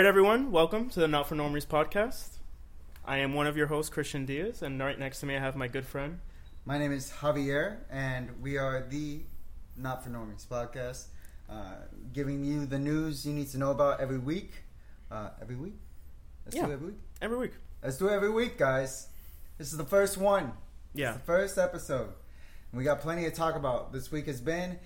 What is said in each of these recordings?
right, everyone, welcome to the Not for Normies podcast. I am one of your hosts, Kristian Diaz, and right next to me I have my good friend. My name is Javier, and we are the Not for Normies podcast, uh, giving you the news you need to know about every week. Uh, every week? Let's Yeah. do it every week. Every week. Let's do it every week, guys. This is the first one. Yeah. It's the first episode. And we got plenty to talk about. This week has been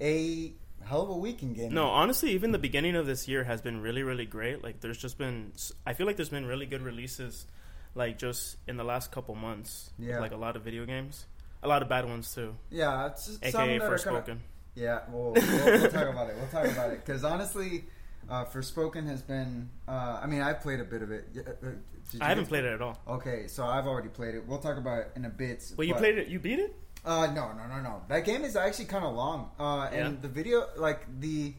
a hell of a week in gaming. No, honestly, even the beginning of this year has been really, really great. Like, there's just been, I feel like there's been really good releases, like, just in the last couple months. Yeah. Like, a lot of video games. A lot of bad ones, too. Yeah, it's just some AKA are kinda- Forspoken. Yeah, well, we'll, we'll talk about it. We'll talk about it because honestly, uh, Forspoken has been. Uh, I mean, I've played a bit of it. Uh, did you I haven't played it at all. Okay, so I've already played it. We'll talk about it in a bit. But you played it, you beat it? Uh, no, no, no, no. That game is actually kind of long. Uh, and Yeah. the video, like the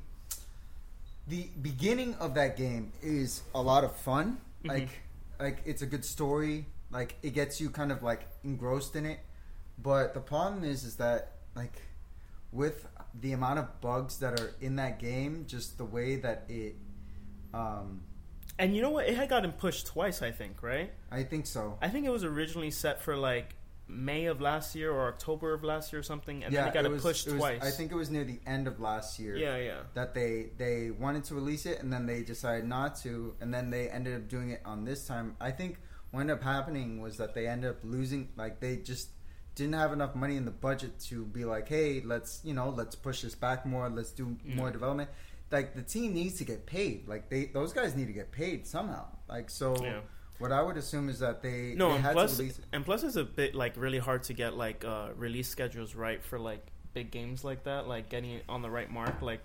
the beginning of that game is a lot of fun. Mhm. Like, like it's a good story. Like it gets you kind of like engrossed in it. But the problem is, is that like with the amount of bugs that are in that game, just the way that it, um, And you know what? It had gotten pushed twice, I think, right? I think so. I think it was originally set for, like, May of last year or October of last year or something, and yeah, then it got was, pushed it was- twice. I think it was near the end of last year. Yeah, yeah. that they they wanted to release it and then they decided not to and then they ended up doing it on this time i think what ended up happening was that they ended up losing like they just didn't have enough money in the budget to be like hey let's you know let's push this back more let's do more Mm. development like the team needs to get paid like they those guys need to get paid somehow like so Yeah. What i would assume is that they No, they and had plus, to release it and plus, it's a bit like really hard to get like uh, release schedules right for like big games like that, like getting it on the right mark. Like,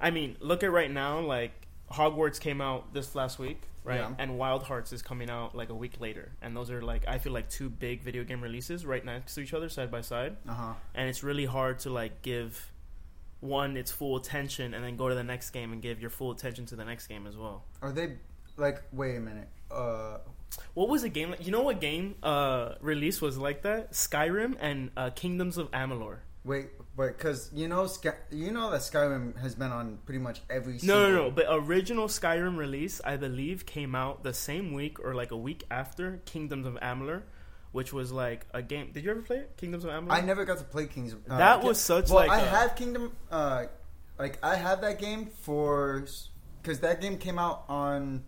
I mean, look at right now, like Hogwarts came out this last week, right? Yeah. And Wild Hearts is coming out like a week later, and those are like I feel like two big video game releases right next to each other, side by side, uh-huh and it's really hard to like give one its full attention and then go to the next game and give your full attention to the next game as well. are they like wait a minute uh What was a game? Like, you know what game uh, release was like that? Skyrim and uh, Kingdoms of Amalur. Wait, wait, because you know, Sky, you know that Skyrim has been on pretty much every. No, single, no, no. But original Skyrim release, I believe, came out the same week or like a week after Kingdoms of Amalur, which was like a game. Did you ever play it? Kingdoms of Amalur? I never got to play Kings. Uh, That was such, Well, like, I a- have Kingdom. Uh, like I had that game for because that game came out on.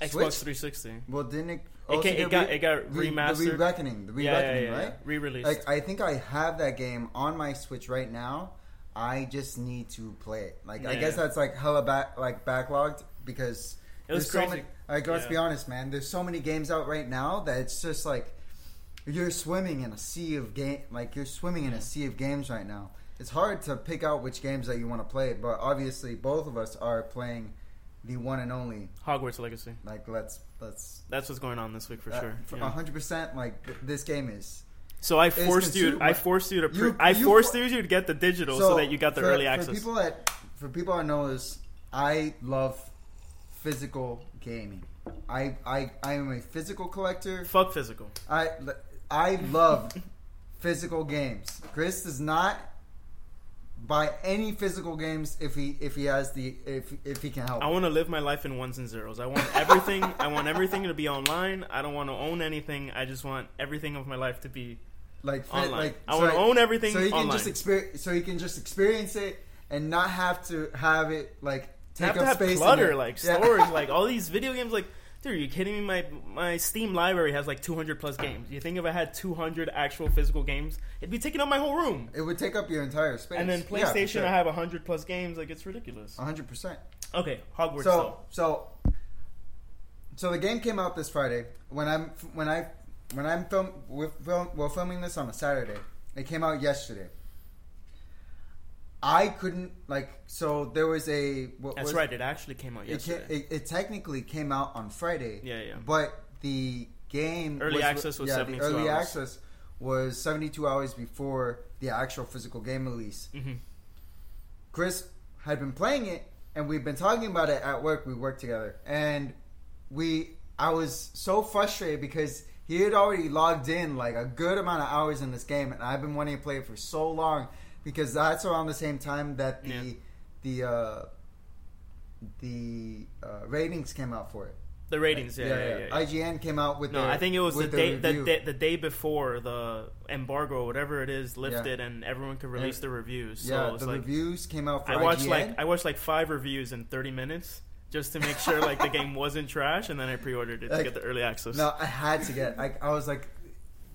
Xbox Switch? 360. Well, didn't it? It, also ca- it got re- it got re- remastered. The re-reckoning, the yeah, yeah, re-reckoning, yeah, yeah. right? Re-released. Like I think I have that game on my Switch right now. I just need to play it. Like I Yeah. guess that's like hella back like backlogged because It was there's so crazy. many. Like let's Yeah. be honest, man. There's so many games out right now that it's just like you're swimming in a sea of game. Like you're swimming in a sea of games right now. It's hard to pick out which games that you want to play, but obviously both of us are playing the one and only. Hogwarts Legacy. Like let's let's That's what's going on this week for uh, sure. for yeah. hundred percent. Like th- this game is. So I forced you. consumed- I forced you to. Pre- You- I you forced for- you to get the digital so, that you got the for, early for access. people that for people I know this, I love physical gaming. I I I am a physical collector. Fuck physical. I I love physical games. Chris does not buy any physical games if he if he has the if if he can help. I want to live my life in ones and zeros. I want everything. I want everything to be online. I don't want to own anything. I just want everything of my life to be like online. like I want to own everything so he can online. just experience so he can just experience it and not have to have it like take have up have space clutter, like Yeah. storage, like all these video games. Like, dude, are you kidding me? My my Steam library has like 200 plus games. You think if I had 200 actual physical games, it'd be taking up my whole room. It would take up your entire space. And then Yeah, PlayStation, sure. I have 100 plus games. Like, it's ridiculous. hundred percent. Okay, Hogwarts. So though. so so the game came out this Friday. When I'm when I when I'm film we're, film we're filming this on a Saturday. It came out yesterday. I couldn't like so there was a what That's was- right. It actually came out It, yesterday. it, it technically came out on Friday. Yeah, yeah. But the game Early access was yeah, 72 the early hours. access was 72 hours before the actual physical game release. hmm Chris had been playing it, and we've been talking about it at work. We work together, and we. I was so frustrated because he had already logged in like a good amount of hours in this game, and I've been wanting to play it for so long because that's around the same time that the Yeah. the uh, the uh, ratings came out for it. The ratings, yeah, yeah, yeah. yeah. IGN came out with no, their, I think it was the day the, day the day before the embargo, whatever it is, lifted, and everyone could release their reviews. So yeah, the like reviews came out for I watched IGN. like I watched like five reviews in thirty minutes just to make sure like the game wasn't trash, and then I pre-ordered it to get the early access. no, I had to get. Like, I was like,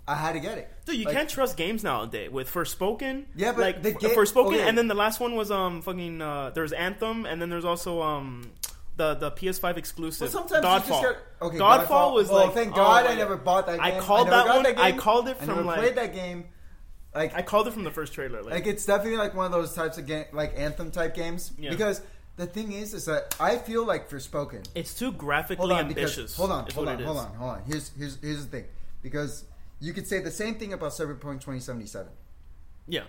I had to get it. Dude, you Like- can't trust games nowadays with Forspoken. Yeah, but like the ga- Forspoken, okay. and then the last one was um fucking uh, there's Anthem, and then there's also um the the PS5 exclusive But sometimes Godfall. you just get okay. Godfall, was oh, like thank oh God my I never bought that. I game. called never that one- game. I called it I from, never like- played that game. Like, I called it from the first trailer. Like, like it's definitely like one of those types of game, like anthem type games. Yeah. Because the thing is, is that I feel like Forspoken. it's too graphically Hold on, because ambitious. hold on, hold on, hold on, hold on. Here's here's here's the thing, because you could say the same thing about Cyberpunk 2077. Yeah,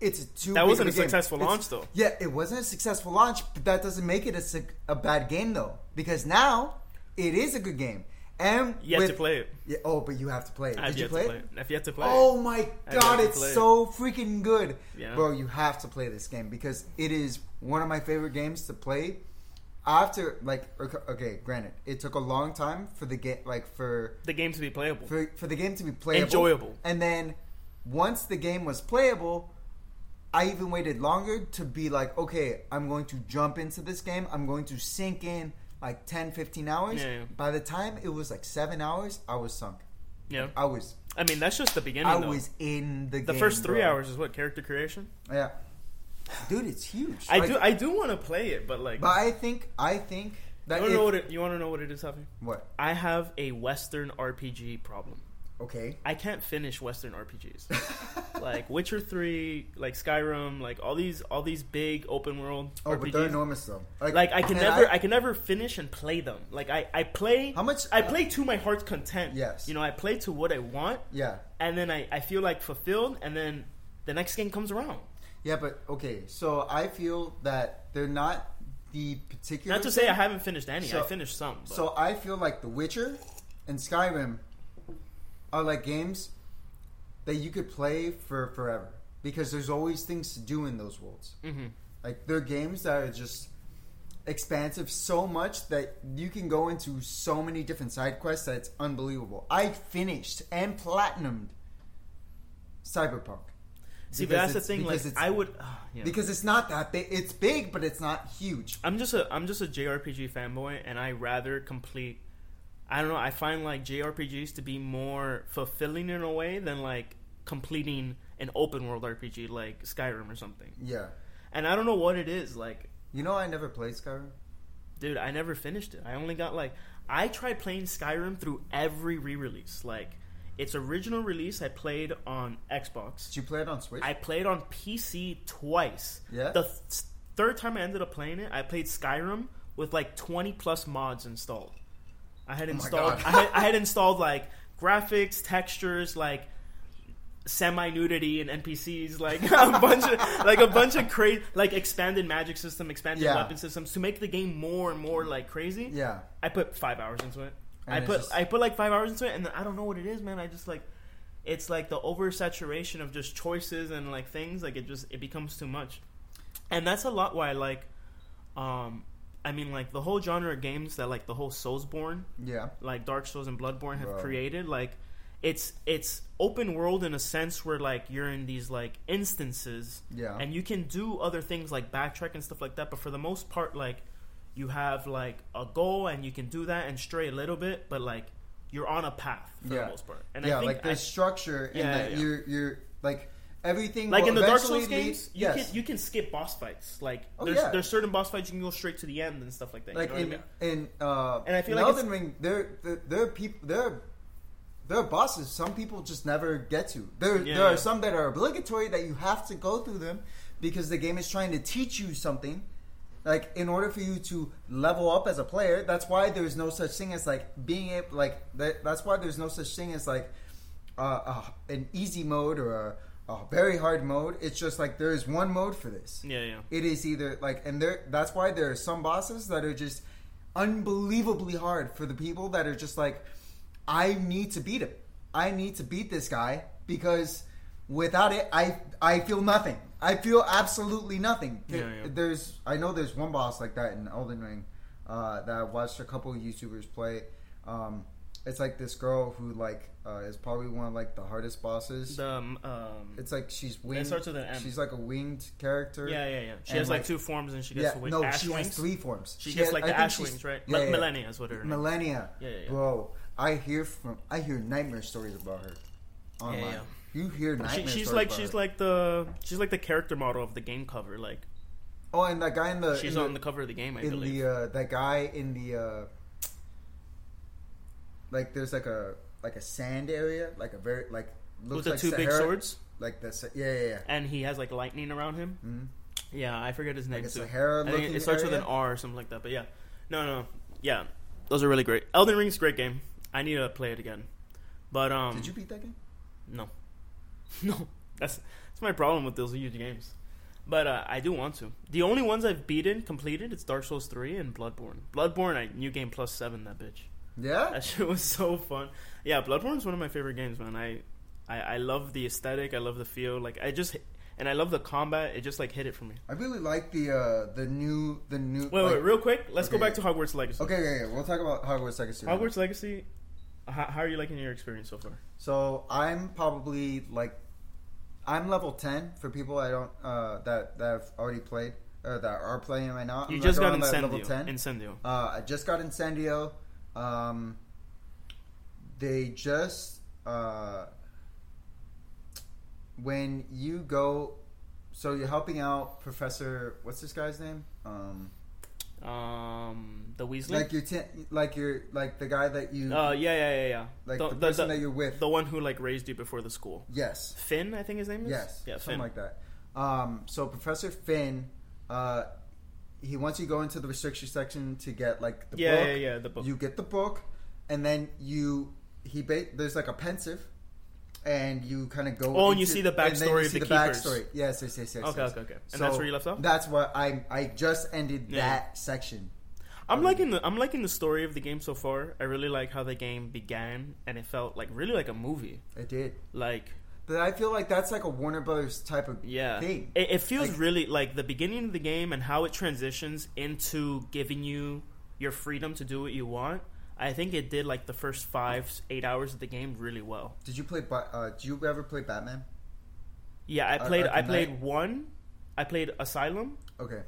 It's a too. That wasn't a game. successful It's- launch, though. Yeah, it wasn't a successful launch, but that doesn't make it a, a bad game though, because now it is a good game. And yet with, to play it. Yeah, oh, but you have to play it. Did you play to it? play it. I've yet to play Oh it. my god, it's so freaking good. Yeah. Bro, you have to play this game because it is one of my favorite games to play. After like okay, granted, it took a long time for the game like for The game to be playable. for for the game to be playable, Enjoyable. and then once the game was playable, I even waited longer to be like, okay, I'm going to jump into this game. I'm going to sink in like 10, 15 hours. Yeah, yeah. By the time it was like seven hours, I was sunk. yeah, I was I mean that's just the beginning. I though. was in the the game, first three bro. hours is what character creation. Yeah, dude, it's huge. I Like, do I do want to play it, but like but I think I think that you want to know what it, you want to know what it is, Happy? what? I have a Western RPG problem. Okay. I can't finish Western RPGs. like Witcher Three, like Skyrim, like all these all these big open world Oh, RPGs. but they're enormous though. like I can and never I, can never finish and play them. Like I I play How much- I uh, play to my heart's content. Yes. You know, I play to what I want yeah. and then I I feel like fulfilled and then the next game comes around. Yeah, but okay. So I feel that they're not the particular. Not to say. I haven't finished any. So- I finished some. But So I feel like The Witcher and Skyrim are like games that you could play for forever because there's always things to do in those worlds. Mhm. Like they're games that are just expansive so much that you can go into so many different side quests that it's unbelievable. I finished and platinumed Cyberpunk. See, that's the thing. Like, because it's- I would. Uh, yeah. Because it's not that big. It's big, but it's not huge. I'm just a I'm just a JRPG fanboy, and I rather complete. I don't know. I find like JRPGs to be more fulfilling in a way than like completing an open world RPG like Skyrim or something. Yeah. And I don't know what it is. Like, You know, I never played Skyrim. dude, I never finished it. I only got like I tried playing Skyrim through every re-release. Like, its original release, I played on Xbox. Did you play it on Switch? I played on PC twice. Yeah? The th- third time I ended up playing it, I played Skyrim with like 20 plus mods installed. I had Oh installed. I, had, I had installed like graphics, textures, like semi nudity and NPCs, like a bunch of like a bunch of crazy like expanded magic system, expanded Yeah. weapon systems to make the game more and more like crazy. yeah. I put five hours into it. And I put just- I put like five hours into it, and then I don't know what it is, man. I just like it's like the oversaturation of just choices and like things. Like it just it becomes too much, and that's a lot why I like. Um, I mean, like the whole genre of games that like the whole Soulsborne, Yeah. like Dark Souls and Bloodborne have Bro. created. Like it's it's open world in a sense where like you're in these like instances Yeah. and you can do other things like backtrack and stuff like that but for the most part like you have like a goal and you can do that and stray a little bit but like you're on a path for Yeah. the most part and yeah, i think like I, structure in Yeah, that yeah. you're you're like everything. like in the dark souls lead- games you yes. can you can skip boss fights like Oh, there's yeah. there's certain boss fights you can go straight to the end and stuff like that like you know what I in mean? in uh, And I feel in like Elden Ring, there there there are people there. Are, there are bosses some people just never get to. There there are some that are obligatory that you have to go through them because the game is trying to teach you something. Like in order for you to level up as a player, that's why there's no such thing as like being able like that, that's why there's no such thing as like uh, uh, an easy mode or a, a very hard mode. It's just like there is one mode for this. yeah yeah It is either like, and there. That's why there are some bosses that are just unbelievably hard for the people that are just like, I need to beat him. I need to beat this guy because without it, I I feel nothing. I feel absolutely nothing. Yeah, yeah. There's, I know there's one boss like that in Elden Ring uh, that I watched a couple of YouTubers play. Um, it's like this girl who like uh, is probably one of like the hardest bosses. The um, um, it's like she's winged. starts with an M. She's like a winged character. yeah, yeah, yeah. She and, has like, like- two forms, and she Yeah, gets yeah, no, ash she wings. has three forms. She, She gets has- like I the think ash wings, right? Yeah, Mi- yeah. Malenia is what her name. Malenia. Yeah, yeah, yeah. Bro, I hear from I hear nightmare stories about her online. You hear She, she's like she's like the she's like the character model of the game cover. Like oh, and that guy in the she's in on the cover of the game, I in believe. the uh, that guy in the uh, like there's like a like a sand area, like a very like looks With the like two big swords, like the yeah yeah yeah. and he has like lightning around him. Mhm. Yeah, I forget his name Like. Sahara I think looking it starts with an R or something like that. But yeah, no, no, yeah, those are really great. Elden Ring's a great game. I need to play it again. But um, Did you beat that game? No, no. That's that's my problem with those huge games. But uh, I do want to. The only ones I've beaten completed it's Dark Souls three and Bloodborne. Bloodborne, I new game plus seven that bitch. Yeah. That shit was so fun. Yeah, Bloodborne's one of my favorite games, man. I, I I love the aesthetic. I love the feel. Like I just and I love the combat. It just like hit it for me. I really like the uh the new the new. Wait, like- wait, real quick. Let's go back to Hogwarts Legacy. Okay, yeah, yeah. We'll talk about Hogwarts Legacy. Hogwarts Legacy. How, how are you liking your experience so far? So I'm probably like I'm level ten for people I don't uh that that have already played or that are playing right now. You I'm just got that level Incendio. ten. Incendio. Uh, I just got Incendio. Um, they just uh, when you go, so you're helping out Professor. What's this guy's name? Um, Um, the Weasley. like you're t- like you're like the guy that you uh, yeah, yeah, yeah, yeah. like the, the, person the- that you're with. the one who like raised you before the school. yes, Finn, I think his name is. yes, Yeah, something Finn. like that. Um, so Professor Finn, uh, he wants you to go into the restriction section to get like the yeah, book. yeah, yeah. The book. You get the book, and then you he ba- there's like a Pensieve, and you kind of go. Oh, and you see the and then backstory you of see the the keepers. backstory. Yes, yes, yes, yes. okay, yes. okay, okay. And So that's where you left off. That's what I I just ended Yeah. that section. I'm um, liking the I'm liking the story of the game so far. I really like how the game began, and it felt like really like a movie. It did, Like but I feel like that's like a Warner Brothers type of yeah, thing. it, it feels Like- really like the beginning of the game and how it transitions into giving you your freedom to do what you want. I think it did like the first five eight hours of the game really well. Did you play? Uh, did you ever play Batman? Yeah, I played. I played one. I played Asylum, Okay,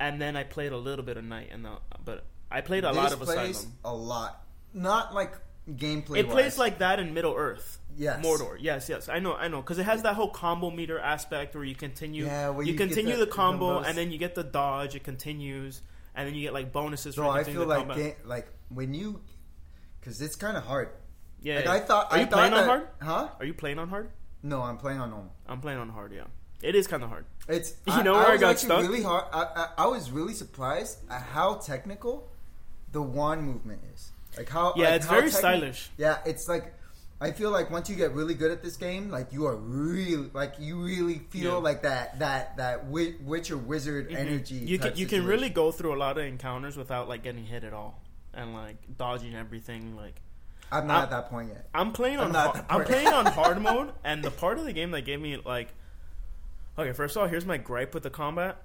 and then I played a little bit of Knight, and the, but I played a this lot of plays Asylum. a lot, not like gameplay. It plays like that in Middle Earth. Yes. Mordor. Yes, yes, I know, I know, because it has that whole combo meter aspect where you continue, Yeah, you, you continue the- combo, and then you get the dodge. It continues, and then you get like bonuses So I feel the like combat. ga- like when you, because it's kind of hard. yeah, Like yeah. I thought. Are I you thought playing on hard? Huh? Are you playing on hard? No, I'm playing on normal. I'm playing on hard. Yeah, it is kind of hard. It's You know where I was got stuck? Really hard. I, I, I was really surprised at how technical the wand movement is. Like how Yeah, like it's how very techni- stylish. Yeah, it's like I feel like once you get really good at this game, like you are really like you really feel Yeah. like that that that witch or wizard Mhm. energy. You can you can really go through a lot of encounters without like getting hit at all, and like dodging everything. Like I'm not I'm- at that point yet. I'm playing I'm on that I'm playing on hard mode, and the part of the game that gave me like, okay, first of all, here's my gripe with the combat.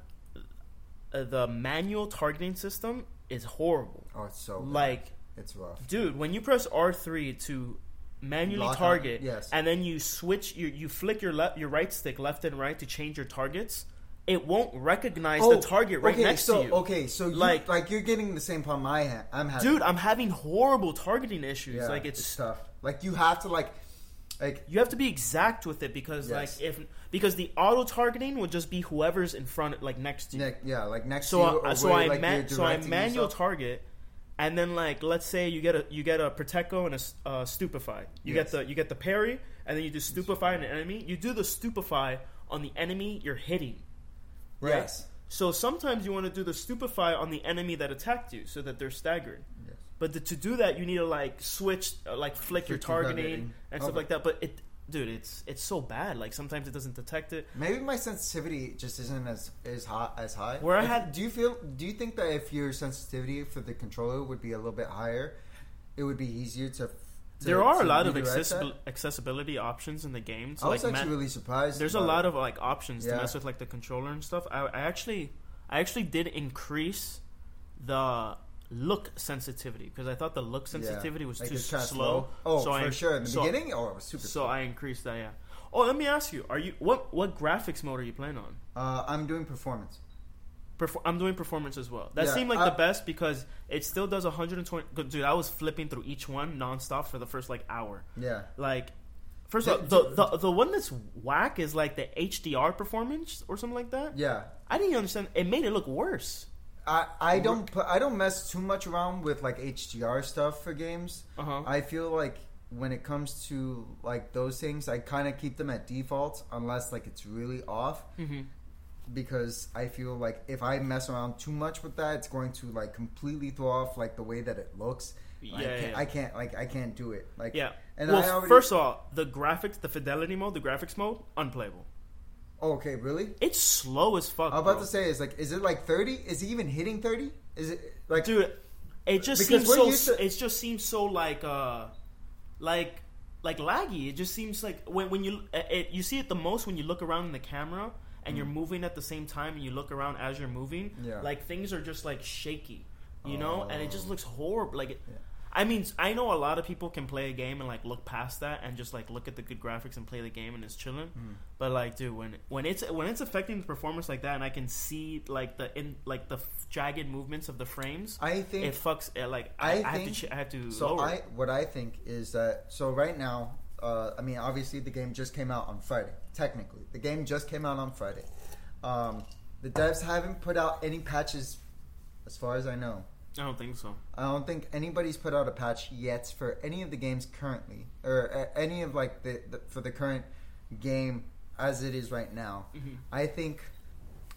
Uh, the manual targeting system is horrible. Oh, it's so bad. Like, it's rough. dude, when you press R three to manually Lock on, target, yes. and then you switch, you you flick your left your right stick left and right to change your targets, it won't recognize the target right Oh, okay, next so, to you. Okay, so you, Like- like you're getting the same problem I ha- I'm having. Dude, I'm having horrible targeting issues. yeah, like it's tough. Like you have to like like you have to be exact with it because Yes. like if because the auto targeting would just be whoever's in front like next to you. ne- yeah like next so to you. I, or so where, I like, man, so I manual yourself. target, and then like let's say you get a you get a Protego and a uh, stupefy. You Yes. get the you get the parry, and then you do stupefy on an enemy. You do the stupefy on the enemy you're hitting. Right. Yes. So sometimes you want to do the stupefy on the enemy that attacked you, so that they're staggered. Yes. But the, to do that, you need to like switch, uh, like flick your targeting targeting. and stuff Okay. like that. But it, dude, it's it's so bad. Like sometimes it doesn't detect it. Maybe my sensitivity just isn't as as high as high. Where I If- had- do you feel? Do you think that if your sensitivity for the controller would be a little bit higher, it would be easier to to- there are a lot of accessibil- accessibility options in the game. So I was like, actually ma- really surprised. there's a lot it. of like options to mess with like the controller and stuff. I, I actually, I actually did increase the look sensitivity because I thought the look Yeah. sensitivity was Like, too kinda slow. Oh, so for I, sure. In the so, beginning, oh, it was super. So I increased that. Yeah. Oh, let me ask you: Are you what what graphics mode are you playing on? uh, I'm doing performance. Perfor- I'm doing performance as well. That Yeah, seemed like I- the best because it still does 120. good, Dude, I was flipping through each one nonstop for the first like hour. Yeah. Like, first of all, the, the the one that's whack is like the HDR performance or something like that. Yeah. I didn't understand. It made it look worse. I, I don't I don't mess too much around with like HDR stuff for games. Uh huh. I feel like when it comes to like those things, I kind of keep them at default unless like it's really off hmm because I feel like if I mess around too much with that, it's going to like completely throw off like the way that it looks. Yeah, I can't, yeah. I can't like I can't do it. Like Yeah. And well, I already, first of all, the graphics, the fidelity mode, the graphics mode, unplayable. oh, okay, really? It's slow as fuck. I'm about bro. to say is like, is it like thirty? Is he even hitting thirty? Is it like dude it just seems so to- it just seems so like uh like like laggy it just seems like when, when you it, you see it the most when you look around in the camera and you're moving at the same time and you look around as you're moving Mm. Yeah. like things are just like shaky you know and it just Oh. looks horrible like it, Yeah. I mean, I know a lot of people can play a game and like look past that and just like look at the good graphics and play the game and it's chilling. Mm. But like, dude, when when it's when it's affecting the performance like that, and I can see like the in like the jagged movements of the frames, I think it fucks. It, like I I, I have to ch- I have to So. I what I think is that so right now, uh, I mean obviously the game just came out on Friday. Technically, the game just came out on Friday. Um, the devs haven't put out any patches, as far as I know. I don't think so. I don't think anybody's put out a patch yet for any of the games currently, or uh, any of like the, the for the current game as it is right now. Mhm. I think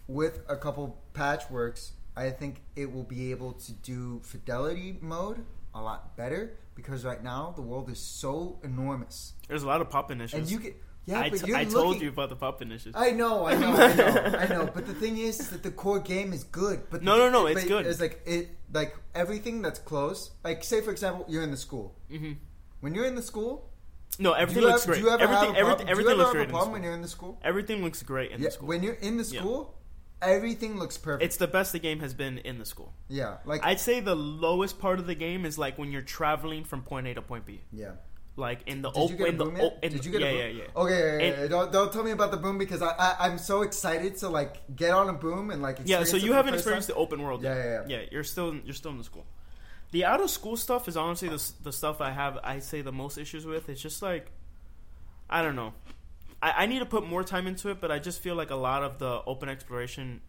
with a couple patchworks, I think it will be able to do fidelity mode a lot better because right now the world is so enormous, There's a lot of popping issues. and you get yeah, I, but you're I told you about the popping issues. I know, I know, I know, I know. But the thing is that the core game is good. But No, the- no, no, it's good. It's like it, like everything that's close. Like, say for example, you're in the school. hmm When you're in the school, No, everything looks great. do you ever everything, have a everything, problem, everything looks great in the problem school. when you're in the school? Everything looks great in yeah, the school. when you're in the school, everything looks perfect. it's the best the game has been in the school. yeah, like I'd say the lowest part of the game is like when you're traveling from point A to point B. yeah. Like in the Did you open, get a in the boom o- in Did you get yeah, a boom? yeah, yeah. Okay, yeah, yeah, yeah. Don't, don't tell me about the boom because I, I I'm so excited to like get on a boom and like Yeah, so you haven't experienced time. the open world. Yeah, yet. yeah, yeah. Yeah, you're still in, you're still in the school. The out of school stuff is honestly the the stuff I have I say the most issues with. It's just like I don't know. I, I need to put more time into it, but I just feel like a lot of the open exploration,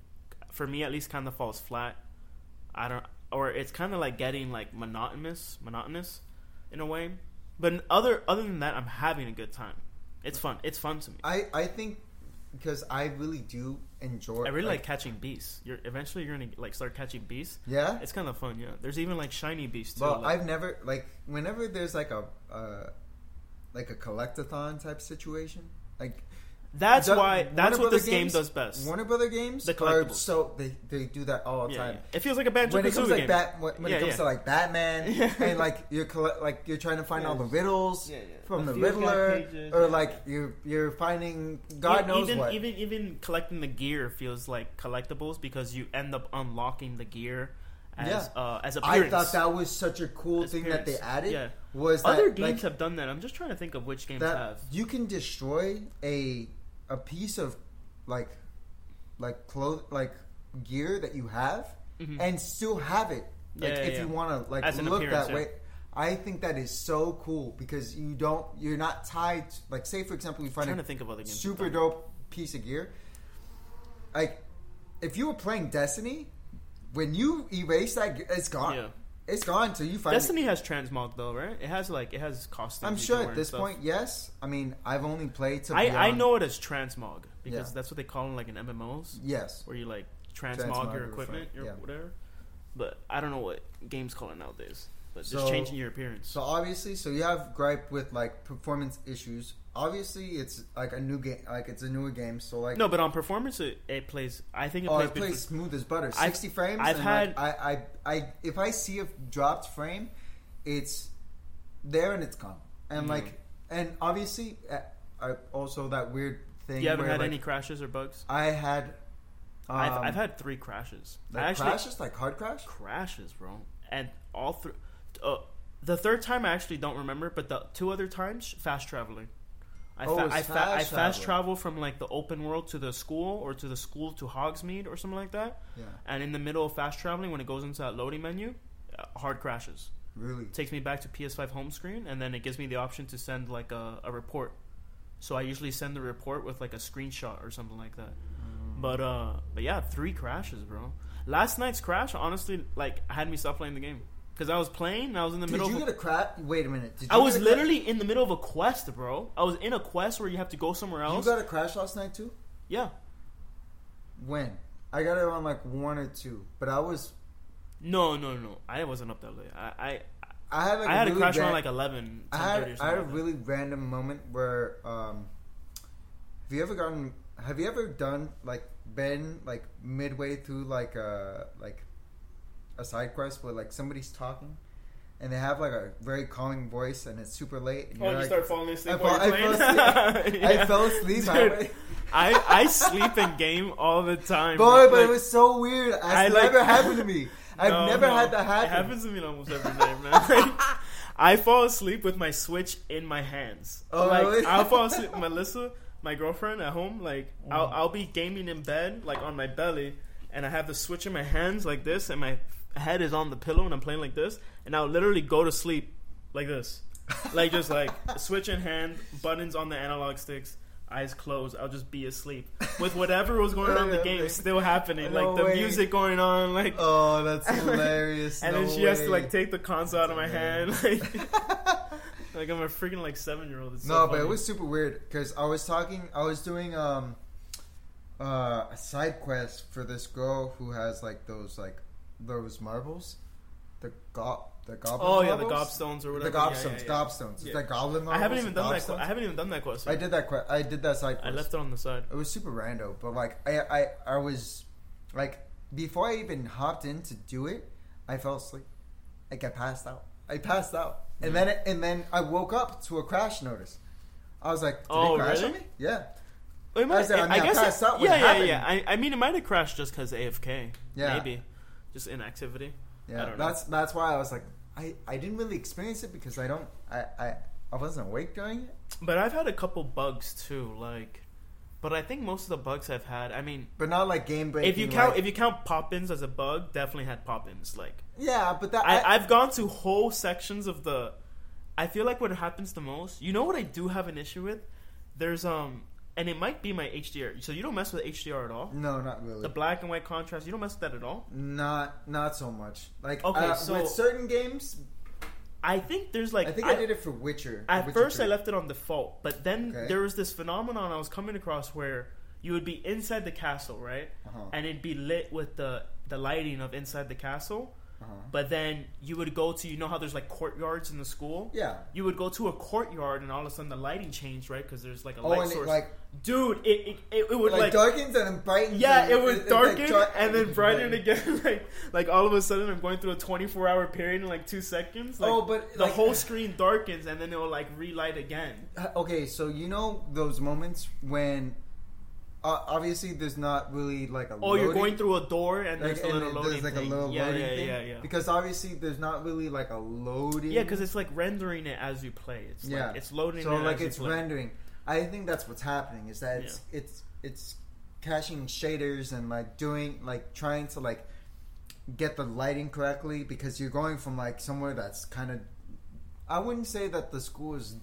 for me at least, kind of falls flat. I don't, or it's kind of like getting like monotonous, monotonous, in a way. But other other than that, I'm having a good time. It's fun. It's fun to me. I I think because I really do enjoy. I really like, catching beasts. You're eventually you're gonna like start catching beasts. Yeah. It's kind of fun, yeah. There's even like shiny beasts too. Well, like- I've never like whenever there's like a uh, like a collectathon type situation. Like that's the- why Warner that's what Brother this game does best. Warner Brother games The are collectibles. so they they do that all the yeah, time. yeah. It feels like a Banjo When it comes like game. bat, when, when Yeah, it comes to like Batman, Yeah. and like you're colle- like you're trying to find all the riddles from The the, Riddler, pages, or like you're you're finding God knows even, what. Even even collecting the gear feels like collectibles because you end up unlocking the gear as Yeah. uh, as I thought that was such a cool As thing that they added. Yeah. Was that Other games like, have done that. I'm just trying to think of which games that have. you can destroy a a piece of like like clothes like gear that you have Mhm. and still have it like Yeah, yeah, if you want to like As look appearance, that way i think that is so cool because you don't you're not tied to, like say for example you I'm find trying a to think of other games. super that have done dope piece of gear like if you were playing destiny when you erase that it's gone Yeah. it's gone until you find it. Destiny has transmog though, right? It has like it has costumes. i'm sure at this point yes i mean i've only played to I, I know it as transmog because Yeah. that's what they call them like in MMOs yes where you like transmog, Transmog your equipment or yeah. whatever. But I don't know what games call it nowadays. But So- just changing your appearance. So obviously, so you have gripe with like performance issues. Obviously, it's like a new game, like it's a newer game. So like, no, but on performance it, it plays. I think it oh, plays. it plays smooth as butter, I've- sixty frames. I've and, had- like, I, I, I, if I see a dropped frame, it's there and it's gone. and Mm. like, and obviously, uh, I also that weird thing. You haven't where, had like, any crashes or bugs? I had. Um, I've, I've had three crashes. I like actually crashes, like hard crash. crashes, bro, and all three. Uh, the third time I actually don't remember, but the two other times fast traveling. I, Oh, fa- it's I, fa- fast I fast travel from like the open world to the school or to the school to Hogsmeade or something like that. Yeah, And in the middle of fast traveling, when it goes into that loading menu, uh, hard crashes. really. takes me back to PS5 home screen, and then it gives me the option to send like a, a report. So I usually send the report with like a screenshot or something like that. Mm. But uh, but yeah, three crashes, bro. Last night's crash, honestly, like had me stop playing the game because I was playing. And I was in the Did middle. you of a- get a crash? Wait a minute. Did you I was literally in the middle of a quest, bro. I was in a quest where you have to go somewhere else. You got a crash last night too. yeah. When? I got it on like one or two, but I was. No, no, no. I wasn't up that late. I I, I had like I had a a really crash around like 11, I 10:30 had I had a like really random moment where um, have you ever gotten have you ever done like been like midway through like a like a side quest where like somebody's talking and they have like a very calming voice and it's super late and Oh, you're like, start falling asleep I while fall- you're I playing. I fell asleep Dude. I I sleep in game all the time. Boy, but Like, it was so weird. That's I like- never happened to me. I've no, never no. had that It happen. happens to me almost every day, man. Like, I fall asleep with my Switch in my hands. Oh, like really? I'll fall asleep Melissa, my girlfriend at home. Like Mm. I'll I'll be gaming in bed, like on my belly, and I have the Switch in my hands like this, and my head is on the pillow, and I'm playing like this, and I'll literally go to sleep like this, like just like Switch in hand, buttons on the analog sticks. Eyes closed, I'll just be asleep with whatever was going on in the game still happening, No like the way. music going on, like Oh, that's hilarious. and No then she has to like take the console out of my hand. Like, like I'm a freaking like seven year old. no, but it was super weird because I was talking, I was doing um uh, a side quest for this girl who has like those like those marbles, the go the goblin. Oh yeah, the gobstones or The whatever. Yeah, gobstones, yeah, yeah. gobstones. It's Yeah. like goblin I marbles. haven't even done that. que- I haven't even done that quest. I did that. Que- I did that side Quest. I left it on the side. It was super random, but like I, I, I was like before I even hopped in to do it, I fell asleep. Like I passed out. I passed out, and mm-hmm. then and then I woke up to a crash notice. I was like, Did Oh, it crash really? on me? Yeah, Well, might- said, I mean, I guess passed it, out yeah, yeah, happened. yeah. I, I mean, it might have crashed just because AFK. Yeah. maybe just inactivity. Yeah. That's that's why I was like, I, I didn't really experience it because I don't I, I I wasn't awake during it. But I've had a couple bugs too. Like, but I think most of the bugs I've had. I mean, But not like game breaking. if you count like- if you count pop-ins as a bug, definitely had pop-ins. Like, yeah, but that I, I've gone to whole sections of the. I feel like what happens the most. You know what I do have an issue with? There's um, and it might be my HDR. So you don't mess with HDR at all. no, not really. The black and white contrast. You don't mess with that at all. not not so much. Like Okay, uh, so- with certain games, I think there's like I think I, did it for Witcher. At Witcher first, 3. I left it on default, but then Okay. there was this phenomenon I was coming across where you would be inside the castle, right? Uh-huh. And it'd be lit with the the lighting of inside the castle. Uh-huh. But then you would go to you know how there's like courtyards in the school. Yeah. You would go to a courtyard and all of a sudden the lighting changed, right? Because there's like a Oh, light and it, source. like Dude, it it, it, it would like, like, darkens and then brightens. yeah, and it would like, darken dark- and then brighten again. Like like all of a sudden I'm going through a 24 hour period in like two seconds. Like, oh, but the like, whole screen darkens and then it will like relight again. Uh, Okay, so you know those moments when uh, obviously there's not really like a. Oh, you're going through a door and like, there's a and little it- loading there's like thing. a little yeah, loading yeah, thing yeah, yeah. because obviously there's not really like a loading. Yeah, because it's like rendering it as you play. It's Yeah. like it's loading. so it like it's rendering. I think that's what's happening is that it's it's it's caching shaders and like doing like trying to like get the lighting correctly because you're going from like somewhere that's kind of I wouldn't say that the school is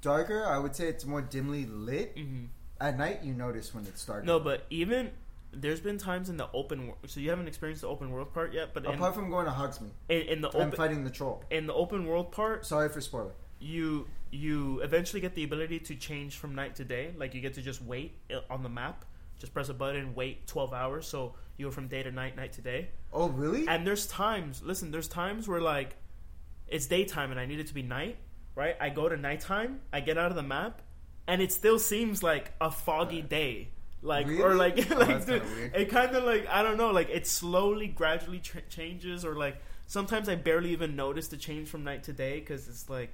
darker. I would say it's more dimly lit. Mhm. At night, you notice when it's dark. No, but even there's been times in the open world. So you haven't experienced the open world part yet, but in, apart from going to Hogsmeade, in, in the I'm open fighting the troll. in the open world part, Sorry for spoiling. you you eventually get the ability to change from night to day. Like you get to just wait uh, on the map. Just press a button, wait 12 hours. So you go from day to night, night to day. Oh, really? And there's times, listen, there's times where like it's daytime and I need it to be night, right? I go to nighttime, I get out of the map, and it still seems like a foggy day. Like or like Oh, like dude, it kind of like I don't know, like it slowly gradually tr- changes or like sometimes I barely even notice the change from night to day cuz it's like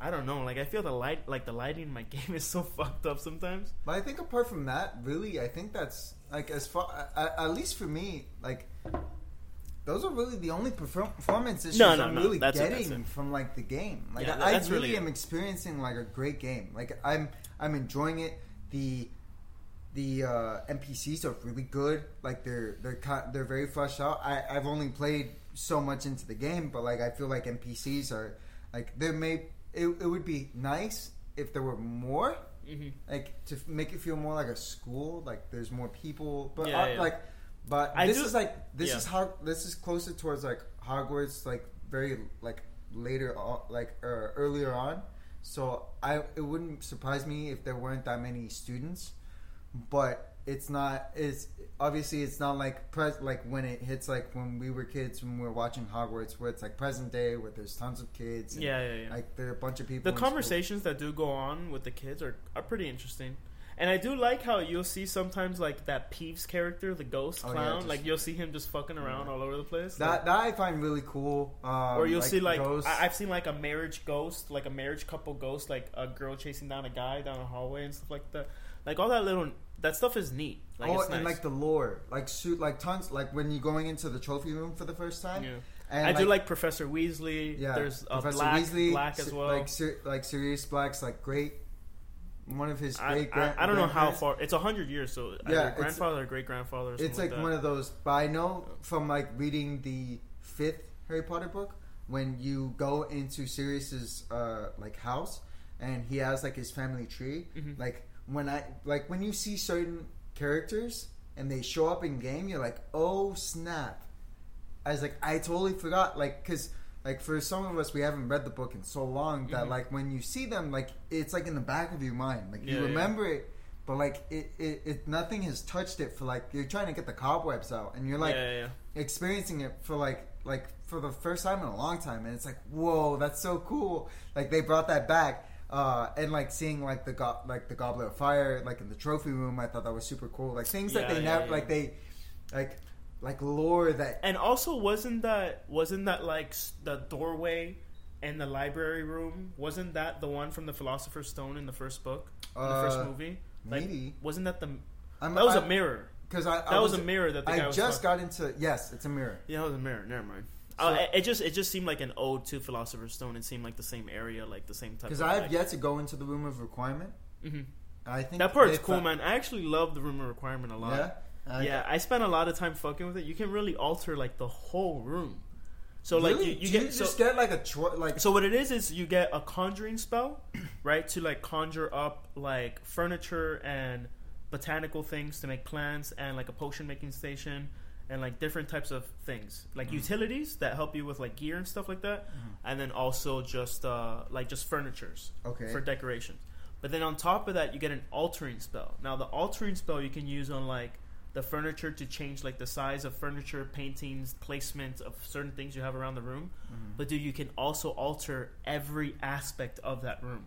I don't know. Like I feel the light, like the lighting in my game is so fucked up sometimes. But I think apart from that, really, I think that's like as far at, least for me, like those are really the only perform- performance issues No, no, I'm no. really That's getting it. from like the game. Like Yeah, I, I really really am experiencing like a great game. Like I'm I'm enjoying it. The the uh, NPCs are really good. Like they're they're they're very fleshed out. I I've only played so much into the game, but like I feel like NPCs are like there may it, it would be nice if there were more hmm like to make it feel more like a school like there's more people but Yeah, uh, yeah. like but I this do- is like this yeah. is how this is closer towards like hogwarts like very like later on like uh, earlier on so i it wouldn't surprise me if there weren't that many students but it's not it's obviously it's not like pres like when it hits like when we were kids when we were watching hogwarts where it's like present day where there's tons of kids and, Yeah, yeah, yeah. like there are a bunch of people the in school. conversations that do go on with the kids are, are pretty interesting. And I do like how you'll see sometimes like that Peeves character, the ghost Oh, yeah, clown, just- like you'll see him just fucking around all over the place. That that I find really cool. Um, or you'll see like ghosts. I, I've seen like a marriage ghost, like a marriage couple ghost, like a girl chasing down a guy down a hallway and stuff like that. Like all that little that stuff is neat. Like oh, it's nice. and like the lore, like shoot, like tons, like when you're going into the trophy room for the first time. yeah. And I do like Professor Weasley. yeah, There's Professor Black, Weasley, Black as well. Like Sir, like Sirius Black's like great, one of his I, great. I, I don't know how far. It's a hundred years, so Yeah, grandfather great grandfather. It's like, one of those, but I know from like reading the fifth Harry Potter book when you go into Sirius's uh, like house and he has like his family tree. Mhm. Like when I like when you see certain characters and they show up in game, you're like, oh snap! I was like, I totally forgot, like because. Like for some of us, we haven't read the book in so long that Mhm. like when you see them, like it's like in the back of your mind, like Yeah, you yeah. remember it, but like it, it, it, nothing has touched it for like you're trying to get the cobwebs out, and you're like yeah, yeah, yeah. experiencing it for like like for the first time in a long time, and it's like whoa, that's so cool. Like they brought that back, uh, and like seeing like the go- like the goblet of fire like in the trophy room, I thought that was super cool. Like things that they yeah, never yeah. like they like like lore that And also, wasn't that wasn't that like the doorway and the library room? Wasn't that the one from the Philosopher's Stone in the first book, in the first Uh, movie? Like, maybe wasn't that the I'm, that was a a mirror? because I, That I was, a mirror that the guy I just got into yes, it's a mirror. Yeah, it was a mirror. Never mind. So- uh, it, just it just seemed like an ode to Philosopher's Stone. It seemed like the same area, like the same type. Of Because I have like, yet to go into the room of requirement. mhm. I think That part's cool, man. I actually love the room of requirement a lot. Yeah, I- yeah, I spent a lot of time fucking with it. You can really alter like the whole room. So like you, you get you so, just get like a like so what it is is you get a conjuring spell, right? To like conjure up like furniture and botanical things to make plants and like a potion making station and like different types of things like Mhm. utilities that help you with like gear and stuff like that and then also just uh like just furnitures okay. for decorations. But then on top of that, you get an altering spell. Now, the altering spell you can use on like the furniture to change like the size of furniture, paintings, placement of certain things you have around the room. Mhm. But dude, you can also alter every aspect of that room,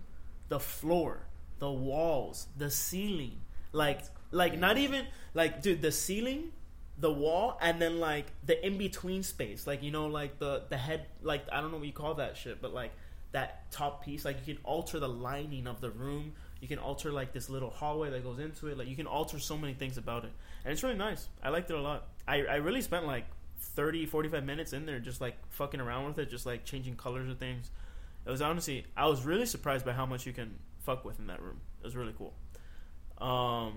the floor, the walls, the ceiling, like like not even like dude, the ceiling. The wall and then like the in between space, like you know, like the the head, like I don't know what you call that shit, but like that top piece like you can alter the lining of the room you can alter like this little hallway that goes into it like you can alter so many things about it and it's really nice. I liked it a lot. I, I really spent like 30 45 minutes in there just like fucking around with it just like changing colors and things. It was honestly i was really surprised by how much you can fuck with in that room. It was really cool. Um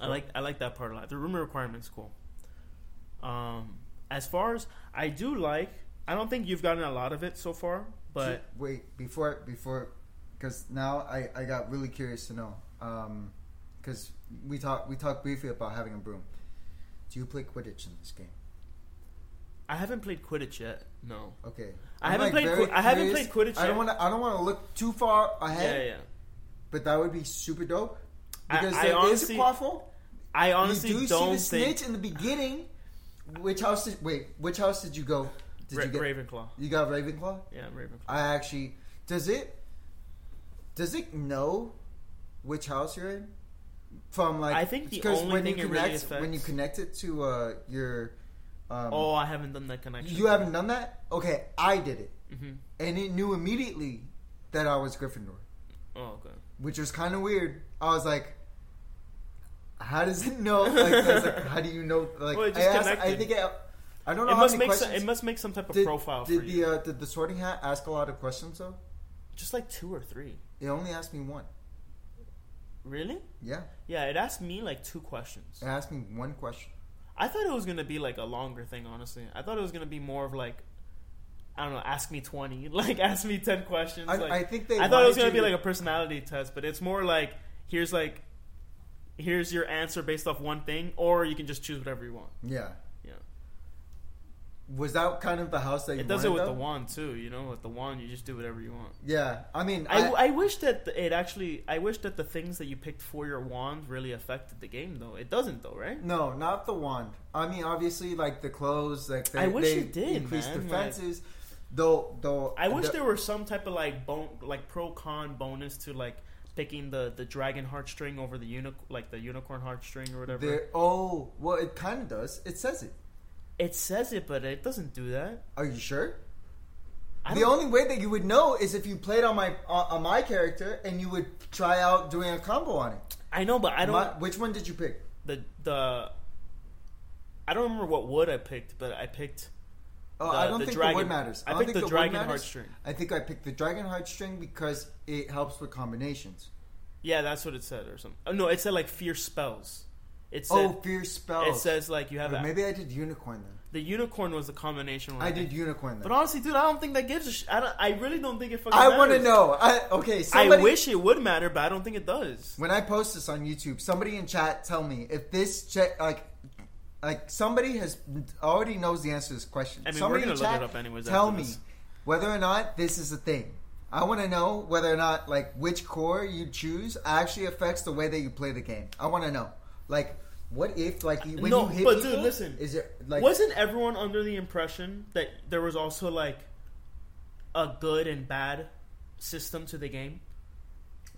i like i like that part a lot. The room requirement's cool. Um as far as i do like i don't think you've gotten a lot of it so far but wait before before because now I, I got really curious to know because we talked we talked briefly about having a broom. Do you play Quidditch in this game? I haven't played Quidditch yet. No. Okay, I I'm, haven't played very Qui- I haven't played Quidditch I don't want to I don't want to look too far ahead, yeah. Yeah. But that would be super dope I- because I there is honestly- a quaffle. I honestly you do don't see the think snitch in the beginning. Which house did wait? Which house did you go? Did Ra- you get? Ravenclaw. You got Ravenclaw. Yeah, Ravenclaw. I actually does it does it know which house you're in from like I think the only when thing you it really connect when you connect it to uh, your um, oh, I haven't done that connection. you haven't done that okay I did it hmm and it knew immediately that I was Gryffindor, Oh, okay. which was kind of weird. I was like, how does it know? Like, I like, how do you know? Like, Well, I, asked, I think it, I don't know It must make some, it must make some type of did, profile did for the uh, did the Sorting Hat ask a lot of questions though? Just like two or three. It only asked me one. Really? Yeah, Yeah, it asked me like two questions. it asked me one question. I thought it was gonna be like a longer thing. Honestly, I thought it was gonna be more of like, I don't know, ask me twenty, like ask me ten questions. I, like, I think they. I thought it was gonna be like a personality test, but it's more like here's like here's your answer based off one thing, or you can just choose whatever you want. Yeah. Was that kind of the house that you It does it with though? the wand too. You know, with the wand, you just do whatever you want. Yeah, I mean, I, I, I wish that it actually. I wish that the things that you picked for your wand really affected the game, though. It doesn't, though, right? no, not the wand. I mean, obviously, like the clothes, like they, I wish they it did, increase man, defenses. Though, though, I wish the- there were some type of like bone, like pro con bonus to like picking the the dragon heartstring over the uni- like the unicorn heartstring or whatever. there- oh, well, it kind of does. It says it. It says it, but it doesn't do that. Are you sure? I the don't- only way that you would know is if you played on my on, my character and you would try out doing a combo on it. I know, but I don't. My- which one did you pick? the the I don't remember what wood I picked, but I picked. Oh, The- I don't the think dragon- the wood matters. I don't picked think the wood dragon matters. heartstring. I think I picked the dragon heartstring because it helps with combinations. Yeah, that's what it said, or something. Oh, no, it said like fierce spells. It oh, said oh, fierce spells. it says like you have a, maybe I did unicorn then. the unicorn was the combination. One I did unicorn then. but honestly, dude, I don't think that gives a. Sh- I don't. I really don't think it fucking. I want to know. I, okay, I wish it would matter, but I don't think it does. when I post this on YouTube, somebody in chat tell me if this check like like somebody has already knows the answer to this question. I mean, somebody we're in gonna look chat it up anyways Tell me this. whether or not this is a thing. I want to know whether or not like which core you choose actually affects the way that you play the game. I want to know like. What if, like, when No, you hit but dude, listen. is it like Wasn't everyone under the impression that there was also like a good and bad system to the game?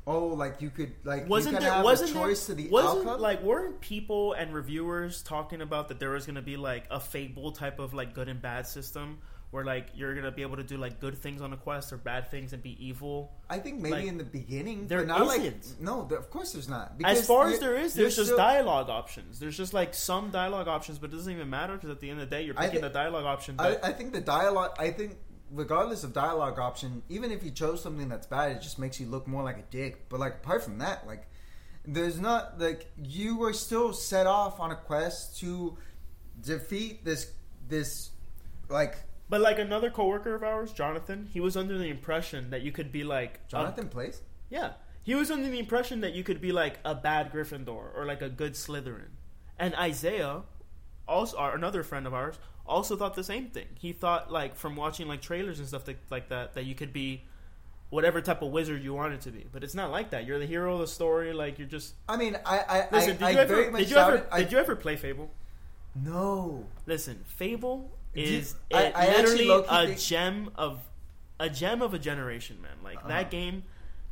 oh, like you could like wasn't there have wasn't a there- choice to the wasn't outcome? like weren't people and reviewers talking about that there was going to be like a fable type of like good and bad system where like you're going to be able to do like good things on a quest or bad things and be evil I think maybe Like, in the beginning, there but not isn't. like no. There, of course, there's not. as far as there is there's just still- dialogue options there's just like some dialogue options but it doesn't even matter because at the end of the day you're picking thi- the dialogue option I, that I think the dialogue. I think regardless of dialogue option, even if you chose something that's bad, it just makes you look more like a dick. But like apart from that, like there's not like you were still set off on a quest to defeat this this like but like another coworker of ours jonathan he was under the impression that you could be like a- Jonathan plays. Yeah. He was under the impression that you could be like a bad Gryffindor or like a good Slytherin. And Isaiah, also our, another friend of ours, also thought the same thing. He thought like from watching like trailers and stuff that, like that that you could be whatever type of wizard you wanted to be. But it's not like that. You're the hero of the story. Like you're just I mean, I I listen. Did I you very ever much did you ever I- did you ever play Fable? No. Listen, Fable Did you- is I- I literally a think- gem of a gem of a generation, man. Like Uh-huh. that game,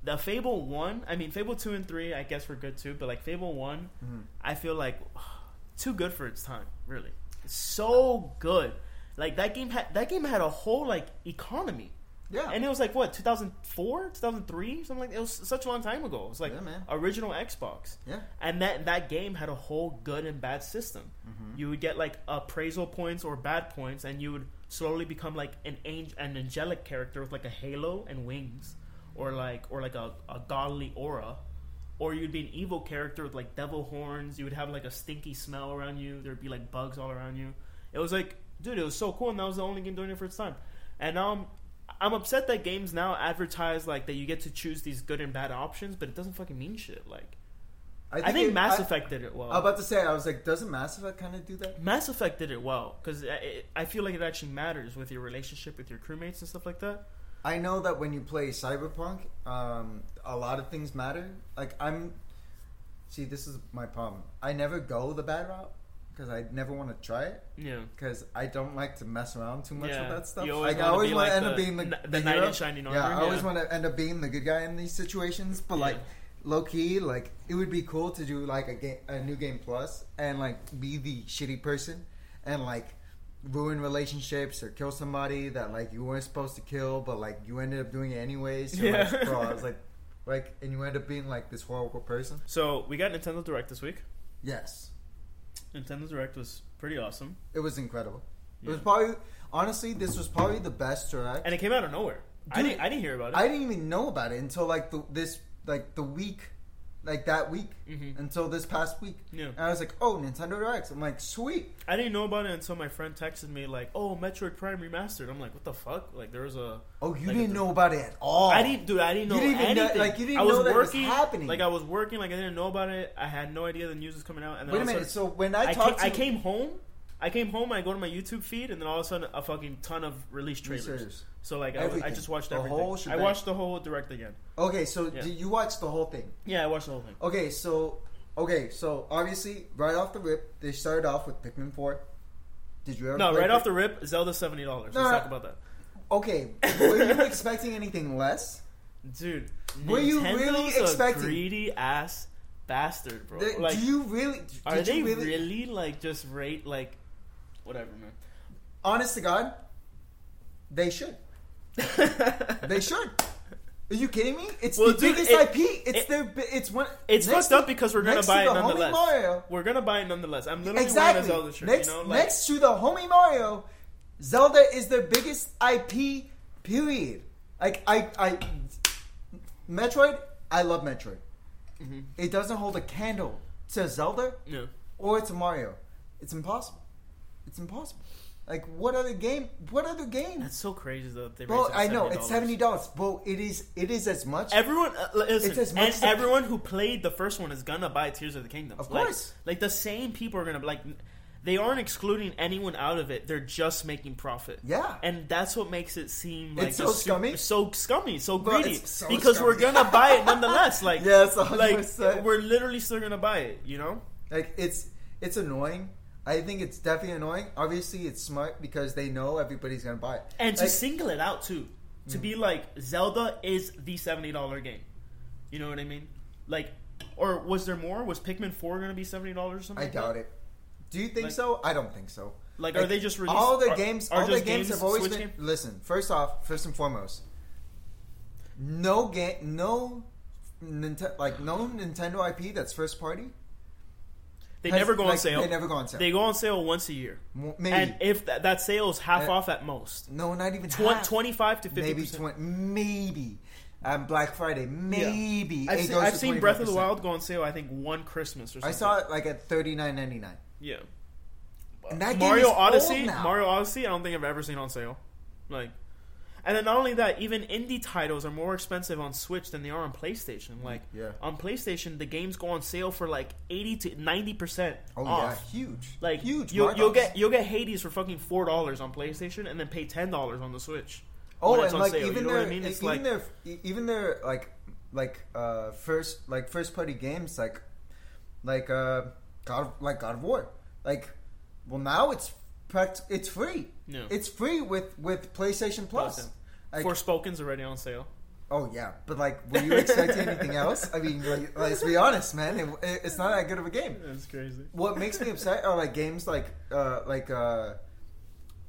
the Fable one. I mean, Fable two and three, I guess were good too. But like Fable one, Mhm. I feel like too good for its time. Really, so good. Like that game had that game had a whole like economy. Yeah. And it was like what 2004, 2003, something like that. It was such a long time ago. It was like Yeah, original Xbox. yeah. And that that game had a whole good and bad system. Mm-hmm. You would get like appraisal points or bad points, and you would slowly become like an angel, an angelic character with like a halo and wings, or like or like a, a godly aura, or you'd be an evil character with like devil horns. You would have like a stinky smell around you. There'd be like bugs all around you. It was like, dude, it was so cool, and that was the only game doing it for its time. And now I'm, I'm upset that games now advertise like that you get to choose these good and bad options, but it doesn't fucking mean shit. Like I think, it- Mass I- Effect did it well. I was about to say, I was like, doesn't Mass Effect kind of do that? Mass Effect did it well because I feel like it actually matters with your relationship with your crewmates and stuff like that. I know that when you play Cyberpunk, um, a lot of things matter. Like I'm, see, this is my problem. I never go the bad route because I never want to try it Yeah, because I don't like to mess around too much Yeah. with that stuff. You always like I always want to like end up being the, n- the, the knight hero. in shining armor. Yeah, I always yeah. want to end up being the good guy in these situations. But like low key, like it would be cool to do like a game, a new game plus, and like be the shitty person, and like ruin relationships or kill somebody that like you weren't supposed to kill, but like you ended up doing it anyways. You're Yeah. like, bro, I was like, like, and you end up being like this horrible person. So we got Nintendo Direct this week. Yes, Nintendo Direct was pretty awesome, it was incredible. It was probably honestly, this was probably the best direct. and it came out of nowhere. I didn't. I didn't hear about it. I didn't even know about it until like the this like the week, like that week Mhm. until this past week. Yeah. And I was like, oh, Nintendo Directs. I'm like, sweet. I didn't know about it until my friend texted me like, "Oh, Metroid Prime remastered." I'm like, "What the fuck?" Like there was a. Oh, you Like, didn't know about it at all. I didn't, dude. I didn't know You didn't even know- anything. like, you didn't I was know that it was working, happening. Like I was working, like I didn't know about it. I had no idea the news was coming out. And then Wait a minute. sudden- So when I I, came, talked to I came home. I came home. I go to my YouTube feed, and then all of a sudden, a fucking ton of release trailers. So like, I, I just watched The everything. whole I watched the whole direct again. Okay, so Yeah. did you watch the whole thing? Yeah, I watched the whole thing. Okay, so okay, so obviously right off the rip, they started off with Pikmin Four. Did you ever? No, right off the rip, Zelda seventy dollars. No, Let's no. talk about that, Okay, were you expecting anything less? dude. Were you Nintendo's really a expecting- greedy ass bastard, bro? Like, do you really? are they you really, really like just rate like whatever, man? Honest to God, they should. They should. Are you kidding me? It's Well, the dude, biggest it- IP. It's it- their. It's one. It's next fucked up because we're gonna buy to it nonetheless. Mario. We're gonna buy it nonetheless. I'm literally Exactly. wearing a Zelda shirt. next, you know, like, next to the homie Mario, Zelda is their biggest IP. Period. Like I, I, Metroid. I love Metroid. Mhm. It doesn't hold a candle to Zelda yeah. or to Mario. It's impossible. It's impossible. Like what other game? What other game? That's so crazy though. They Bro, I know it's $70. seventy dollars. Bro, it is. It is as much. Everyone, uh, listen, It's as much and as everyone who played the first one is gonna buy Tears of the Kingdom. Of Like- course. like, the same people are gonna like. They aren't excluding anyone out of it. They're just making profit. Yeah. and that's what makes it seem like It's so scummy. so scummy, so greedy. so because we're gonna buy it nonetheless. Like, Yes, like 100%. we're literally still gonna buy it. You know? Like it's it's annoying. I think it's definitely annoying. Obviously, it's smart because they know everybody's gonna buy it. And to single it out too, to Mm. be like Zelda is the seventy dollar game. You know what I mean? Like, or was there more? Was Pikmin four going to be seventy dollars or something? I like doubt that? it. Do you think Like- so? I don't think so. Like, are they just released? all the games? Are all the just games, have always Switch been. game? Listen, first off, first and foremost, no game, no, Ninte- like no Nintendo IP that's first party. They has- never go on sale. They never go on sale. They go on sale once a year, Maybe and if that, that sale is half Uh, off at most, no, not even half. twenty-five to fifty maybe percent. twenty, maybe. Um, Black Friday, maybe. I've, it seen, I've seen Breath of the 25%. Wild go on sale. I think one Christmas or something. I saw it like at thirty nine ninety nine. Yeah. And that game Mario Odyssey. Mario Odyssey, I don't think I've ever seen on sale. Like, and then not only that, even indie titles are more expensive on Switch than they are on PlayStation. Like, Yeah. on PlayStation, the games go on sale for like eighty to ninety percent Oh off. yeah, huge. Like, huge. You'll, you'll get you'll get Hades for fucking four dollars on PlayStation, and then pay ten dollars on the Switch. Oh, and like sale, even you know their, I mean? It's even like their, even their like, like uh, first like first party games like, like uh, God of, like God of War, like, well now it's pract- it's free. Yeah. It's free with with PlayStation Plus. Like, Forspoken's already on sale. oh yeah, but like, were you expecting anything else? I mean, like, let's be honest, man. It, it's not that good of a game. That's crazy. what makes me upset are like games like uh like uh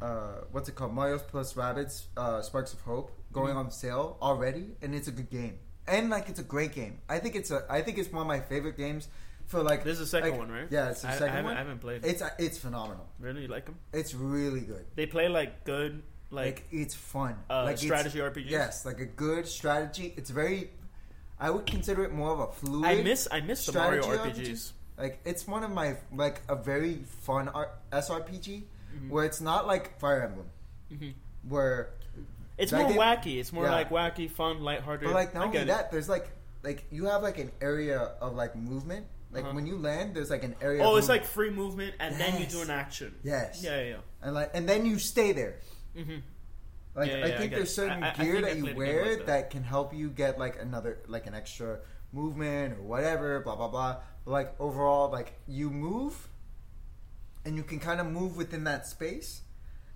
uh what's it called Mario plus Rabbids uh Sparks of Hope going Mhm. on sale already and it's a good game and like it's a great game I think it's a I think it's one of my favorite games for like This is the second like- one, right? yeah it's the I, I second haven't, one I haven't played. it's it's phenomenal really, you like them? it's really good They play like good, like, like, it's fun uh, like it's- strategy RPGs. yes like a good strategy it's very I would consider it more of a fluid I miss I miss the Mario strategy RPGs. Like it's one of my like a very fun R- SRPG Mhm. where it's not like Fire Emblem Mhm. where It's That more wacky. It's more Yeah. like wacky, fun, lighthearted. but like I not only get it. that there's like like you have like an area of like movement like Uh-huh. when you land there's like an area Oh, it's like free movement, and then you do an action. yes Yeah, yeah, and like and then you stay there yeah. hmm like Yeah, I yeah, I think get there's certain I- I- I gear I that you played a game wear that. that. can help you get like another like an extra movement or whatever blah blah blah but like overall like you move and you can kind of move within that space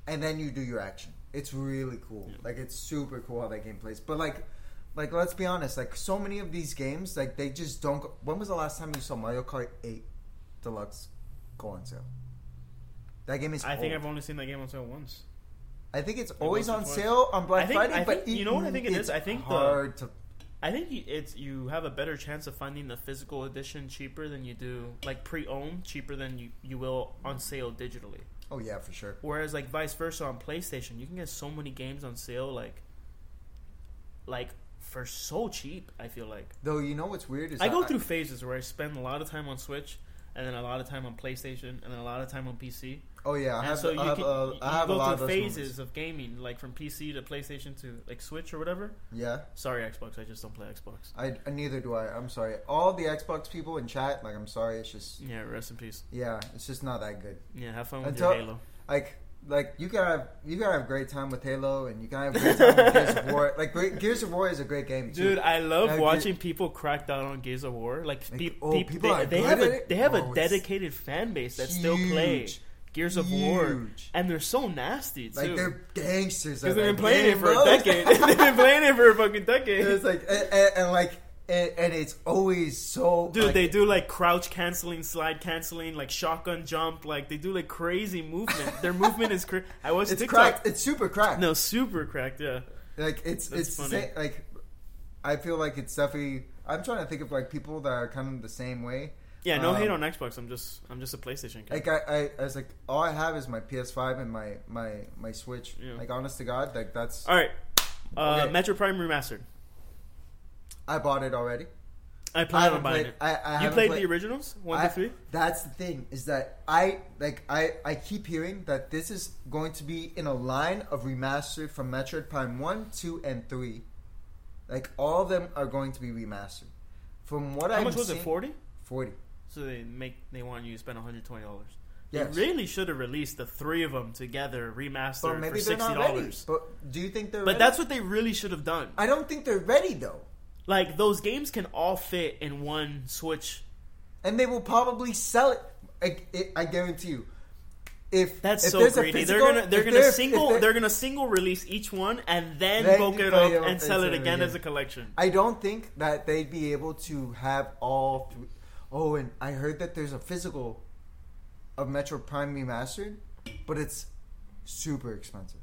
and then you do your action it's really cool Yeah. like it's super cool how that game plays but like like let's be honest like so many of these games like they just don't go, when was the last time you saw mario kart 8 deluxe go on sale That game is. I think. I've only seen that game on sale once. I think it's always on sale on Black think- Friday. I but think- you know what I think it's? I think the- hard to. I think it's you have a better chance of finding the physical edition cheaper than you do like pre-owned cheaper than you, you will on sale digitally. Oh yeah, for sure. Whereas like vice versa on PlayStation, you can get so many games on sale like like for so cheap. I feel like Though you know what's weird is I go through phases where I spend a lot of time on Switch and then a lot of time on PlayStation and then a lot of time on PC. Oh yeah, I And have. so I you have, can uh, I have a go lot of through those phases moments. of gaming, like from PC to PlayStation to like Switch or whatever. Yeah, Sorry, Xbox, I just don't play Xbox. I uh, neither do I. I'm sorry. All the Xbox people in chat, like, I'm sorry. It's just Yeah, rest in peace. yeah, it's just not that good. Yeah, have fun with Until- your Halo. Like, like you can have you can have great time with Halo, and you can have great time with Gears of War. Like, great, Gears of War is a great game too. Dude, I love Like, watching people crack down on Gears of War. Like, Like, pe- oh, peop- people they, are they good have at a it? they have Oh, a it's dedicated fan base that still play Huge. Gears of War, Huge. and they're so nasty too. Like they're gangsters. because they've been that playing it for a bro. decade. they've been playing it for a fucking decade. It's like and, and, and like and, and it's always so. Dude, like, they do like crouch canceling, slide canceling, like shotgun jump. Like they do like crazy movement. Their movement is cra- I watched It's TikTok. cracked. It's super cracked. No, super cracked. Yeah. Like it's That's it's funny. sa- like I feel like it's definitely. I'm trying to think of like people that are kind of the same way. Yeah, no Um, hate on Xbox. I'm just I'm just a PlayStation Guy. Like I, I, I was like, all I have is my PS5 and my my my Switch. Yeah. Like honest to God, like that's All right. Uh, Okay. Metro Prime remastered. I bought it already. I I plan on buying played. it. I, I you played played- the originals one I- to three. That's the thing is that I like I I keep hearing that this is going to be in a line of remastered from Metroid Prime one, two, and three. Like all of them are going to be remastered. From what How I'm much was seeing, it? Forty. Forty. So they make they want you to spend one hundred twenty dollars. Yes. They really should have released the three of them together, remastered for sixty dollars. But do you think they're? But ready? that's what they really should have done. I don't think they're ready though, Like those games can all fit in one Switch. and they will probably sell it. I, it, I guarantee you. If That's if so greedy. physical- they're gonna they're gonna there- single if there- they're gonna single release each one and then, Then bulk it up and sell it again as a collection. I don't think that they'd be able to have all. Three. Oh, and I heard that there's a physical of Metro Prime remastered, but it's super expensive.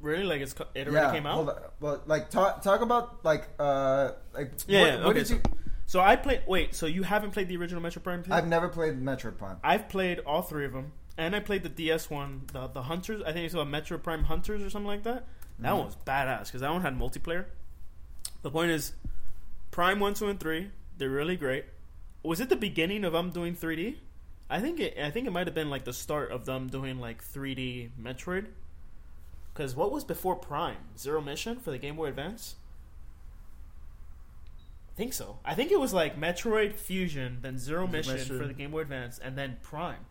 Really? Like it's it already came out. Hold on. Well, like talk talk about like uh like Yeah, What, yeah, what okay, did so- you? So I played. Wait, so you haven't played the original Metro Prime? 2? I've never played Metro Prime. I've played all three of them, and I played the DS one, the the Hunters. I think it's called Metro Prime Hunters or something like that. That Mhm. one was badass because that one had multiplayer. The point is, Prime one, two, and three. They're really great. Was it the beginning of them doing 3D? I think it. I think it might have been like the start of them doing like 3D Metroid. Because what was before Prime? Zero Mission for the Game Boy Advance. I think so. I think it was like Metroid Fusion, then Zero Mission for the Game Boy Advance, and then Prime.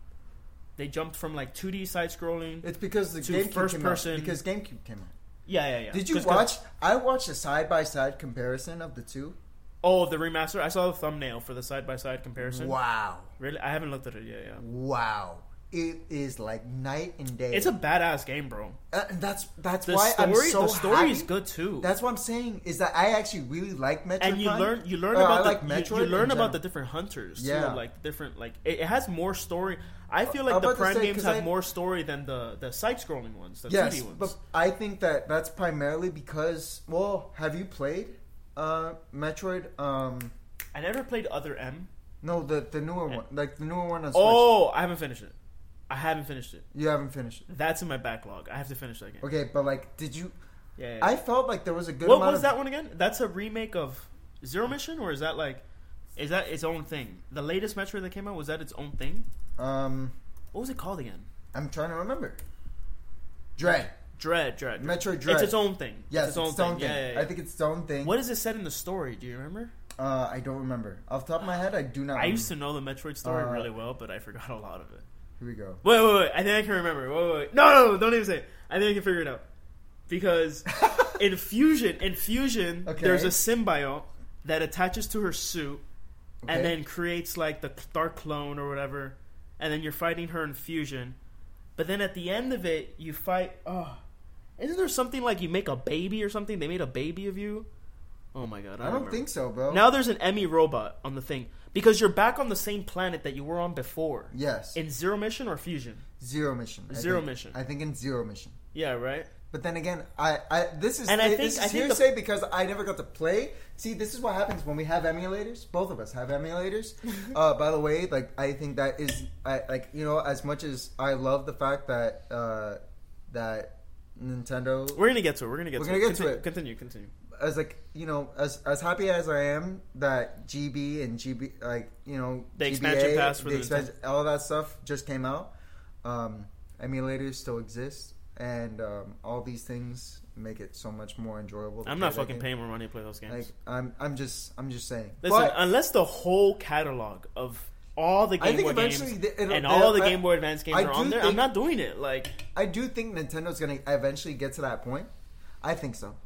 They jumped from like 2D side scrolling. It's because the GameCube first came person- out. Because GameCube came out. Yeah, yeah, yeah. Did you 'Cause- watch? I watched a side by side comparison of the two. Oh, the remaster. I saw the thumbnail for the side by side comparison. Wow, Really, I haven't looked at it yet. Yeah, wow! It is like night and day. it's a badass game, bro. Uh, that's that's The why I'm story, so the story happy. is good too. That's what I'm saying is that I actually really like Metroid. and you Prime. learn you learn Uh, about I the like Metroid you, in learn about the different hunters Yeah. too, like different like it, it has more story. I feel like I'm the Prime say, games have I- more story than the the side scrolling ones, the Yes, 2D ones. but I think that that's primarily because. Well, have you played uh, Metroid? Um, I never played Other M. no, the the newer one, like the newer one on Switch. Oh, I haven't finished it. I haven't finished it. You haven't finished it. That's in my backlog. I have to finish that game. Okay, but like, did you? Yeah. yeah, I felt like there was a good. what was of, that one again? That's a remake of Zero Mission, or is that like, is that its own thing? The latest Metroid that came out was that its own thing? Um, What was it called again? I'm trying to remember. Dread. Dread, Dread. Metroid Dread. It's its own thing. Yes, it's its own thing. thing. Yeah, yeah, yeah. I think it's its own thing. What is it said in the story? Do you remember? Uh, I don't remember. Off the top of my head, I do not. I remember. used to know the Metroid story Uh, really well, but I forgot a lot of it. Here we go. Wait, wait, wait. I think I can remember. Wait, wait, wait. No, no, no, don't even say it. I think I can figure it out. Because in Fusion, in Fusion, Okay. there's a symbiote that attaches to her suit Okay. and then creates like the dark clone or whatever. And then you're fighting her in Fusion. But then at the end of it, you fight. Oh, isn't there something like you make a baby or something? They made a baby of you. Oh my god, I don't remember. think so, bro. Now there's an Emmy robot on the thing because you're back on the same planet that you were on before. Yes. In Zero Mission or Fusion? zero mission. I Zero think. mission. I think in zero mission. Yeah, right. But then again, I, I this is And I think, this is I think the- hearsay because I never got to play. See, this is what happens when we have emulators. Both of us have emulators. uh, by the way, like I think that is, I like you know, as much as I love the fact that uh, that Nintendo We're gonna get to it. We're gonna get We're to gonna it. get to it. Continue, continue. As like you know as as happy as I am that GB and GB like you know The GBA, expansion pass for the expansion, all that stuff just came out. Um, emulators still exist, and um, all these things make it so much more enjoyable. I'm not fucking paying more money to play those games. Like I'm I'm just I'm just saying. Listen, but unless the whole catalog of all the Game think Boy games the- and all the Game Boy Advance games I are on there, I'm not doing it. Like, I do think Nintendo's gonna eventually get to that point. I think so.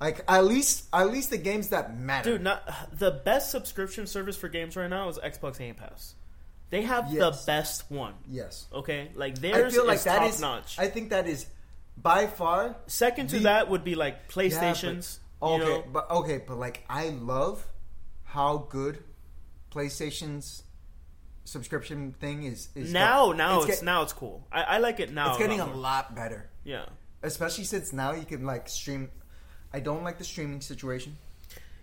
Like at least at least the games that matter. dude, not the best subscription service for games right now is Xbox Game Pass. They have Yes. the best one. yes. Okay, like I theirs feel like is that top is notch. I think that is by far Second to the- that would be like Yeah, but- PlayStation's. okay, you know, but okay, but like I love how good PlayStation's subscription thing is. is now, now it's, get- now it's cool. I, I like it now. it's getting a lot better, Yeah, especially since now you can like stream. I don't like the streaming situation.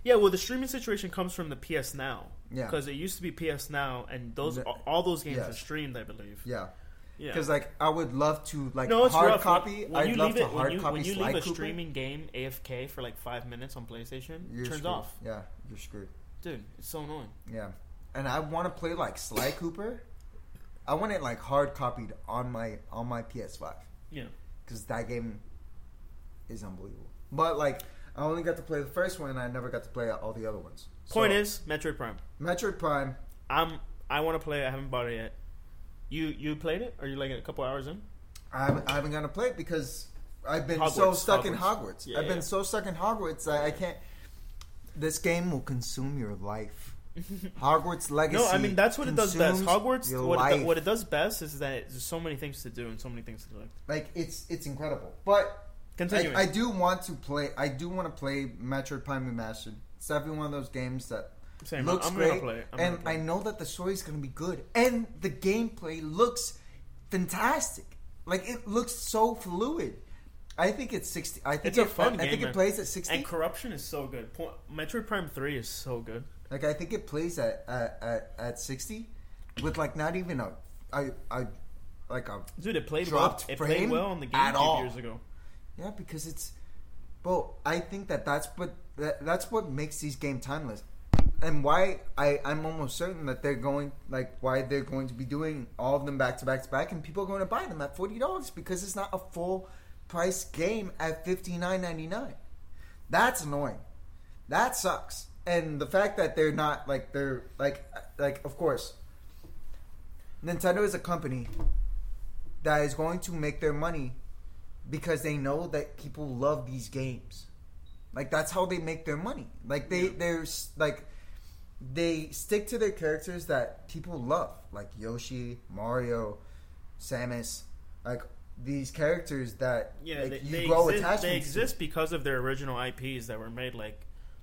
yeah. Well, the streaming situation comes from the PS Now. Yeah. because it used to be PS Now, and those The- all those games yes. are streamed, I believe. Yeah, Yeah. because like I would love to like no, it's hard rough. copy. When, when I'd you love leave to it, when hard you, copy when you Sly leave a Cooper. streaming game AFK for like five minutes on PlayStation, it turns screwed. off. Yeah, you're screwed. Dude, it's so annoying. Yeah, and I want to play like Sly Cooper. I want it like hard copied on my on my PS5 Yeah. because that game is unbelievable. But like, I only got to play the first one, and I never got to play all the other ones. Point So, is, Metroid Prime. Metroid Prime. I'm. I want to play. it. I haven't bought it yet. You you played it? Are you like a couple hours in? I haven't, I haven't gotten to play it because I've been so Hogwarts, stuck in Hogwarts. Hogwarts. Yeah, I've been yeah. so stuck in Hogwarts that I can't. This game will consume your life. Hogwarts Legacy. no, I mean that's what it does best. Hogwarts. What it, what it does best is that there's so many things to do and so many things to collect. like it's it's incredible. But Continuing. I, I do want to play. I do want to play Metroid Prime Remastered. It's definitely one of those games that Same. looks I'm great, gonna play. I'm and I know that the story is going to be good, and the gameplay looks fantastic. Like it looks so fluid. I think it's sixty. I think It's a it, fun I, I think man. it plays at sixty. And corruption is so good. Po- Metroid Prime Three is so good. Like I think it plays at at, at, at sixty, with like not even a a, a like a Dude, it played Dropped well. It played well on the at all. Years ago. Yeah, because it's, bro. I think that that's what that, that's what makes these games timeless, and why I I'm almost certain that they're going like why they're going to be doing all of them back to back to back, and people are going to buy them at forty dollars because it's not a full price game at fifty nine ninety nine. That's annoying. That sucks. And the fact that they're not like they're like like of course, Nintendo is a company that is going to make their money because they know that people love these games. Like that's how they make their money. Like they there's like they stick to their characters that people love, like Yoshi, Mario, Samus, like these characters that Yeah, like, they, you they grow exist, attachment they to exist because of their original IPs that were made like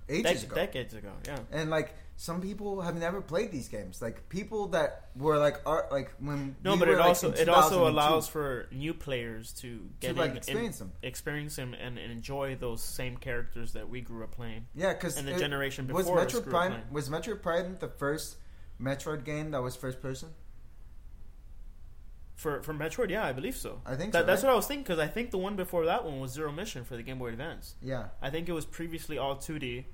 ages dec- ago. decades ago. Yeah. And like some people have never played these games. Like people that were like art like when No, we but were, it like, also it also allows for new players to get like, in, experience and, them. experience them, and, and enjoy those same characters that we grew up playing. Yeah, because And the generation was before grew up Prime playing. was Metro Prime the first Metroid game that was first person. For for Metroid, yeah, I believe so. I think that, so, That's right? what I was thinking because I think the one before that one was Zero Mission for the Game Boy Advance. Yeah, I think it was previously all 2D,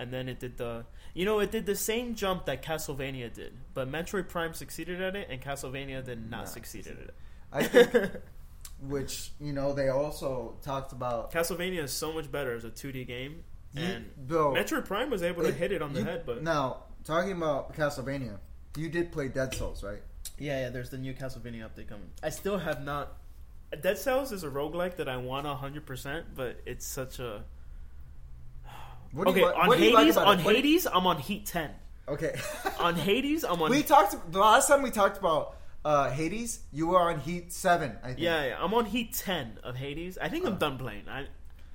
and then it did the you know it did the same jump that Castlevania did, but Metroid Prime succeeded at it, and Castlevania did not Not succeed at it. I think which you know they also talked about. Castlevania is so much better as a 2D game, You- and bro, Metroid Prime was able to it- hit it on the you- head. But now talking about Castlevania, you did play Dead Cells, right? yeah, yeah, there's the new Castlevania update coming. I still have not. Dead Cells is a roguelike that I want 100%, but it's such a. What do okay, you, on what do you like Hades, about on it? What do you- Hades, I'm on Heat 10. okay. On Hades, I'm on. we talked the last time we talked about uh, Hades. You were on Heat Seven, I think. Yeah, yeah, I'm on Heat 10 of Hades. I think I'm Uh. done playing. I,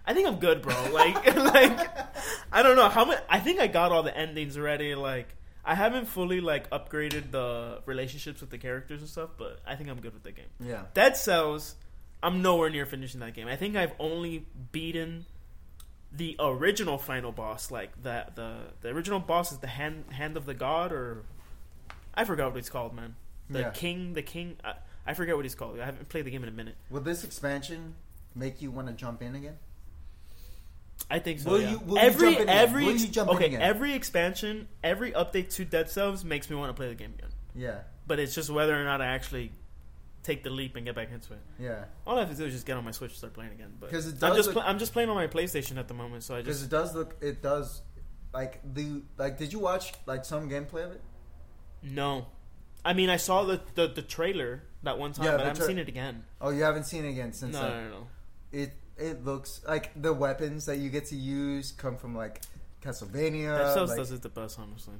I think I'm good, bro. Like, like I don't know how much. I think I got all the endings already. Like, I haven't fully like upgraded the relationships with the characters and stuff, but I think I'm good with the game. Yeah. Dead Cells, I'm nowhere near finishing that game. I think I've only beaten the original final boss. Like that, the the original boss is the hand hand of the god, or I forgot what it's called, man. The Yeah. king, the king. I, I forget what he's called. I haven't played the game in a minute. Will this expansion make you want to jump in again? I think so. Will yeah. you- will every jump in again? every Will you jump in okay, every expansion, every update to Dead Cells makes me want to play the game again. Yeah. But it's just whether or not I actually take the leap and get back into it. Yeah. All I have to do is just get on my Switch and start playing again. But I'm just look- pla- I'm just playing on my PlayStation at the moment, so I Because just it does look. It does. Like the like. Did you watch like some gameplay of it? no. I mean, I saw the the, the trailer that one time, Yeah, but I haven't tra- seen it again. Oh, you haven't seen it again since. No, no, no, no. It it looks like the weapons that you get to use come from like Castlevania. Cells like, does it the best, honestly.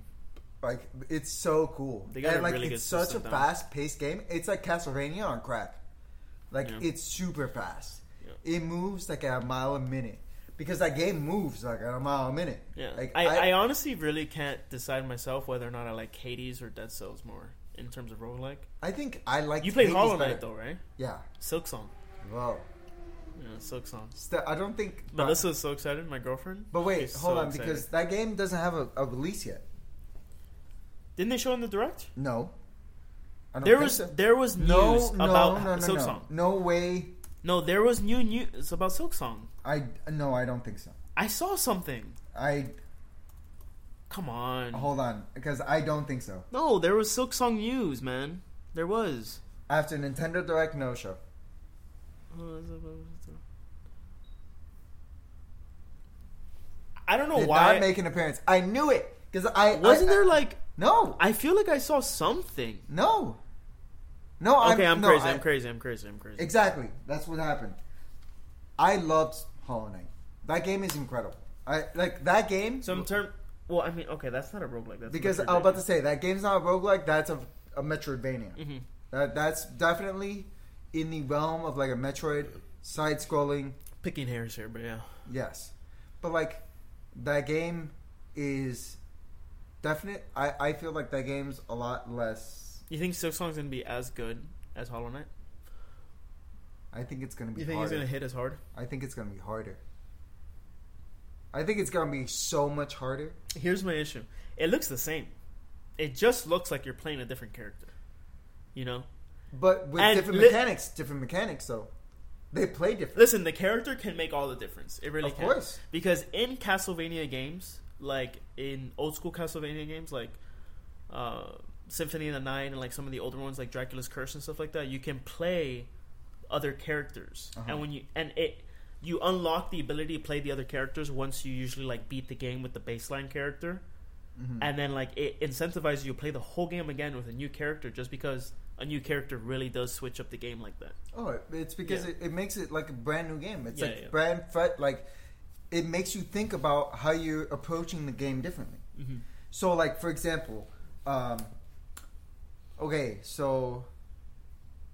Like it's so cool. They got and like really it's such a fast paced game. It's like Castlevania on crack. Like Yeah. it's super fast. Yeah. It moves like at a mile a minute. Because that game moves like at a mile a minute. Yeah, Like I, I, honestly really can't decide myself whether or not I like Hades or Dead Cells more in terms of roguelike. I think I like You played Hades Hollow better. Knight though, right? Yeah. Silk Song. Whoa. Yeah, Silk Song. St- I don't think Melissa's so excited. My girlfriend. But wait, She's hold so on, excited. because that game doesn't have a, a release yet. Didn't they show in the direct? No. There was so. there was news no, no, about no, no, Silk no. Song. No way. No, there was new news about Silk Song. I no, I don't think so. I saw something. I Come on. hold on because I don't think so. No, there was Silk Song news, man. There was. After Nintendo Direct, no show. I don't know Did why. not make an appearance. I knew it because I Wasn't I- there like? No, I feel like I saw something. no, no. I'm, Okay, I'm no, crazy. I- I'm crazy. I'm crazy. I'm crazy. Exactly. That's what happened. I loved Hollow Knight. That game is incredible. I like that game. So in term, well, I mean, okay, that's not a roguelike. That's because I was about to say that game's not a roguelike. That's a, a Metroidvania. Mhm. That that's definitely in the realm of like a Metroid side-scrolling. picking hairs here, but yeah. Yes, but like that game is definite. I I feel like that game's a lot less. You think Silk Song's gonna be as good as Hollow Knight? I think it's gonna be. You think harder. he's gonna hit as hard? I think it's gonna be harder. I think it's gonna be so much harder. Here's my issue. It looks the same. It just looks like you're playing a different character. You know? But with And different li- mechanics, different mechanics though. They play different. Listen, the character can make all the difference. It really Of can. course. Because in Castlevania games, like in old school Castlevania games, like uh, Symphony of the Night and like some of the older ones, like Dracula's Curse and stuff like that, you can play other characters, Uh-huh. and when you and it you unlock the ability to play the other characters once you usually like beat the game with the baseline character, Mhm. and then like it incentivizes you to play the whole game again with a new character just because a new character really does switch up the game like that. Oh, it's because Yeah. it, it makes it like a brand new game. It's Yeah, like yeah. brand fret like it makes you think about how you're approaching the game differently. Mm-hmm. So like for example, um okay, so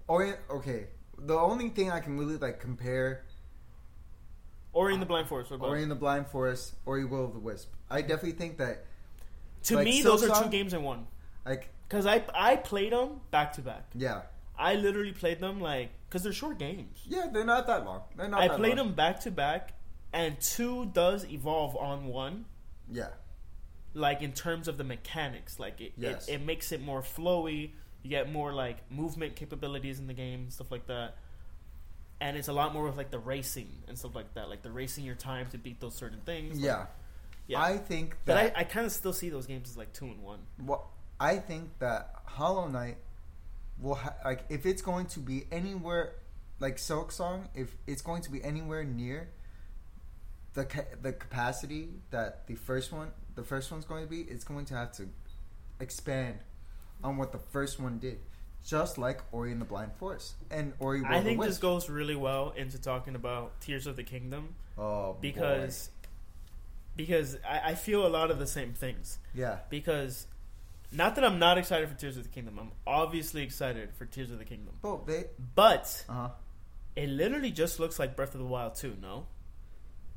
or okay, the only thing I can really like compare Ori in the Blind Forest. Ori and the Blind Forest, Ori Will of the Wisp. I definitely think that to like me, those are two games in one. like Because I I played them back to back. yeah. I literally played them like because they're short games. Yeah, they're not that long. They're not I that played long. them back to back, and two does evolve on one. Yeah. Like in terms of the mechanics, like it, Yes. it, it makes it more flowy. You get more like movement capabilities in the game, stuff like that. And it's a lot more with like the racing and stuff like that, like the racing your time to beat those certain things. Like, Yeah. yeah. I think but that I, I kind of still see those games as like two and one. Well, I think that Hollow Knight will ha- like if it's going to be anywhere like Silk Song, if it's going to be anywhere near the ca- the capacity that the first one the first one's going to be, it's going to have to expand on what the first one did, just like Ori and the Blind Forest and Ori. Will I think this goes really well into talking about Tears of the Kingdom oh, because because I, I feel a lot of the same things. yeah, Because not that I'm not excited for Tears of the Kingdom, I'm obviously excited for Tears of the Kingdom. but they But uh huh it literally just looks like Breath of the Wild 2, no?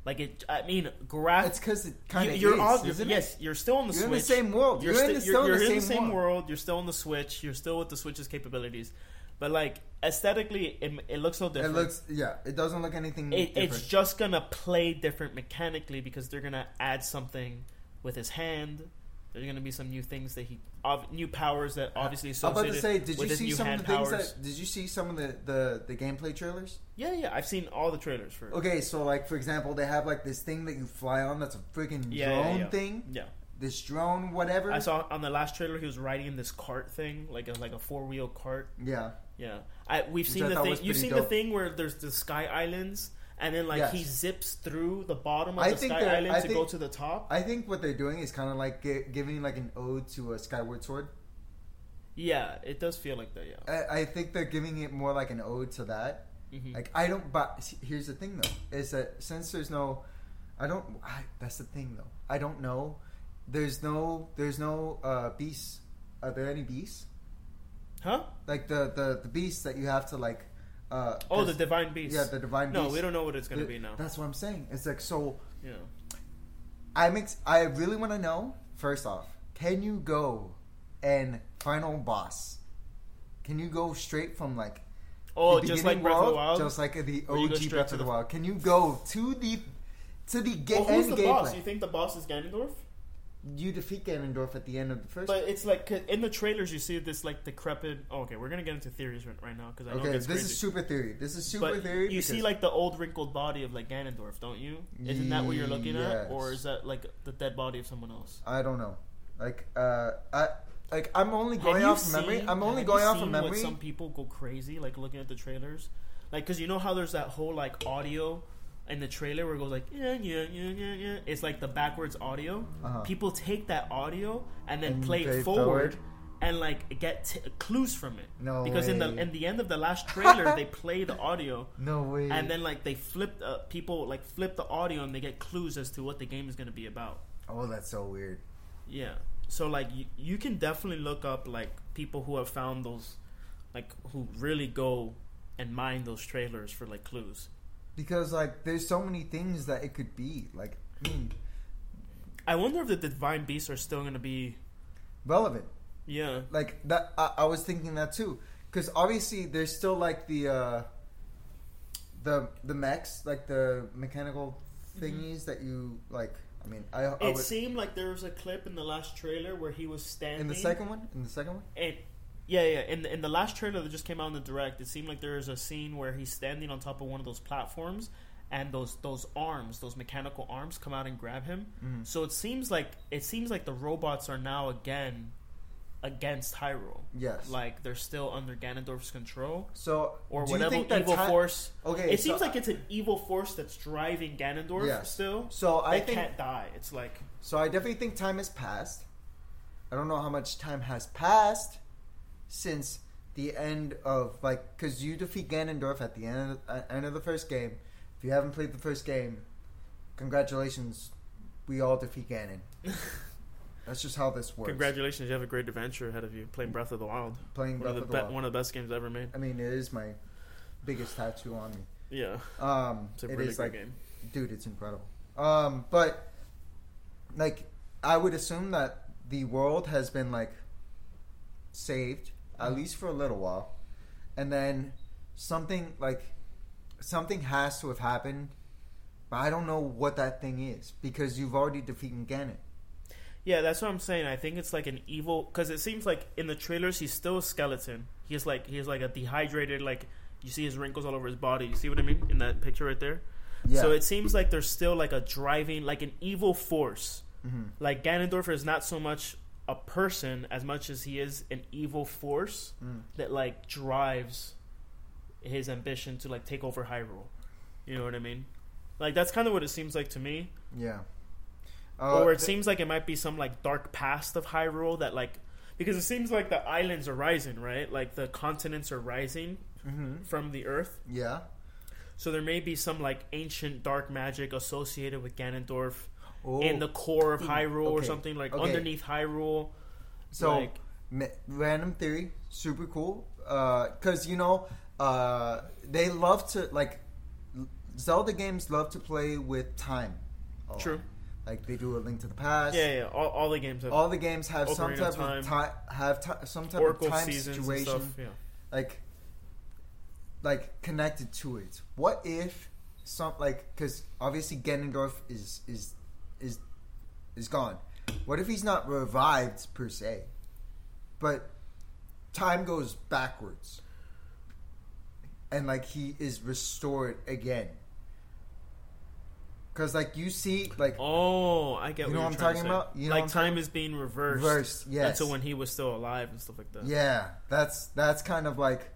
Like it, I mean, graph. It's because it kind of you, is, are all, isn't it? yes, you're still on the switch. You're in the same world. You're, in sti- the, still you're in the same, world. world. You're still on the Switch. You're still with the Switch's capabilities, but like aesthetically, it, it looks no different. It looks yeah. It doesn't look anything It- different. it's just gonna play different mechanically because they're gonna add something with his hand. There's gonna be some new things that he, ob- new powers that obviously I'm about to associated say, did you see some of the things powers. that? Did you see some of the the, the gameplay trailers? Yeah, yeah, I've seen all the trailers for. Okay, so like for example, they have like this thing that you fly on. That's a freaking Yeah, yeah, drone yeah. thing. Yeah, This drone, whatever. I saw on the last trailer he was riding in this cart thing, like a like a four wheel cart. Yeah, Yeah, I we've Which seen I the thing. You've seen the thing where there's the sky islands, and then like Yes. he zips through the bottom of I the think sky island I to think- go to the top. I think what they're doing is kind of like gi- giving like an ode to a Skyward Sword. yeah, it does feel like that. Yeah. I, I think they're giving it more like an ode to that. Mhm. Like I don't. But see, here's the thing though, is that since there's no, I don't. I, that's the thing though. I don't know. There's no. There's no uh, beasts. Are there any beasts? huh? Like the the the beasts that you have to like. Uh, Oh, the divine beast. Yeah, the divine. no, beast. No, we don't know what it's gonna be now. That's what I'm saying. It's like so. Yeah. I'm ex- I really want to know. First off, can you go and final boss? Can you go straight from like Oh, the just like Breath of the world, Wild. just like the Or you go OG Breath to of the Wild? Can you go to the to the ga- well, who's the boss? gameplay? You think the boss is Ganondorf? You defeat Ganondorf at the end of the first. But it's like in the trailers you see this like decrepit. Oh, okay, we're gonna get into theories right, right now because I know okay, this crazy. is super theory. This is super but theory. you see like the old wrinkled body of like Ganondorf, don't you? Isn't that what you're looking at, or is that like the dead body of someone else? I don't know. Like uh, I like I'm only going off of memory. I'm only going off of seen memory. Some people go crazy like looking at the trailers, like because you know how there's that whole like audio in the trailer where it goes like yeah yeah yeah yeah yeah. It's like the backwards audio. Uh-huh. People take that audio and then And play it forward. forward. And like get t- clues from it No because in the in the end of the last trailer they play the audio No way. and then like they flip uh, people like flip the audio and they get clues as to what the game is going to be about oh, that's so weird. yeah so like you, you can definitely look up like people who have found those like who really go and mine those trailers for like clues Because like there's so many things that it could be. Like I mean, i wonder if the divine beasts are still going to be relevant. yeah Like that. I, I was thinking that too. Because obviously there's still like the uh, the the mechs, like the mechanical thingies that you like. I mean, I, I Mm-hmm. it would, seemed like there was a clip in the last trailer where he was standing in the second one. In the second one. And yeah, yeah. In the, in the last trailer that just came out in the direct, it seemed like there is a scene where he's standing on top of one of those platforms, and those those arms, those mechanical arms, come out and grab him. Mhm. So it seems like it seems like the robots are now again against Hyrule. Yes. Like they're still under Ganondorf's control So or whatever evil force. Okay. It so seems like it's an evil force that's driving Ganondorf Yes. still. So I They think can't die. It's like So I definitely think time has passed. I don't know how much time has passed since the end of like because you defeat Ganondorf at the end of, uh, end of the first game. If you haven't played the first game, congratulations, we all defeat Ganon. That's just how this works. congratulations, you have a great adventure ahead of you playing Breath of the Wild. Playing One Breath of the, of be- Wild. one of the best games ever made. I mean, it is my biggest tattoo on me. Yeah, Um, it's a it really is like game. dude it's incredible um but like i would assume that the world has been like saved at Mm-hmm. least for a little while and then something like something has to have happened but i don't know what that thing is because you've already defeated ganon Yeah, that's what I'm saying. I think it's like an evil because it seems like in the trailers he's still a skeleton. He's like he's like a dehydrated like you see his wrinkles all over his body. You see what I mean in that picture right there? yeah So it seems like there's still like a driving like an evil force. Mhm. Like Ganondorf is not so much a person as much as he is an evil force Mm. that like drives his ambition to like take over Hyrule. You know what I mean? Like that's kind of what it seems like to me. yeah uh, or it th- seems like it might be some like dark past of Hyrule that like because it seems like the islands are rising, right? Like the continents are rising mhm. from the earth. yeah So there may be some like ancient dark magic associated with Ganondorf oh. in the core of Ooh, Hyrule or something like okay. underneath Hyrule. So, like, ma- random theory, super cool. Because you know, uh, they love to like Zelda games love to play with time. True. Like they do a Link to the Past. Yeah, yeah. All, all the games have All the games have some type of Time. of time. Have ti some type Oracle of time situation. stuff. Yeah. like like connected to it. What if some like because obviously Ganondorf is is is is gone. What if he's not revived per se, but time goes backwards, and like he is restored again? Because like you see like Oh, I get You what know you're what I'm talking about? You know like time is being reversed. reversed, yes. Until when he was still alive and stuff like that. Yeah, that's that's kind of like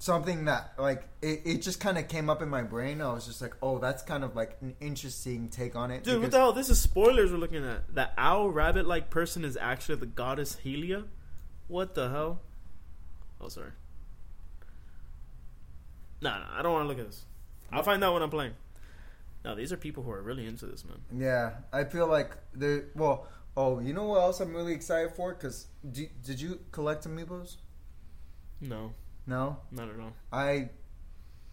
something that like it, it just kind of came up in my brain. I was just like, oh, that's kind of like an interesting take on it. Dude, what the hell? This is spoilers we're looking at. The owl rabbit like person is actually the goddess Hylia? What the hell? Oh, sorry. No, no, I don't want to look at this. I'll find out when I'm playing. No, these are people who are really into this, man. Yeah, I feel like the well. Oh, you know what else I'm really excited for? Because did you collect amiibos? No, No, not at all. I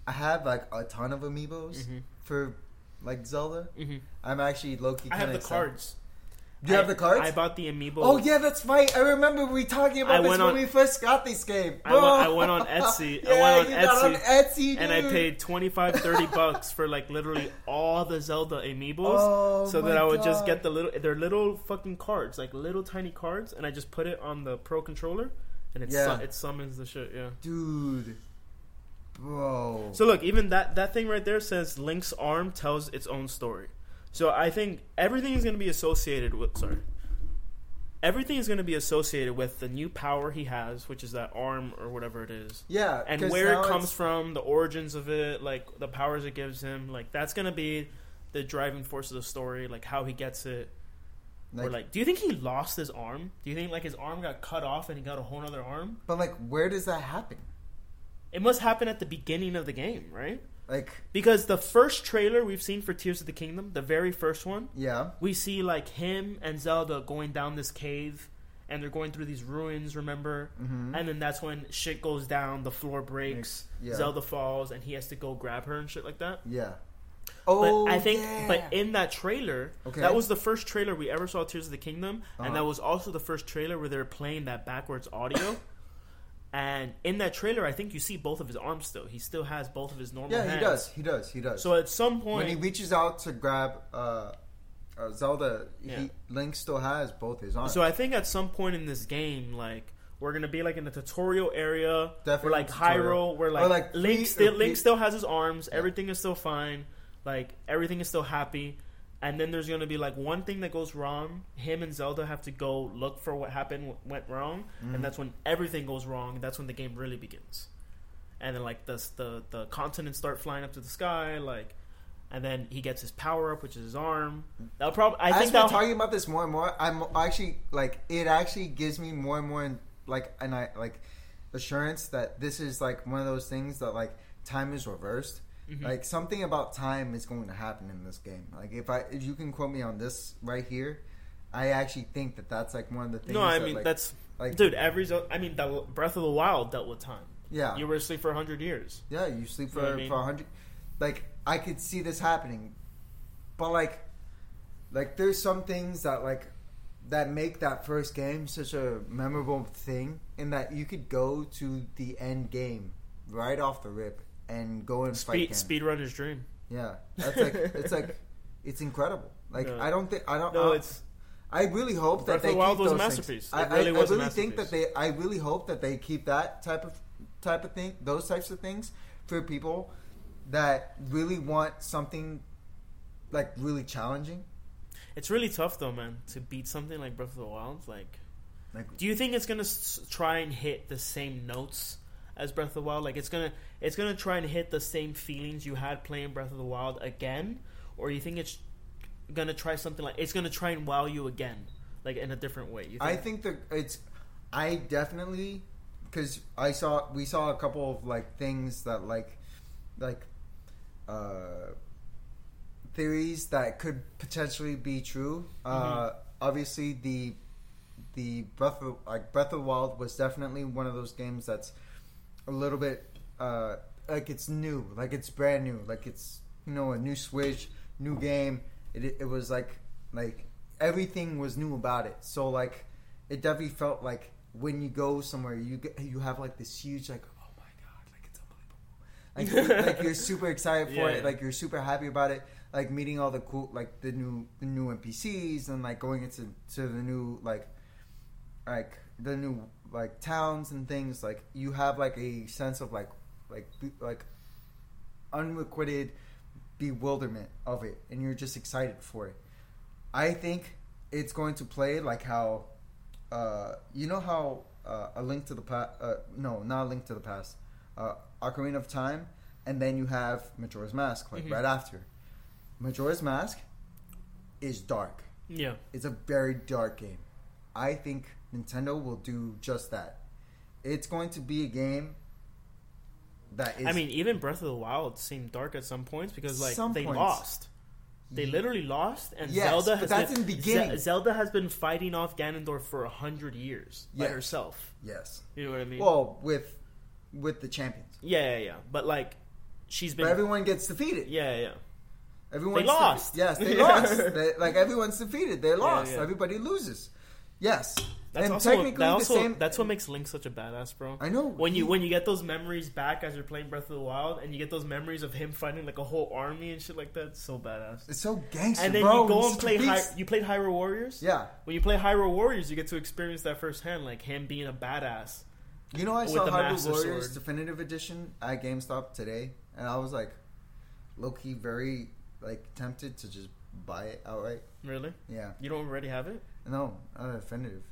I have like a ton of amiibos Mhm. for like Zelda. hmm I'm actually low key. I have the cards. Do you I- have the cards? I bought the amiibo. Oh yeah, that's right. I remember we talking about I this when on- we first got this game. I went- I went on Etsy. I yeah, went on you got on Etsy, Etsy, and I paid 25 30 bucks for like literally all the Zelda amiibos Oh, so that I would just get the little they're little fucking cards like little tiny cards and I just put it on the pro controller and it Yeah. su- it summons the shit yeah dude, bro. so look even that that thing right there says Link's arm tells its own story so I think everything is going to be associated with sorry everything is going to be associated with the new power he has which is that arm or whatever it is yeah, and where it comes it's- from, the origins of it, like the powers it gives him, like that's gonna be the driving force of the story, like how he gets it. Or Like, like, do you think he lost his arm? Do you think like his arm got cut off and he got a whole other arm? but like, where does that happen? It must happen at the beginning of the game, right? Like, Because the first trailer we've seen for Tears of the Kingdom, the very first one, yeah, we see like him and Zelda going down this cave and they're going through these ruins, remember? Mhm. And then that's when shit goes down, the floor breaks, Yeah. Zelda falls, and he has to go grab her and shit like that. yeah. But Oh, I think, yeah. but in that trailer, Okay. that was the first trailer we ever saw Tears of the Kingdom, Uh-huh. and that was also the first trailer where they were playing that backwards audio. and in that trailer, I think you see both of his arms still. He still has both of his normal yeah, hands. he does, he does, he does. So at some point, when he reaches out to grab uh, uh, Zelda, Yeah. he, Link still has both his arms. so I think at some point in this game, like we're gonna be like in the tutorial area, Definitely where like tutorial. Hyrule, where Or, like, like, Link still Link still has his arms, Yeah. everything is still fine, like everything is still happy. And then there's gonna be like one thing that goes wrong. Him and Zelda have to go look for what happened, what went wrong, Mhm. and that's when everything goes wrong. That's when the game really begins. And then like the the the continents start flying up to the sky, like, and then he gets his power up, which is his arm. That'll probably I think that talking about this more and more, I'm actually like it actually gives me more and more like and I like assurance that this is like one of those things that like time is reversed. Mhm. Like something about time is going to happen in this game. Like if I if you can quote me on this right here, I actually think that that's like one of the things. no, I that, mean like, that's like dude. Every I mean, the Breath of the Wild dealt with time. yeah You were asleep for hundred years. yeah you sleep for You know I mean? for a hundred. Like I could see this happening, but like like there's some things that like that make that first game such a memorable thing in that you could go to the end game right off the rip and go and fight Speed him. speed runner's dream. Yeah, that's like it's like it's incredible. Like No. I don't think I don't. No, I, it's I really hope Breath that of they the Wild keep was a those masterpiece. Things. I, really I, was a I really think that they. I really hope that they keep that type of type of thing, those types of things for people that really want something like really challenging. it's really tough though, man, to beat something like Breath of the Wild. Like, Like do you think it's gonna s- try and hit the same notes as Breath of the Wild? Like, it's gonna it's gonna try and hit the same feelings you had playing Breath of the Wild again, or you think it's gonna try something like it's gonna try and wow you again, like in a different way? You think? I think that it's. I definitely because I saw we saw a couple of like things that like like uh theories that could potentially be true. Uh obviously the the Breath of like Breath of the Wild was definitely one of those games that's a little bit uh like it's new, like it's brand new, like it's you know a new Switch, new game. It it was like like everything was new about it. So like it definitely felt like when you go somewhere, you get, you have like this huge like oh my god, like it's unbelievable. Like, like you're super excited for Yeah, it. Like you're super happy about it. Like meeting all the cool like the new the new NPCs and like going into to the new like like the new like towns and things like you have like a sense of like like like unrequited bewilderment of it and you're just excited for it i think it's going to play like how uh you know how uh, a link to the past uh, no not a link to the past uh ocarina of time and then you have majora's mask like Mhm. right after majora's mask is dark Yeah. it's a very dark game. I think Nintendo will do just that. It's going to be a game that is. I mean, even Breath of the Wild seemed dark at some points because like they points. lost. They literally lost, and Yes, Zelda but has that's been, in the beginning. Ze- Zelda has been fighting off Ganondorf for a hundred years by herself. yes. You know what I mean? Well, with with the champions, yeah, yeah, yeah. But like, she's been. but everyone gets defeated. yeah, yeah. Everyone's They lost. yes, they lost. They, like everyone's defeated. They lost. yeah. Everybody loses. Yes, That's and also technically that also the same. that's what makes Link such a badass, bro. I know When you when you get those memories back as you're playing Breath of the Wild, and you get those memories of him fighting like a whole army and shit like that, it's so badass. it's so gangster, And then bro. you go He's and play. Hy- you played Hyrule Warriors. Yeah, When you play Hyrule Warriors, you get to experience that firsthand, like him being a badass. You know, I saw the Hyrule Master Warriors Sword. Definitive Edition at GameStop today, and I was like, low key, very like tempted to just buy it outright. Really? Yeah, You don't already have it? no, uh, Definitive.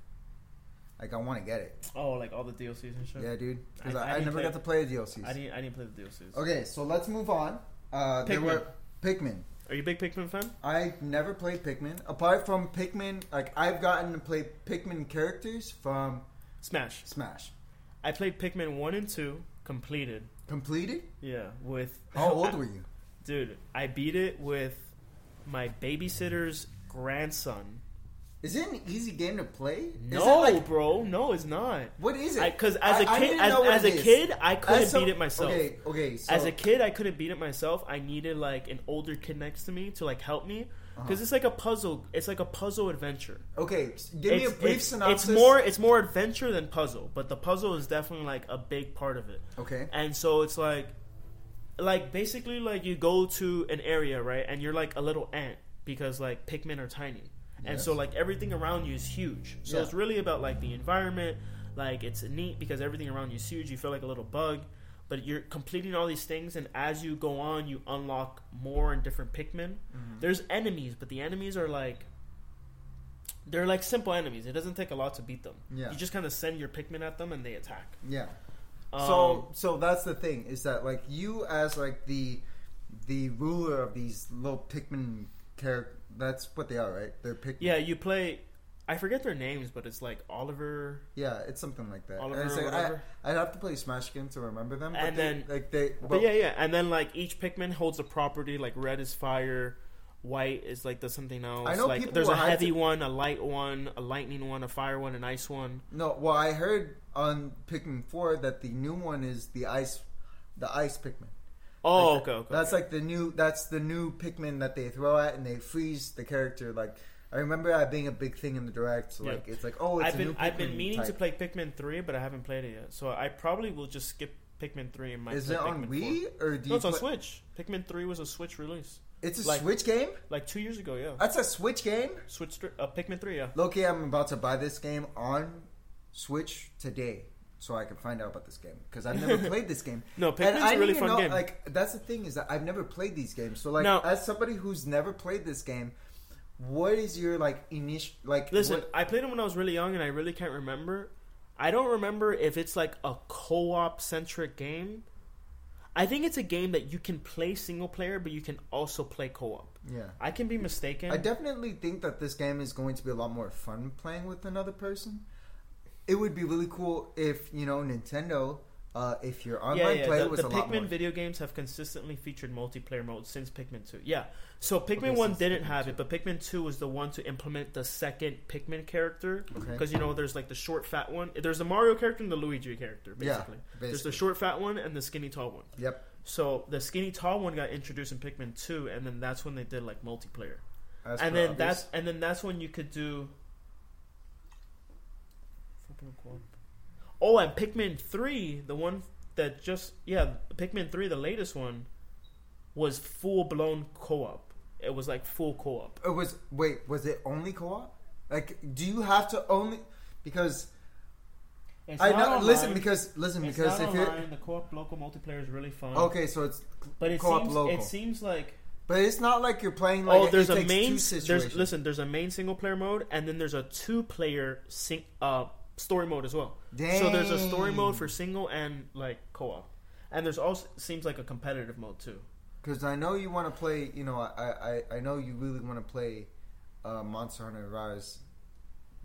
Like I want to get it. Oh, like all the DLCs and shit. Yeah, dude, because I- I, I I, never play- got to play the DLCs. I didn't. I didn't play the DLCs. Okay, so let's move on. Uh, there Pikmin. were Pikmin. Are you a big Pikmin fan? I've never played Pikmin. Apart from Pikmin, like I've gotten to play Pikmin characters from Smash. Smash. I played Pikmin one and two completed. Completed? Yeah, with How old were you? Dude, I beat it with my babysitter's grandson. Is it an easy game to play? No, like- bro, no, it's not. what is it? Because as a I- I kid, didn't as, as a is. kid, I couldn't some- beat it myself. Okay, okay. So, As a kid, I couldn't beat it myself. I needed like an older kid next to me to like help me because Uh-huh. it's like a puzzle. It's like a puzzle adventure. okay, give me a brief it's, synopsis. It's more. It's more adventure than puzzle, but the puzzle is definitely like a big part of it. Okay. And so it's like, like basically like you go to an area right, and you're like a little ant because like Pikmin are tiny, and so like everything around you is huge. So Yeah. it's really about like the environment. Like it's neat because everything around you is huge. You feel like a little bug, but you're completing all these things, and as you go on, you unlock more and different Pikmin. Mhm. There's enemies, but the enemies are like. They're like simple enemies. It doesn't take a lot to beat them. Yeah. You just kind of send your Pikmin at them and they attack. Yeah. Um, so so that's the thing is that like you as like the the ruler of these little Pikmin character. That's what they are, right? They're Pikmin. Yeah, you play. I forget their names, but it's like Oliver. Yeah, it's something like that. Oliver And it's like, whatever. I, I'd have to play Smash game to remember them. But And they, then- like they, But yeah, yeah, and then like each Pikmin holds a property. Like red is fire, white is like the something else. I know like people there's a heavy to- one, a light one, a lightning one, a fire one, an ice one. No, well, I heard on Pikmin Four that the new one is the ice, the ice Pikmin. Oh, Like, okay, okay. That's like the new. That's the new Pikmin that they throw at and they freeze the character. Like I remember that being a big thing in the direct. So, Yeah. like it's like oh, it's I've a been I've been meaning to play Pikmin three, but I haven't played it yet. So I probably will just skip Pikmin three and my. Is it on Pikmin Wii 4. or do No, it's on play- Switch. Pikmin three was a Switch release, It's a like- Switch game. like two years ago. Yeah, That's a Switch game. Switch thr- uh, Pikmin three. Yeah. Loki, I'm about to buy this game on Switch today, so I can find out about this game because I've never played this game. No, Pikmin's I a really fun know, game. Like that's the thing is that I've never played these games. So like, Now- as somebody who's never played this game, what is your like initial like? Listen, what- I played it when I was really young, and I really can't remember. I don't remember if it's like a co-op centric game. I think it's a game that you can play single player, but you can also play co-op. yeah. I can be mistaken. I definitely think that this game is going to be a lot more fun playing with another person. It would be really cool if you know Nintendo, uh, if your yeah, online yeah. play The, was the a lot Pikmin more. video games have consistently featured multiplayer mode since Pikmin Two. Yeah, so Pikmin Okay, One didn't Pikmin have 2. it, but Pikmin Two was the one to implement the second Pikmin character. Okay. Because you know, there's like the short, fat one. There's the Mario character and the Luigi character. basically. Yeah, Basically, there's the short, fat one and the skinny, tall one. Yep. So the skinny tall one got introduced in Pikmin two, and then that's when they did like multiplayer. As and then obvious. that's and then that's when you could do. Oh, and Pikmin three, the one that just yeah, Pikmin three, the latest one, was full blown co op. It was like full co op. It was wait, was it only co-op? Like, do you have to only because I know? Listen, because listen, it's because not if you're online. The co op local multiplayer is really fun. okay, so it's but it co-op seems local. it seems like but it's not like you're playing like oh, there's a main. There's listen. There's a main single player mode, and then there's a two player sing, uh, story mode as well. So there's a story mode for single and like co-op, and there's also seems like a competitive mode too. Because I know you want to play, you know, I, I, I know you really want to play uh, Monster Hunter Rise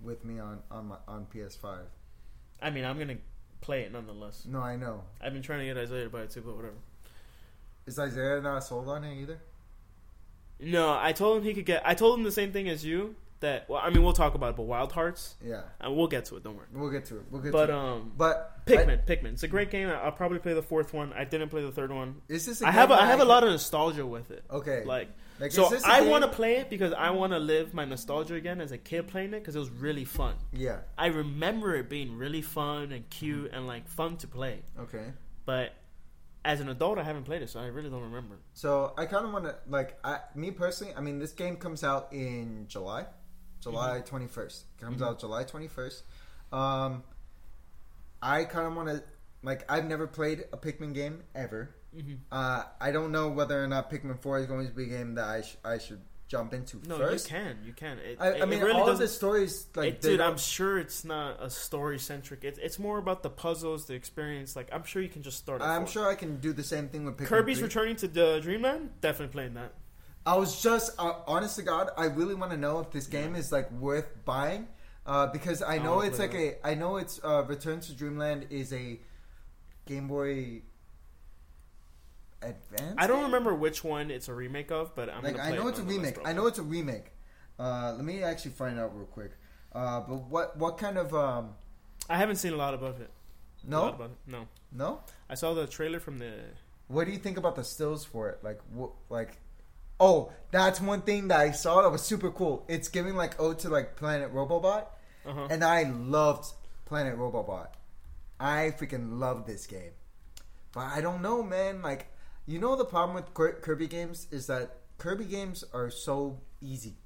with me on on my, on PS5. I mean, I'm gonna play it nonetheless. No, I know. I've been trying to get Isaiah to buy it too, but whatever. Is Isaiah not sold on it either? No, I told him he could get. I told him the same thing as you. That well, I mean, we'll talk about it, but Wild Hearts, Yeah, and we'll get to it. Don't worry. we'll get to it. We'll get But to it. But um, But Pikmin, Pikmin, it's a great game. I'll probably play the fourth one. I didn't play the third one. I, is this? A I have a, I have a lot of nostalgia with it. Okay, Like, Like, so is this a I want to play it because I want to live my nostalgia again as a kid playing it because it was really fun. yeah. I remember it being really fun and cute and like fun to play. Okay. But as an adult, I haven't played it, so I really don't remember. So I kind of want to like I me personally. I mean, this game comes out in July, July twenty first. Comes Mhm. out July twenty first. Um, I kind of want to like I've never played a Pikmin game ever. Mm-hmm. Uh, I don't know whether or not Pikmin Four is going to be a game that I sh- I should jump into No, first. you can, you can. It, I, it- I mean, it really all of the stories like it- dude, I'm sure it's not a story centric. It's it's more about the puzzles, the experience. Like I'm sure you can just start. I'm four. sure I can do the same thing with Pikmin Kirby's 3. returning to the Dreamland. Definitely playing that. I was just, uh, honest to God, I really want to know if this game is like worth buying, uh, because I I know it's play like a, I know it's uh, Return to Dreamland is a Game Boy Advance. I don't game? remember which one it's a remake of, but I'm like gonna I play know it it's a remake. I know it's a remake. Uh, let me actually find out real quick. Uh, but what what kind of um I haven't seen a lot about it. No about it. No. no? I saw the trailer from the. What do you think about the stills for it? Like what like. Oh, that's one thing that I saw that was super cool. It's giving like ode to like Planet Robobot. Uh-huh. And I loved Planet Robobot. I freaking love this game. But I don't know, man. Like, you know, the problem with Kirby games is that Kirby games are so easy.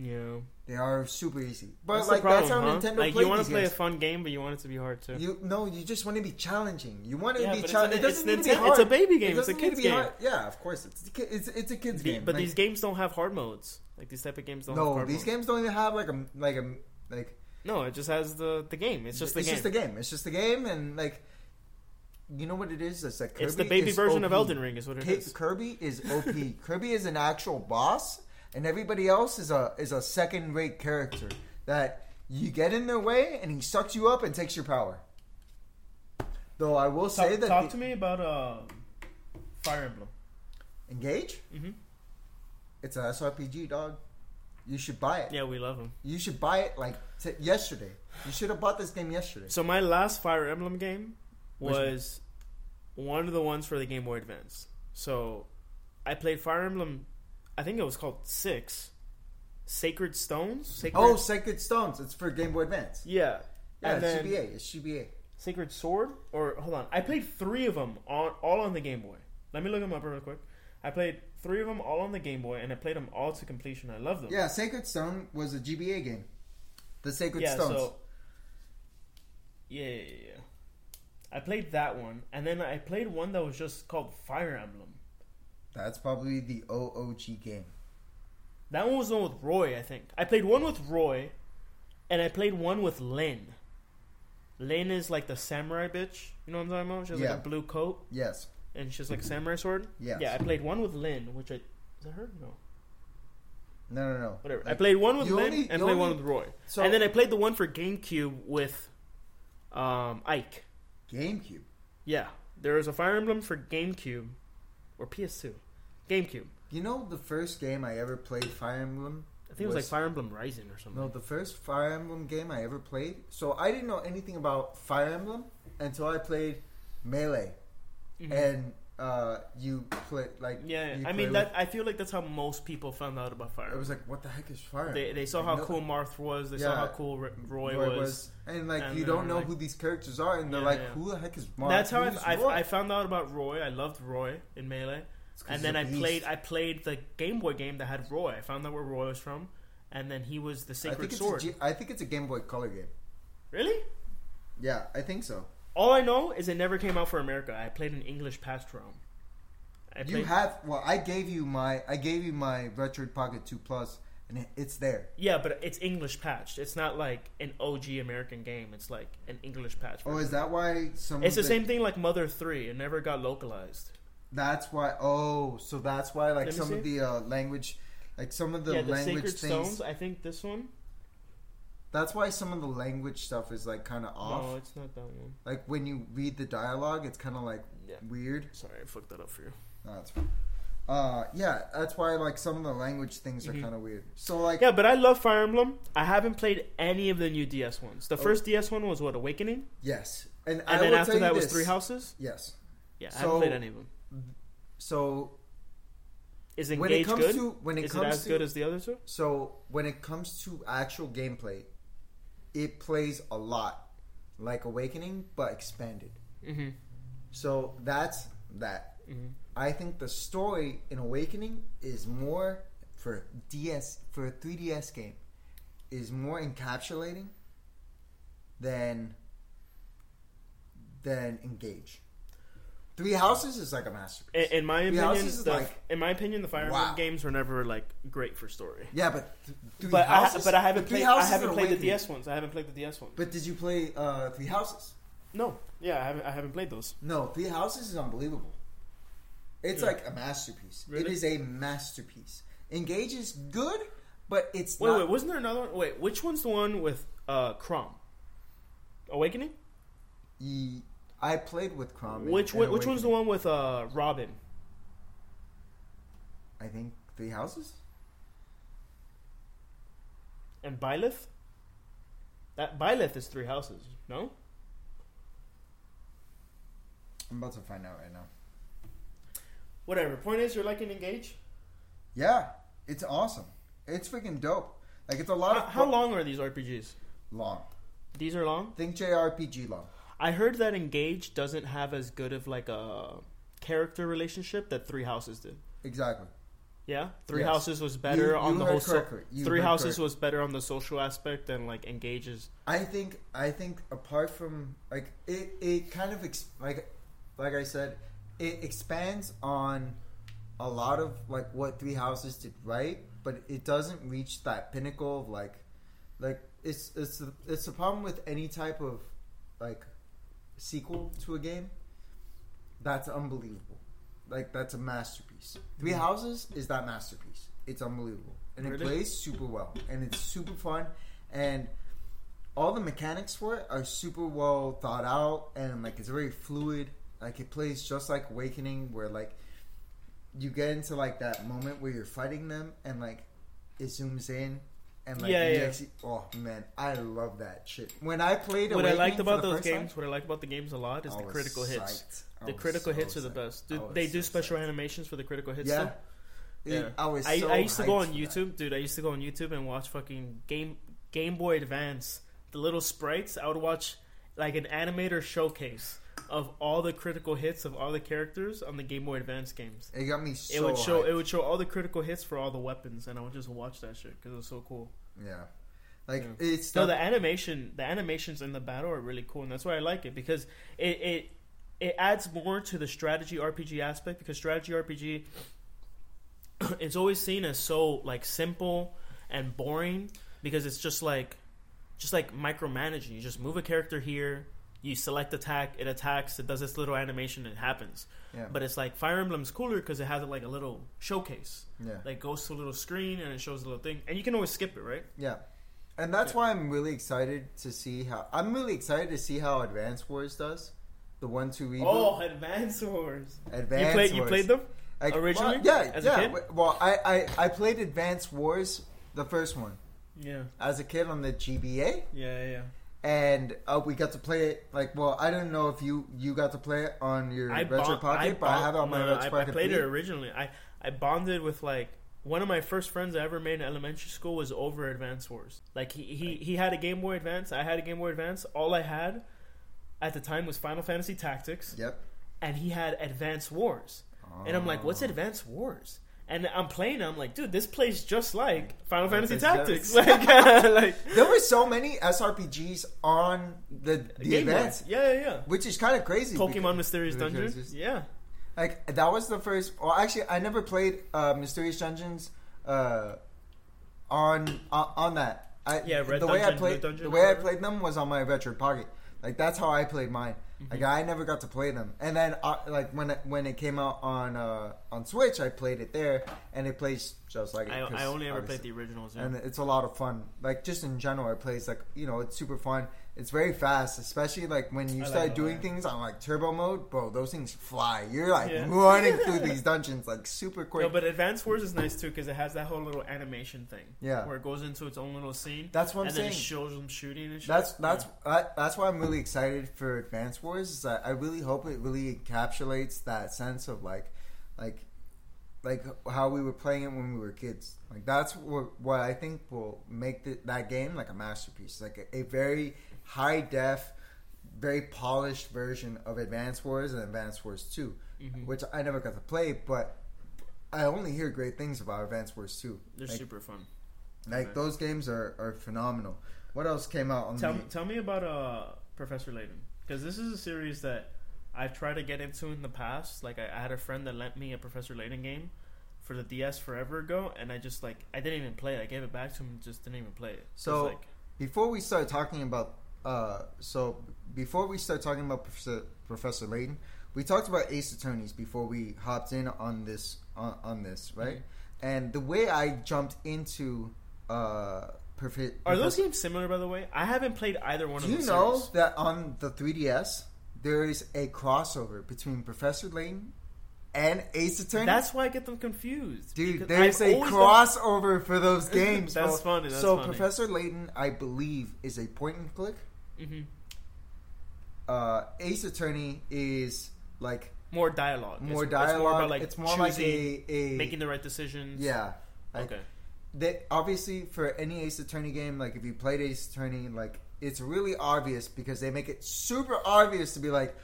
Yeah. They are super easy. But That's like the that's problem, how huh? Nintendo Like plays you want to play games. a fun game, but you want it to be hard too. You no, you just want to be challenging. You want it Yeah, to be challenging. It doesn't it's need to be hard. it's a baby game. It It's a doesn't need to kid's game. hard. Yeah, of course. It's a, it's, it's a kid's The- game. but Like, these games don't have hard modes. Like these type of games don't. have no, hard these modes. games don't even have like a like a like No, it just has the the game. It's just the it's game. just a game. It's just a game, and like, you know what it is? It's like Kirby it's the baby is version of OP. Elden Ring, is what it Ki- is. Kirby is OP. Kirby is an actual boss, and everybody else is a is a second rate character that you get in their way, and he sucks you up and takes your power. Though I will say Talk, that talk the- to me about uh, Fire Emblem. engage. hmm It's a SRPG, dog. You should buy it. Yeah, we love him. You should buy it like t- yesterday. You should have bought this game yesterday. So my last Fire Emblem game Which one? was one of the ones for the Game Boy Advance. So I played Fire Emblem. I think it was called Six. Sacred Stones. Sacred, Oh, Sacred Stones. It's for Game Boy Advance. yeah. Yeah, and it's then GBA. It's GBA. Sacred Sword. Or hold on, I played three of them on all on the Game Boy. Let me look them up real quick. I played three of them all on the Game Boy, and I played them all to completion. I love them. Yeah, Sacred Stone was a GBA game. The Sacred yeah, Stones. so yeah, yeah, yeah, yeah. I played that one, and then I played one that was just called Fire Emblem. That's probably the OOG game. That one was the one with Roy, I think. I played one with Roy, and I played one with Lyn. Lyn is like the samurai bitch. You know what I'm talking about? She has Yeah. like a blue coat, Yes. and she's like a samurai sword. Yes. Yeah, I played one with Lyn, which I is that her? No, No, no, no. whatever. I played one with Lyn only- and played one with Roy, So and then I played the one for GameCube with um, Ike. GameCube. Yeah, there was a Fire Emblem for GameCube or PS2, GameCube. You know the first game I ever played Fire Emblem? I think it was, like Fire Emblem Rising or something. No, the first Fire Emblem game I ever played. So I didn't know anything about Fire Emblem until I played Melee. Mhm. And uh, you play like Yeah, I mean that. I feel like that's how most people found out about Fire. It was like, what the heck is fire? they they saw Like, how no- cool Marth was. They saw how cool R- Roy, Roy was. and like and you don't know like- who these characters are, and they're Yeah, like, yeah. who the heck is Marth? That's how I, I? I found out about Roy. I loved Roy in Melee, and then I played I played the Game Boy game that had Roy. I found out where Roy was from, and then he was the I Sacred it's Sword. G- I think it's a Game Boy Color game. really? Yeah, I think so. All I know is it never came out for America. I played an English patch ROM. I You played, have well, I gave you my I gave you my Retroid Pocket Two Plus, and it, it's there. yeah, but it's English patched. It's not like an OG American game. It's like an English patch. Oh, is that why some? it's the of same thing like Mother Three. It never got localized. That's why. Oh, so that's why like some see. of the uh, language, like some of the yeah, the language Sacred things. Stones. I think this one. That's why some of the language stuff is like kind of off. No, it's not that one. Like when you read the dialogue, it's kind of like Yeah. weird. Sorry, I fucked that up for you. No, that's fine. Uh, yeah, that's why like some of the language things are Mhm. kind of weird. So like, Yeah, but I love Fire Emblem. I haven't played any of the new DS ones. The Oh. first DS one was what Awakening, yes, and, and I then after that was. Three Houses. Yes. Yeah, I So- haven't played any of them. So Is when it comes good? to when it Is it comes as to good as the other two? so when it comes to actual gameplay, it plays a lot like Awakening but expanded. Mm-hmm. So that's that. mm-hmm. I think the story in Awakening is more for DS for a 3DS game is more encapsulating than than Engage. Three Houses is like a masterpiece. In, in my Three opinion, Houses is the, like- in my opinion, the Fire Emblem games were never like great for story. yeah, but th- Three But I, but I haven't Three played. I haven't played the. DS ones. I haven't played the DS ones. But did you play uh, Three Houses? No, yeah, I haven't. I haven't played those. No, Three Houses is unbelievable. It's Yeah. like a masterpiece. It Really? is a masterpiece. Engage is good, but it's Wait, not. wait, wasn't there another one? Wait, which one's the one with uh Chrom? Awakening. Ye- I played with Chrom. which which one's the one with uh Robin? I think Three Houses. And Byleth? That Byleth is three houses, no? I'm about to find out right now. Whatever. Point is, you're liking Engage. Yeah, it's awesome. It's freaking dope. Like it's a lot How, of how long are these RPGs? long. These are long. Think JRPG long. I heard that Engage doesn't have as good of like a character relationship that Three Houses did. Exactly. Yeah, Three Yes. Houses was better You- on you the whole. So- Three Houses correctly. was better on the social aspect than like Engage's. I think I think apart from like it, it kind of ex- like like I said, it expands on a lot of like what Three Houses did right, but it doesn't reach that pinnacle of like like it's it's it's the problem with any type of like sequel to a game. That's unbelievable. Like that's a masterpiece. Three mm. Houses is that masterpiece. It's unbelievable, and it Really? plays super well, and it's super fun, and all the mechanics for it are super well thought out, and like it's very fluid. Like it plays just like Awakening, where like you get into like that moment where you're fighting them, and like it zooms in, and like Yeah, yeah. oh man, I love that shit. When I played, What I liked about those first time, games, what I like about the games a lot, is I the critical hits. psyched. I The critical so hits are the best. I Do, they do so special psyched. animations for the critical hits. Yeah. Yeah. I was. I, so I used to go on. YouTube, dude. I used to go on YouTube and watch fucking Game Game Boy Advance, the little sprites. I would watch like an animator showcase of all the critical hits of all the characters on the Game Boy Advance games. It got me so. it would show hyped. it would show all the critical hits for all the weapons, and I would just watch that shit because it was so cool. Yeah, like Yeah. it's No, the, the animation, the animations in the battle are really cool, and that's why I like it because it it it adds more to the strategy RPG aspect because strategy RPG it's always seen as so like simple and boring because it's just like just like micromanaging. You just move a character here, you select attack, it attacks, it does this little animation, it happens. yeah, But it's like Fire Emblem's cooler because it has like a little showcase. yeah, Like goes to a little screen and it shows a little thing, and you can always skip it, right? yeah, and that's Yeah. why I'm really excited to see how. I'm really excited to see how Advance Wars does. The one two reboot. Oh, Advance Wars! Advance you played you Wars. played them? Like, originally? well, yeah, As a yeah. kid? Well, I, I I played Advance Wars, the first one, Yeah, as a kid on the GBA, yeah, yeah. And uh, we got to play it. Like, well, I don't know if you you got to play it on your I retro bond- pocket, but I have it on my no, retro I, I pocket. played it originally. I I bonded with like one of my first friends I ever made in elementary school was over Advance Wars. Like he he he had a Game Boy Advance. I had a Game Boy Advance. All I had at the time was Final Fantasy Tactics, Yep. and he had Advance Wars. And I'm like, Oh. what's Advance Wars? And I'm playing. I'm like, dude, this plays just like Final Fantasy Tactics. Like, like There were so many SRPGs on the the events, Yeah, yeah, yeah. which is kind of crazy. Pokemon because- Mysterious Dungeon. Yeah. Like that was the first. Well, actually, I never played uh, Mysterious Dungeons uh, on uh, on that. I, Yeah, Red the way I Dungeon, played Dungeon, the way I played them was on my retro pocket. Like that's how I played mine. Mm-hmm. Like I never got to play them. And then uh, like when it, when it came out on uh, on Switch, I played it there, and it plays just like it. I, I only ever obviously- played the originals. Yeah. and it's a lot of fun. Like just in general, it plays like you know it's super fun. It's very fast, especially like when you I start it, doing yeah. things on like turbo mode, bro. Those things fly. You're like Yeah. running through these dungeons like super quick. No, but Advance Wars is nice too because it has that whole little animation thing. Yeah. Where it goes into its own little scene. That's what I'm and then it saying. shows them shooting and shit. That's that's I, that's why I'm really excited for Advance Wars. Is I really hope it really encapsulates that sense of like, like, like how we were playing it when we were kids. Like that's what, what I think will make the, that game like a masterpiece, like a, a very high def, very polished version of Advance Wars and Advance Wars 2 Mhm. which I never got to play, but I only hear great things about Advance Wars Two. They're like, super fun. like Okay. those games are, are phenomenal. What else came out on Tell, the? tell me about uh, Professor Layton because this is a series that I've tried to get into in the past. Like I, I had a friend that lent me a Professor Layton game for the DS forever ago, and I just like I didn't even play it. I gave it back to him, and just didn't even play it. So- like, Before we start talking about, uh, so before we start talking about Professor, Professor Layton, we talked about Ace Attorneys before we hopped in on this on, on this, right? Mm-hmm. And the way I jumped into uh, Profe- are those games similar? By the way, I haven't played either one Do of you know series. that on the 3DS there is a crossover between Professor Layton and Ace Attorney? That's why I get them confused. Dude, there's I've a crossover for those games. That's funny, that's so funny. Professor Layton, I believe, is a point and click. Mhm. Uh, Ace Attorney is like more dialogue. more it's, dialogue. It's more about like it's more like a, a making the right decisions. yeah. Like, Okay. They, obviously, for any Ace Attorney game, like if you played Ace Attorney, like it's really obvious because they make it super obvious to be like,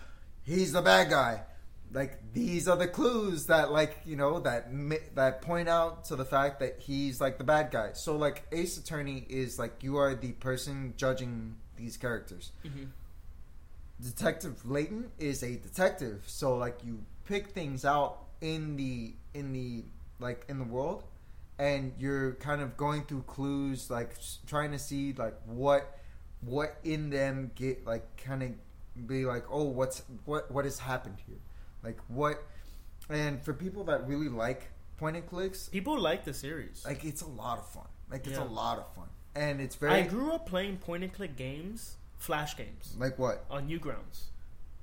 he's the bad guy. Like these are the clues that, like you know, that that point out to the fact that he's like the bad guy. So like Ace Attorney is like you are the person judging these characters. Mhm. Detective Layton is a detective, so like you pick things out in the in the like in the world, and you're kind of going through clues, like trying to see like what what in them get like kind of be like, oh, what's what what has happened here, like what, and for people that really like point and clicks, People like the series. like it's a lot of fun, like it's Yeah. a lot of fun, and it's very I grew up playing point and click games, flash games, like what, on Newgrounds.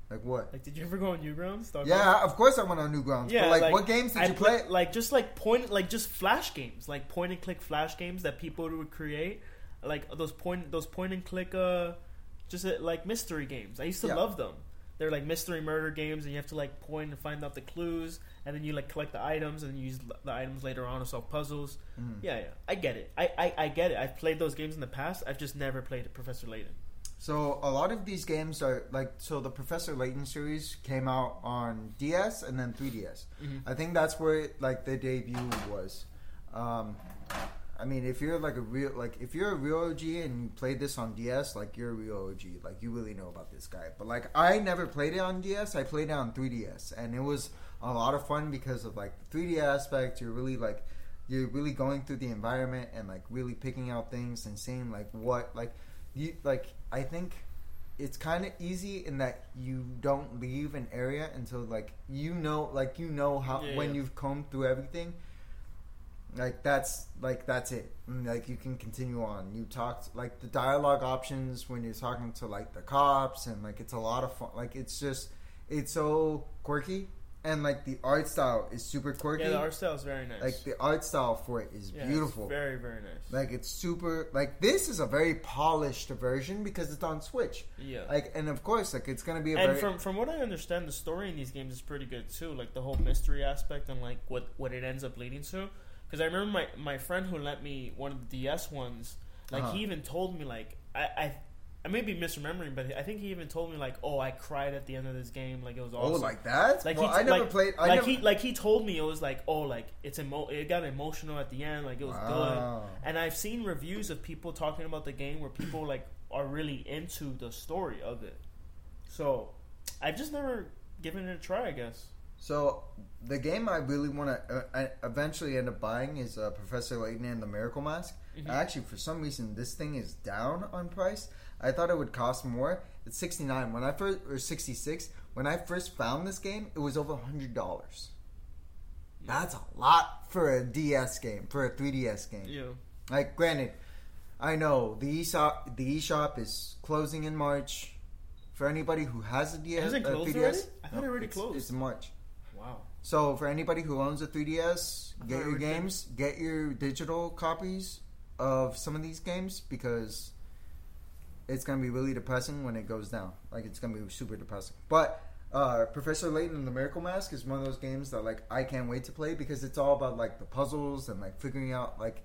like what. Like, did you ever go on Newgrounds? Dog? Yeah, of course I went on Newgrounds. Yeah, but like, what games did I you play? Like just like point, like just flash games, like point and click flash games that people would create, like those point, those point and click, uh, just uh, like mystery games. I used to Yeah. love them. They're like mystery murder games, and you have to like point and find out the clues, and then you like collect the items, and use the items later on to solve puzzles. Mhm. Yeah, yeah, I get it. I, I, I get it. I've played those games in the past. I've just never played Professor Layton. So a lot of these games are like so the Professor Layton series came out on DS and then 3DS. Mhm. I think that's where like the debut was. Um, I mean, if you're like a real like if you're a real OG and you played this on DS, like you're a real OG, like you really know about this guy. But like I never played it on DS. I played it on 3DS, and it was a lot of fun because of like the 3D aspect. You're really like you're really going through the environment and like really picking out things and seeing like what like you like. I think it's kind of easy in that you don't leave an area until like you know like you know how Yeah, when yeah. you've combed through everything like that's like that's it like you can continue on you talked like the dialogue options when you're talking to like the cops and like it's a lot of fun like it's just it's so quirky and like the art style is super quirky. Yeah, the art style is very nice. like the art style for it is Yeah, beautiful. It's very very nice. like it's super. Like this is a very polished version because it's on Switch. yeah. Like and of course, like it's gonna be a and very from from what I understand, the story in these games is pretty good too. Like the whole mystery aspect and like what what it ends up leading to. Because I remember my my friend who lent me one of the DS ones. Like Uh-huh. he even told me like I. I I may be misremembering, but I think he even told me like, "Oh, I cried at the end of this game. Like it was oh like that. Like well, he, I never like, played. I like never, he like he told me it was like oh like it's emo it got emotional at the end like it was good and I've seen reviews of people talking about the game where people like are really into the story of it so I've just never given it a try I guess So the game I really want to uh, eventually end up buying is uh, Professor Layton and the Miracle Mask. Mhm. Actually, for some reason, this thing is down on price. I thought it would cost more. It's sixty nine. When I first or sixty six. When I first found this game, it was over hundred dollars. That's a lot for a DS game, for a 3DS game. yeah Like, granted, I know the eShop, the eShop is closing in March. For anybody who has a DS, it a closed 3DS, already? I thought it no, already it's, closed. It's March. So for anybody who owns a 3DS, get your games, get your digital copies of some of these games because it's gonna be really depressing when it goes down. Like it's gonna be super depressing. But uh, Professor Layton and the Miracle Mask is one of those games that like I can't wait to play because it's all about like the puzzles and like figuring out like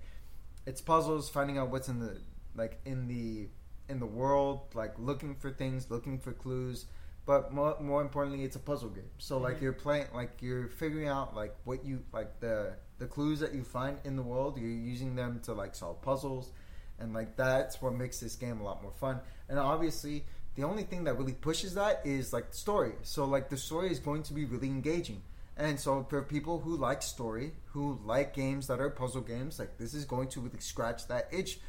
it's puzzles, finding out what's in the like in the in the world, like looking for things, looking for clues. But more, more importantly, it's a puzzle game. So like Mhm. you're playing, like you're figuring out like what you like the the clues that you find in the world. You're using them to like solve puzzles, and like that's what makes this game a lot more fun. And obviously, the only thing that really pushes that is like the story. So like the story is going to be really engaging. And so for people who like story, who like games that are puzzle games, like this is going to really scratch that itch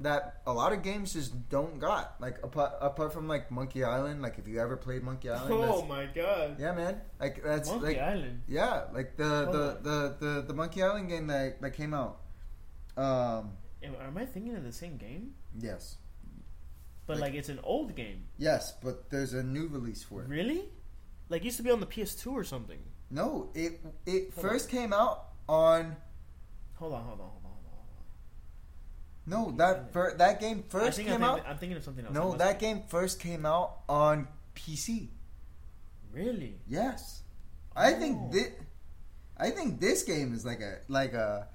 that a lot of games just don't got. Like apart, apart from like Monkey Island, like if you ever played Monkey Island, oh my god. Yeah, man, like that's Monkey like Island? yeah, like the the, the the the Monkey Island game that that came out. Um, am, I thinking of the same game? Yes, but Like- like it's an old game. Yes, but there's a new release for it. really? Like it used to be on the PS2 or something. No, it it Hold first came out on hold on hold on hold on on, no that fir- that game first came I'm out. thinking, I'm thinking of something else No, that be. game first came out on PC. really Yes, I think Oh. this. I think this game is like a like a.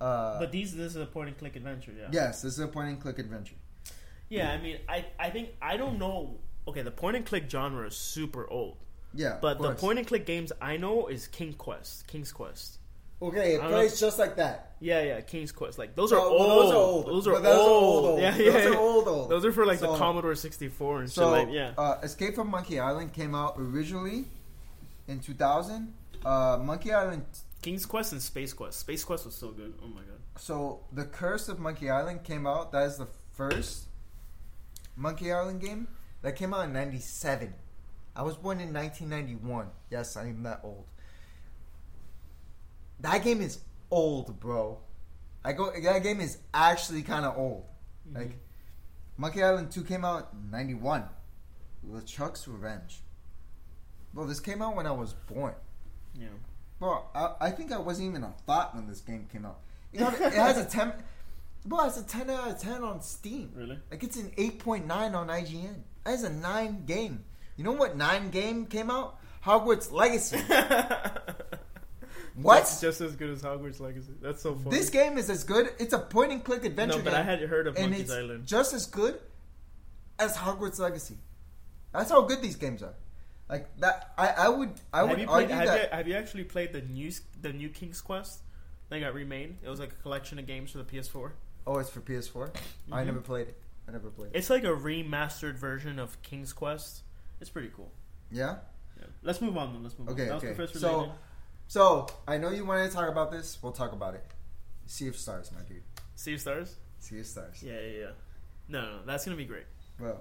Uh, But these, this is a point and click adventure, yeah. yes, this is a point and click adventure. Yeah, I mean, I, I think I don't know. Okay, the point and click genre is super old, Yeah, but the point and click games I know is King Quest, King's Quest. Okay, it don't know plays just like that. Yeah, yeah, King's Quest. Like those So, are old. those are old. Those are those are old. old, old. Yeah, Those are old, old. Those are for like So- the Commodore sixty four and So, shit. Like, yeah. uh, Escape from Monkey Island came out originally in 2000. Uh, Monkey Island. King's Quest and Space Quest. Space Quest was so good. Oh my god. So, The Curse of Monkey Island came out. That is the first Monkey Island game that came out in 97. I was born in 1991. Yes, I am that old. That game is old, bro. I go. That game is actually kind of old. Mm-hmm. Like, Monkey Island 2 came out in 91 with Chuck's Revenge. Bro, this came out when I was born. yeah. Bro, I, I think I wasn't even a thought when this game came out. You know, it has a 10. Bro, it's a 10 out of 10 on Steam. Really? Like, it's an 8.9 on IGN. That is a 9 game. You know what 9 game came out? Hogwarts Legacy. What? That's just as good as Hogwarts Legacy. That's so funny. This game is as good. It's a point and click adventure no, but game. I had heard of and Monkey's it's Island. just as good as Hogwarts Legacy. That's how good these games are. Like that, I, I would I have would you played? argue Have that. you, have you actually played the new the new King's Quest? They got remade. It was like a collection of games for the PS4. Oh, it's for PS4. I Mhm. never played it. I never played it. It's like a remastered version of King's Quest. It's pretty cool. Yeah. Yeah. Let's move on. Then. Let's move Okay, on. Okay. Professor So-. So I know you wanted to talk about this. We'll talk about it. Sea of Stars, my dude. Sea of Stars. Sea of Stars. Yeah, yeah, yeah. No, no, no, that's gonna be great. Well,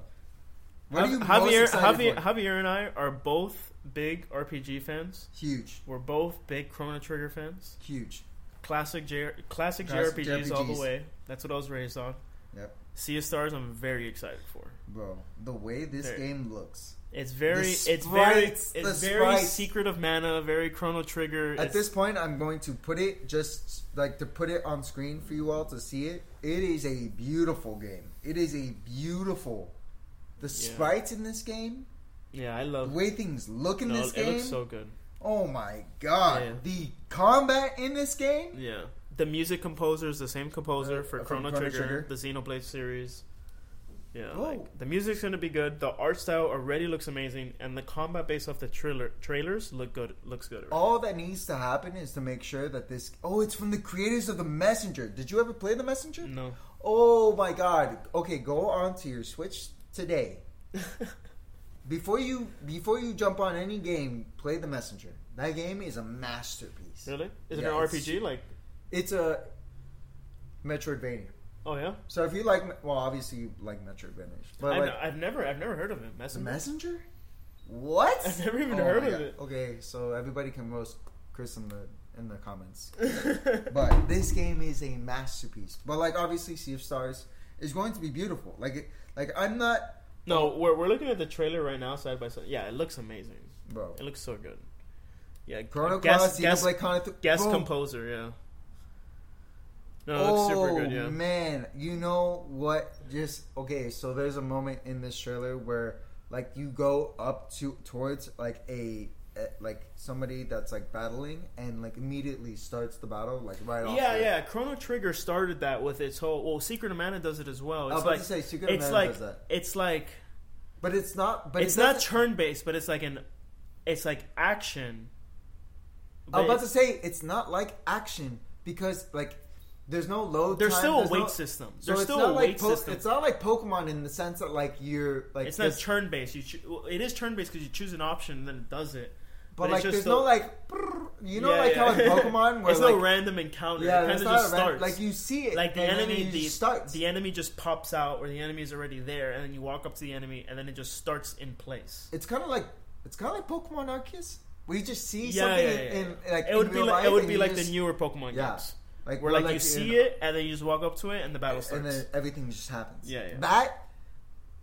What are you Jav- most Javier, Javier, for? Javier, and I are both big RPG fans. Huge. We're both big Chrono Trigger fans. Huge. Classic J- classic, Classic JRPGs all the way. That's what I was raised on. Yep. Sea of Stars, I'm very excited for. Bro, the way this There. game looks. It's very, it's very, it's very sprites. Secret of Mana, very Chrono Trigger. At It's- this point, I'm going to put it just like to put it on screen for you all to see it. It is a beautiful game. It is a beautiful. The Yeah. sprites in this game, yeah, I love the way things look in no, this it game. It looks so good. oh my god! Yeah. The combat in this game. Yeah, the music composer is the same composer Uh, for Chrono, Chrono Trigger, Trigger. the Xenoblade series. Yeah, Oh. like the music's gonna be good. The art style already looks amazing, and the combat based off the trailer trailers look good. Looks good. already. All that needs to happen is to make sure that this. Oh, it's from the creators of the Messenger. Did you ever play the Messenger? No, Oh my god. Okay, go on to your Switch today. before you before you jump on any game, play the Messenger. That game is a masterpiece. really? Is it Yeah, an it's- RPG? Like, It's a Metroidvania. Oh yeah, So if you like well, obviously you like Metroidvania. But I've, like I've never, I've never heard of it. Messenger. Messenger? What? I've never even Oh heard of God. it. Okay, so everybody can roast Chris in the in the comments. but this game is a masterpiece. But like obviously Sea of Stars is going to be beautiful. Like it, like I'm not no, we're we're looking at the trailer right now, side by side. Yeah, it looks amazing. bro. It looks so good. Yeah, Chrono Cross, guest, Xenoblade Chronicles. guest composer. Yeah. No, it oh looks super good. Oh, yeah. man, you know what? Just okay. So there's a moment in this trailer where like you go up to towards like a like somebody that's like battling and like immediately starts the battle like right off. Yeah, yeah. Chrono Trigger started that with its whole. Well, Secret of Mana does it as well. I was It's about like to say Secret of it's Mana like does that, it's like but it's not. But it's it not turn based, but it's like an it's like action. I was about to say it's not like action because like there's no load. there's time, still a there's weight no- system. So There's still a like weight po- system. It's not like Pokemon in the sense that like you're like it's not turn based. You well, it is turn based because you choose an option and then it does it. but but like there's still- no like brrr, you know Yeah, like how in Pokemon where it's like no random encounter. yeah it kind of just a starts. like you see it like the enemy, the starts. the enemy just pops out, or the enemy is already there, and then you walk up to the enemy, and then it just starts in place. it's kind of like it's kind of like Pokemon Arceus. We just see Yeah, something yeah, yeah, in, like it would in be like it would be like just- the newer Pokemon games, like where like, you see it and then you just walk up to it and the battle starts. and then everything just happens. Yeah, yeah. That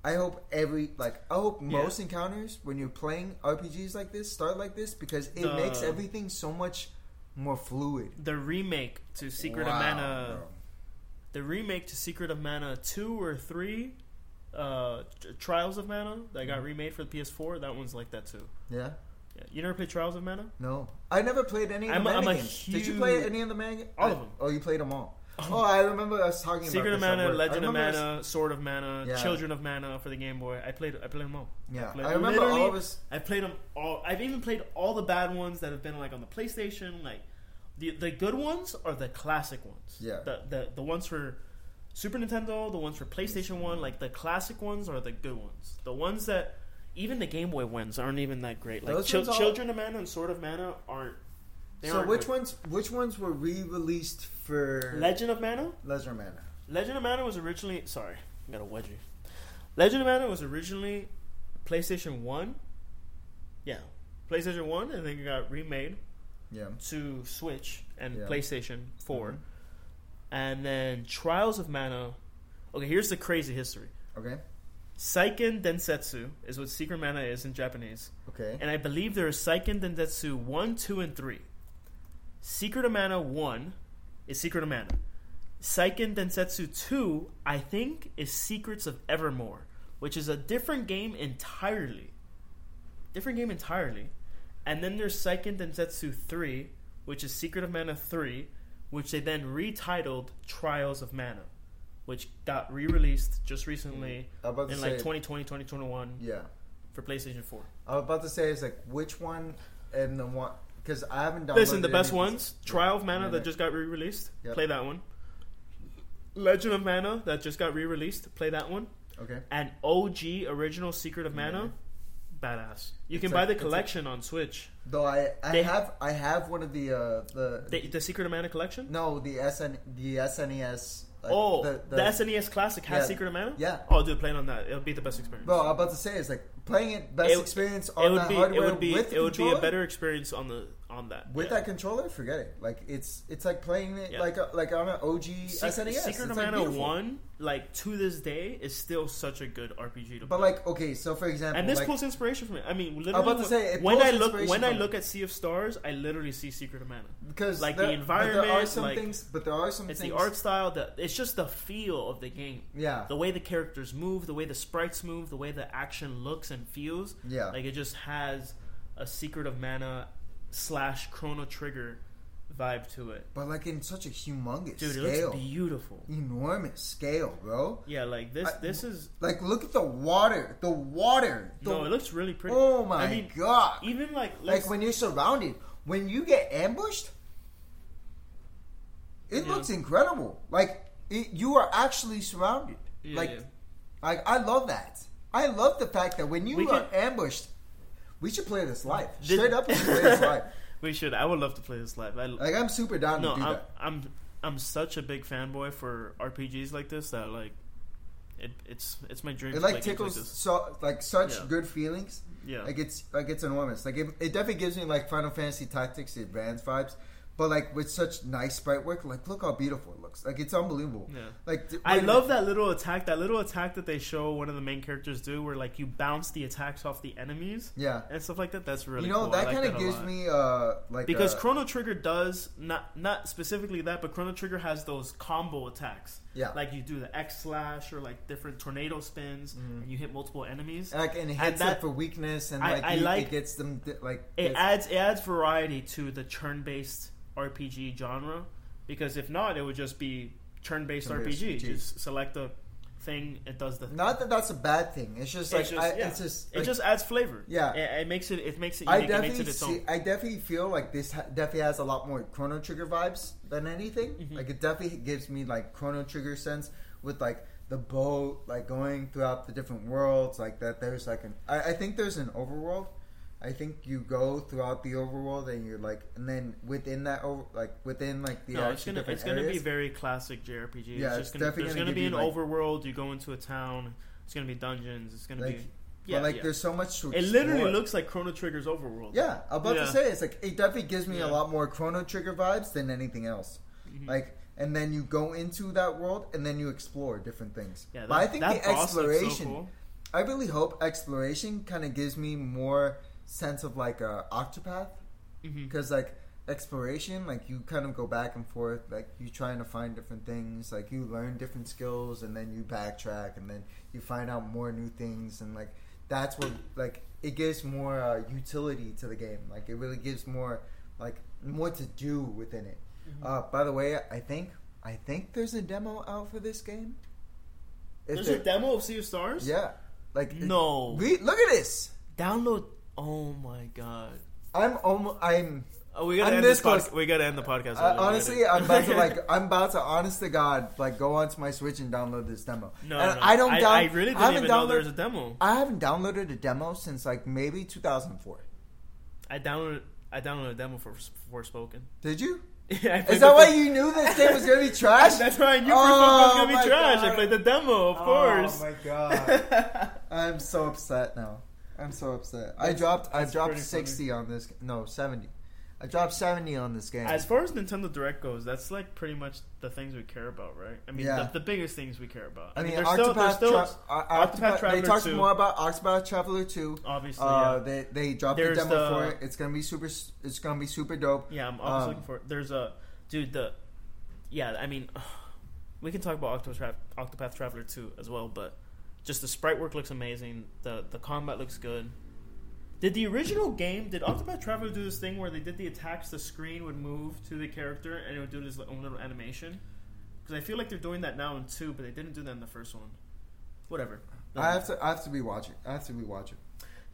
I hope every like I hope Yeah. most encounters when you're playing RPGs like this start like this because it The- makes everything so much more fluid. the remake to Secret of Mana, bro. the remake to Secret of Mana two or three, uh, Trials of Mana that Mm-hmm. got remade for the PS4. That one's like that too. Yeah. Yeah. You never played Trials of Mana? No, I never played any of I'm the a- Mana I'm a games. Did you play huge- any of the Mana? games? All of them. Oh, you played them all. Um, oh, I remember us talking Secret about of this at Mana, work. I Legend of remember us- Mana, Sword of Mana, Yeah. Children of Mana for the Game Boy. I played I played them all. Yeah, I remember literally- all of us. I played them all. I've even played all the bad ones that have been like on the PlayStation. Like the the good ones are the classic ones. Yeah. The the the ones for Super Nintendo, the ones for PlayStation One, mm-hmm. like the classic ones are the good ones. The ones that even the Game Boy ones aren't even that great. Like Chil- all- Children of Mana and Sword of Mana aren't. They So aren't which good. ones? Which ones were re-released for Legend of Mana. Legend of Mana? Legend of Mana was originally sorry, I got a wedgie. Legend of Mana was originally PlayStation One. Yeah, PlayStation One, and then it got remade Yeah. to Switch and Yeah. PlayStation 4 Mhm. and then Trials of Mana. Okay, here's the crazy history. Okay. Seiken Densetsu is what Secret Mana is in Japanese, Okay. and I believe there is Seiken Densetsu one, two, and three. Secret of Mana one is Secret of Mana. Seiken Densetsu 2, I think, is Secrets of Evermore, which is a different game entirely. Different game entirely. And then there's Seiken Densetsu 3, which is Secret of Mana 3, which they then retitled Trials of Mana, which got re released just recently about in say. like 2020, 2021 yeah. for PlayStation 4. I was about to say is like which one and the one because I haven't done. Listen, the best ones Trial of Mana Yeah. that just got re released, Yep. play that one. Legend of Mana that just got re released, play that one. Okay. and OG original Secret of Mana, badass. You It's can buy the collection on Switch. Though I I They- have I have one of the uh the, The, the Secret of Mana collection. no the SN the SNES. Like, oh, the, the, SNES Classic has Yeah. Secret of Mana. Yeah. Oh, dude, play on that. It'll be the best experience. Bro, I'm about to say it's like playing it best It- experience it on would that be hardware it would be with the it would be a better experience on the on that. With yeah. that controller, forget it. Like it's it's like playing it Yeah. like a, like on an OG Secret, SNES. Secret of Mana beautiful. One, like to this day, is still such a good RPG to But play. like okay, so for example, and this like, pulls inspiration from it. I mean, literally, I'm about to say, it when I look when I look at Sea of Stars, I literally see Secret of Mana. because like, there- the but there are environment, some like, things, but there are some things It's things. the art style, the it's just the feel of the game, yeah, the way the characters move, the way the sprites move, the way the action looks and feels. yeah. Like it just has a Secret of Mana slash Chrono Trigger vibe to it. but like in such a humongous Dude, it scale, looks beautiful. enormous scale, bro. Yeah, like this. I- this is Like look at the water, the water. The, no, it looks really pretty. oh my I mean, god! even like like when you're surrounded, when you get ambushed, it Yeah. looks incredible. Like it, you are actually surrounded. Yeah, like, yeah. like I love that. I love the fact that when you We are can- ambushed, we should play this live. Did- Straight up, we should play this live. we should. I would love to play this live. I, Like I'm super down no, to do I'm, that. I'm I'm such a big fanboy for RPGs like this that like it, it's it's my dream. It to like play games tickles Like this. so like such Yeah. good feelings. Yeah, Like it's like it's enormous. Like it, it definitely gives me like Final Fantasy Tactics Advanced vibes, but like with such nice sprite work. Like look how beautiful it looks. Like it's unbelievable. yeah. Like th- I love that little attack. That little attack that they show one of the main characters do, where like you bounce the attacks off the enemies Yeah, and stuff like that. That's really you know cool. That like kind of gives lot. me uh like because uh, Chrono Trigger does not not specifically that, but Chrono Trigger has those combo attacks. yeah Like you do the X slash or like different tornado spins, Mhm. and you hit multiple enemies. like and it and hits them that- for weakness and I- like, I you- like- it gets them di- like It gets- adds it adds variety to the turn based RPG genre because if not, it would just be turn based Turn-based RPG. RPG. Just select a thing, it does the. Thing. not that that's a bad thing. It's just like It's just- I, yeah. it's just it just adds flavor. Yeah. it, it makes it. It makes it I unique. It makes definitely it its see. I definitely feel like this ha- definitely has a lot more Chrono Trigger vibes than anything. Mhm. Like it definitely gives me like Chrono Trigger sense with like the boat like going throughout the different worlds like that. There's like an I, I think there's an overworld. I think you go throughout the overworld and you're like and then within that over like within like the no, it's gonna it's gonna be very classic JRPG. Yeah, it's it's just gonna, definitely there's gonna gonna be an like- overworld. You go into a town. It's gonna be dungeons. It's gonna Like, be. but Yeah, like yeah. there's so much to It literally looks like Chrono Trigger's overworld. Yeah, I'm about Yeah. to say it's like it definitely gives me Yeah. a lot more Chrono Trigger vibes than anything else. Mhm. Like, and then you go into that world and then you explore different things. yeah. That, but I think the exploration, So cool. I really hope exploration kind of gives me more sense of like a Octopath because like exploration, like you kind of go back and forth, like you trying to find different things, like you learn different skills and then you backtrack and then you find out more new things and like that's what like it gives more uh, utility to the game. Like it really gives more like more to do within it. Mhm. Uh, by the way, I think I think there's a demo out for this game. If There's there- a demo of Sea of Stars. yeah, like it- No. we look at this. Download. Oh my god. I'm almost. I'm Oh, we gotta I'm end this. Pod- we gotta end the podcast. I. We honestly, I'm about to like. I'm about to, honest to God, like go onto my Switch and download this demo. No, and no. I don't. I, down- I really didn't haven't even know there was a demo. I haven't downloaded a demo since like maybe 2004. I downloaded. I downloaded a demo for Forspoken. Did you? Yeah, Is that why you knew this game was gonna be trash? That's why I knew Oh, Forspoken was gonna be oh trash. I played the demo, of oh course. Oh my god! I'm so upset now. I'm so upset. I dropped. I dropped pretty funny. 60 on this. No, 70. I dropped 70 on this game. As far as Nintendo Direct goes, that's like pretty much the things we care about, right? I mean, Yeah. the, the biggest things we care about. I mean, still, there's Octopath, still Tra- uh, Octopath Octopath- They talked 2. more about Octopath Traveler 2. obviously, Uh, yeah. they they dropped There's the demo the- for it. It's gonna be super. It's gonna be super dope. Yeah, I'm always Um, looking for. There's a dude. The yeah, I mean, we can talk about Octopath, Octopath Traveler 2 as well, but just the sprite work looks amazing. The the combat looks good. Did the original game? Did Octopath Traveler do this thing where they did the attacks? The screen would move to the character and it would do this own little animation. Because I feel like they're doing that now in two, but they didn't do that in the first one. Whatever. I have to. I have to be watching. I have to be watching.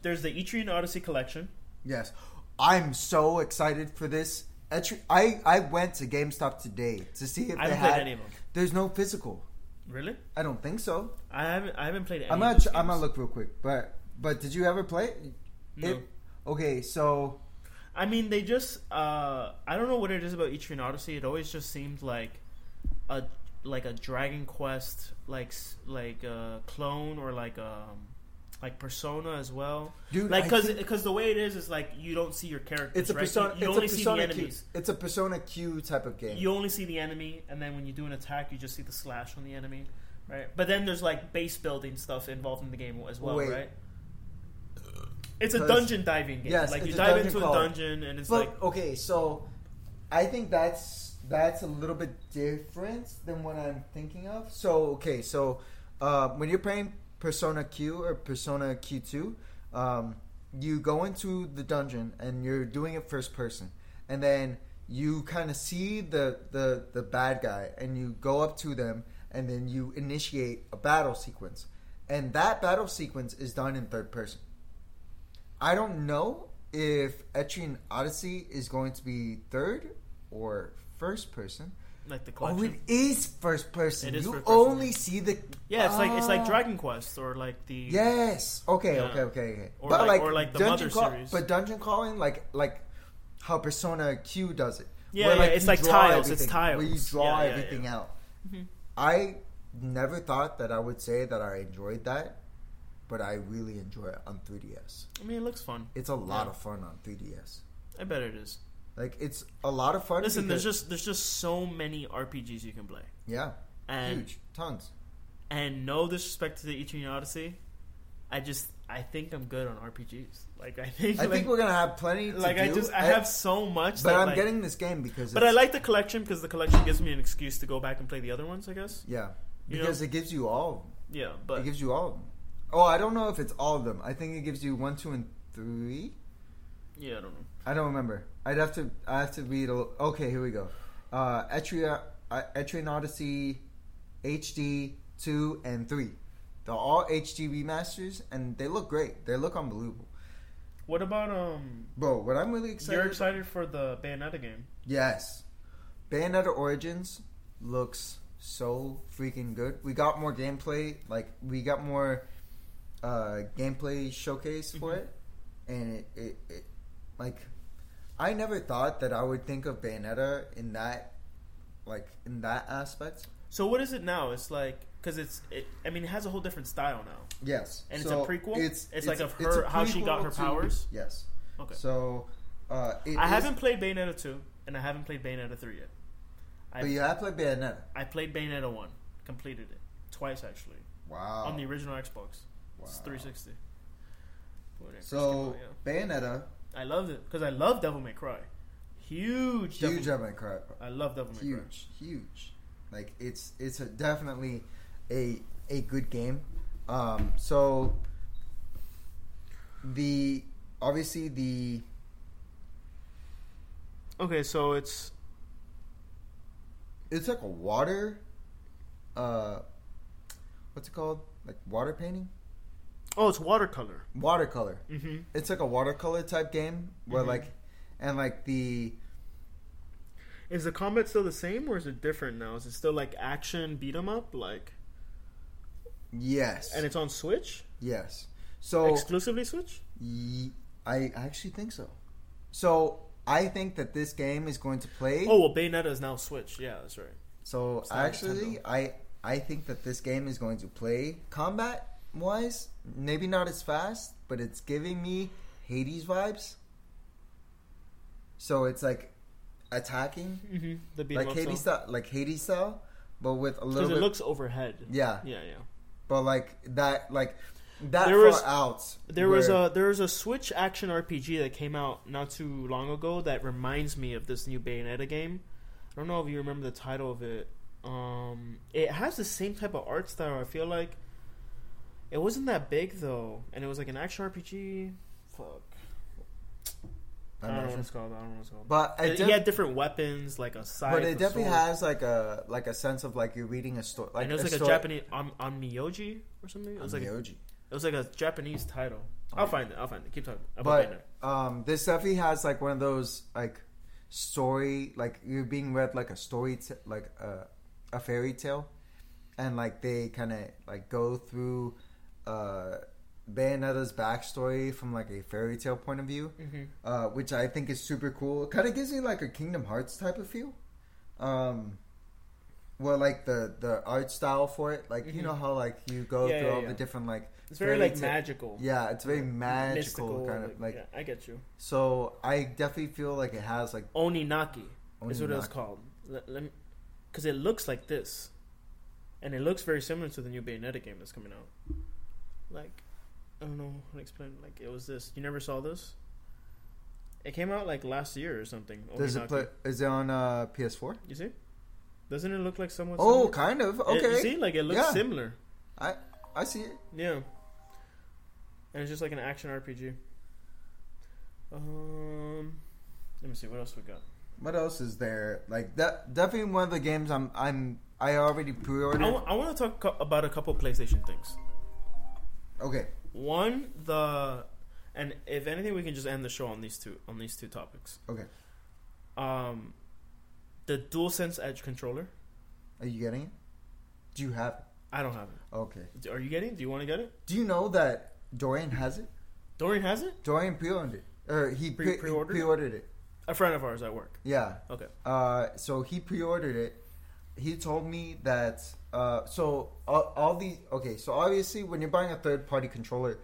There's the Etrian Odyssey collection. Yes, I'm so excited for this. Etri- I I went to GameStop today to see if I they had. any of them. There's no physical. Really? I don't think so. I haven't. I haven't played any. I'm not. those I'm gonna look real quick. But but did you ever play it? No. It- okay, so I mean, they just uh, I don't know what it is about Etrian Odyssey. It always just seemed like a like a Dragon Quest like like a clone or like um like Persona as well. Dude, Like because because the way it is is like you don't see your characters. it's a right? persona. You, only a see the persona Q. It's a persona Q type of game. You only see the enemy, and then when you do an attack, you just see the slash on the enemy, right? But then there's like base building stuff involved in the game as well, Wait. right? It's a dungeon diving game. Yes, like you dive into a dungeon, and it's but like okay, so I think that's that's a little bit different than what I'm thinking of. So okay, so uh, when you're playing Persona Q or Persona Q2, um, you go into the dungeon and you're doing it first person, and then you kind of see the, the the bad guy, and you go up to them, and then you initiate a battle sequence, and that battle sequence is done in third person. I don't know if Etrian Odyssey is going to be third or first person. Like the Oh, it is first person. It is you first person. only see the yeah, it's like it's like Ah. Dragon Quest or like the Yes. Okay. Yeah. Okay. Okay. okay. Or but like- like, or like the dungeon Mother crawl- series. But dungeon crawling, like like how Persona Q does it. Yeah, where, yeah, it's like draw tiles, it's everything, Where you draw Yeah, yeah, everything yeah. out. Mhm. I never thought that I would say that I enjoyed that, but I really enjoy it on 3DS. I mean, it looks fun. It's a lot Yeah. of fun on 3DS. I bet it is. Like it's a lot of fun. Listen, there's just there's just so many RPGs you can play, yeah, and huge, tons. and no disrespect to the Etrian Odyssey, I just I think I'm good on RPGs. Like I think I like, think we're gonna have plenty. To like I just I have so much. but that, I'm like- getting this game because. But I like the collection because the collection gives me an excuse to go back and play the other ones. I guess. Yeah, You because it gives you all. Yeah, but it gives you all. Oh, I don't know if it's all of them. I think it gives you one, two, and three. yeah, I don't know. I don't remember. I'd have to. I have to read. A, okay, here we go. Uh, Etria, uh, Etrian Odyssey, HD two and three. They're all HD remasters, and they look great. They look unbelievable, What about um? bro. What I'm really excited. You're excited for the Bayonetta game? Yes. Bayonetta Origins looks so freaking good. We got more gameplay, like we got more uh gameplay showcase for Mhm. it. And it, it, it like I never thought that I would think of Bayonetta in that like in that aspect. So what is it now? It's like because it's it. I mean, it has a whole different style now. Yes. And it's a prequel? It's, It's like of her- how she got her to- powers? Yes. Okay. So uh it I is- haven't played Bayonetta two, and I haven't played Bayonetta three yet. I but you have played Bayonetta. I played Bayonetta one, completed it twice actually Wow. on the original Xbox. It's Wow. 360. When it first So came out, yeah. Bayonetta, I loved it because I love Devil May Cry. Huge, huge Devil, May Cry. I love Devil May Cry. huge, huge. Like it's it's a, definitely a a good game. Um, so the obviously the Okay, so it's it's like a water, uh, what's it called? Like water painting, oh, it's watercolor. watercolor. Mm-hmm. It's like a watercolor type game where Mhm. like and like the Is the combat still the same or is it different now? Is it still like action beat 'em up like? yes And it's on Switch yes. So exclusively Switch. Ye- I actually think so. So I think that this game is going to play. Oh well, Bayonetta is now Switch. Yeah, that's right. so actually, Nintendo. I I think that this game is going to play combat wise, maybe not as fast, but it's giving me Hades vibes. So it's like attacking, Mm-hmm. The beat like Hades style. style, like Hades style, but with a Because little it bit. looks overhead. yeah, Yeah, yeah. but like that, like that There was- out. There was a there was a Switch action RPG that came out not too long ago that reminds me of this new Bayonetta game. I don't know if you remember the title of it. Um, it has the same type of art style. I feel like it wasn't that big though, and it was like an action RPG. Fuck, I don't know what it's called. I don't know what it's called. But it def- he had different weapons, like a scythe. but it definitely sword. has like a like a sense of like you're reading a story. Like and it was like a Japanese on on Miyoji or something. It was like a, Miyoji. it was like a Japanese title. I'll find it. I'll find it. Keep talking about But um, this definitely has like one of those like story like you're being read like a story t- like a, a fairy tale, and like they kind of like go through uh, Bayonetta's backstory from like a fairy tale point of view, Mm-hmm. uh, which I think is super cool. It kind of gives me like a Kingdom Hearts type of feel. Um, well, like the the art style for it. Like you Mhm. know how like you go Yeah, through yeah, all yeah. the different like It's very like magical. yeah, it's very magical mystical kind of like. I get you. So I definitely feel like it has like Oninaki is what it was called. Because it looks like this, and it looks very similar to the new Bayonetta game that's coming out. Like, I don't know how to explain. it. Like, it was this. You never saw this? It came out like last year or something. Does it play? Is it on uh, PS4? You see? Doesn't it look like somewhat? Oh, similar? kind of. It- you see, like it looks Yeah. similar. I I see it. Yeah. And it's just like an action RPG. Um, let me see what else we got. What else is there? Like that, definitely one of the games I'm I'm I already pre-ordered. I want to talk co- about a couple PlayStation things. Okay, One, the and if anything, we can just end the show on these two on these two topics. okay. Um, the DualSense Edge controller. Are you getting it? Do you have it? I don't have it. Okay. Are you getting? it? Do you want to get it? Do you know that Dorian has it? Dorian has it. Dorian pre-owned it, or he Pre- pre-ordered it? pre-ordered it. A friend of ours at work. Yeah. Okay. Uh, so he pre-ordered it. He told me that. Uh, so all, all the okay. So obviously, when you're buying a third-party controller,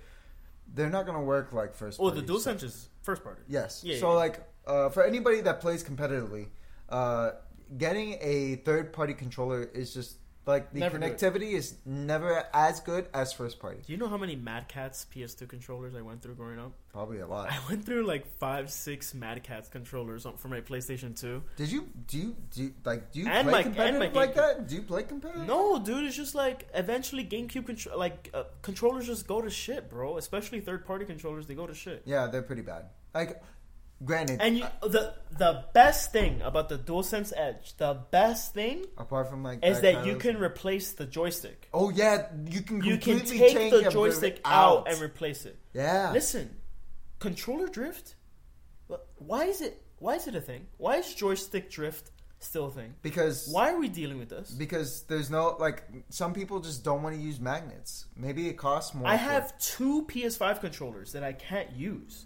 they're not gonna work like first. Oh, the party DualSense stuff. is first party. Yes. Yeah, so yeah. like uh, for anybody that plays competitively, uh, getting a third party controller is just like the Never connectivity is never as good as first party. Do you know how many Mad Catz PS2 controllers I went through growing up? Probably a lot. I went through like five, six Mad Catz controllers on- for my PlayStation 2. Did you do you do you, like do you And play my- and competitive my like GameCube. that? Do you play competitive? No, dude, it's just like eventually GameCube control like uh, controllers just go to shit, bro. Especially third party controllers, they go to shit. Yeah, they're pretty bad. Like, granted, And you, the the best thing about the DualSense Edge, the best thing apart from like is that you can replace the joystick. Oh yeah, you can You can completely take change the joystick out and replace it. yeah. Listen, controller drift. Why is it? Why is it a thing? Why is joystick drift still a thing? because Why are we dealing with this? because there's no like some people just don't want to use magnets. Maybe it costs more. I have two PS5 controllers that I can't use.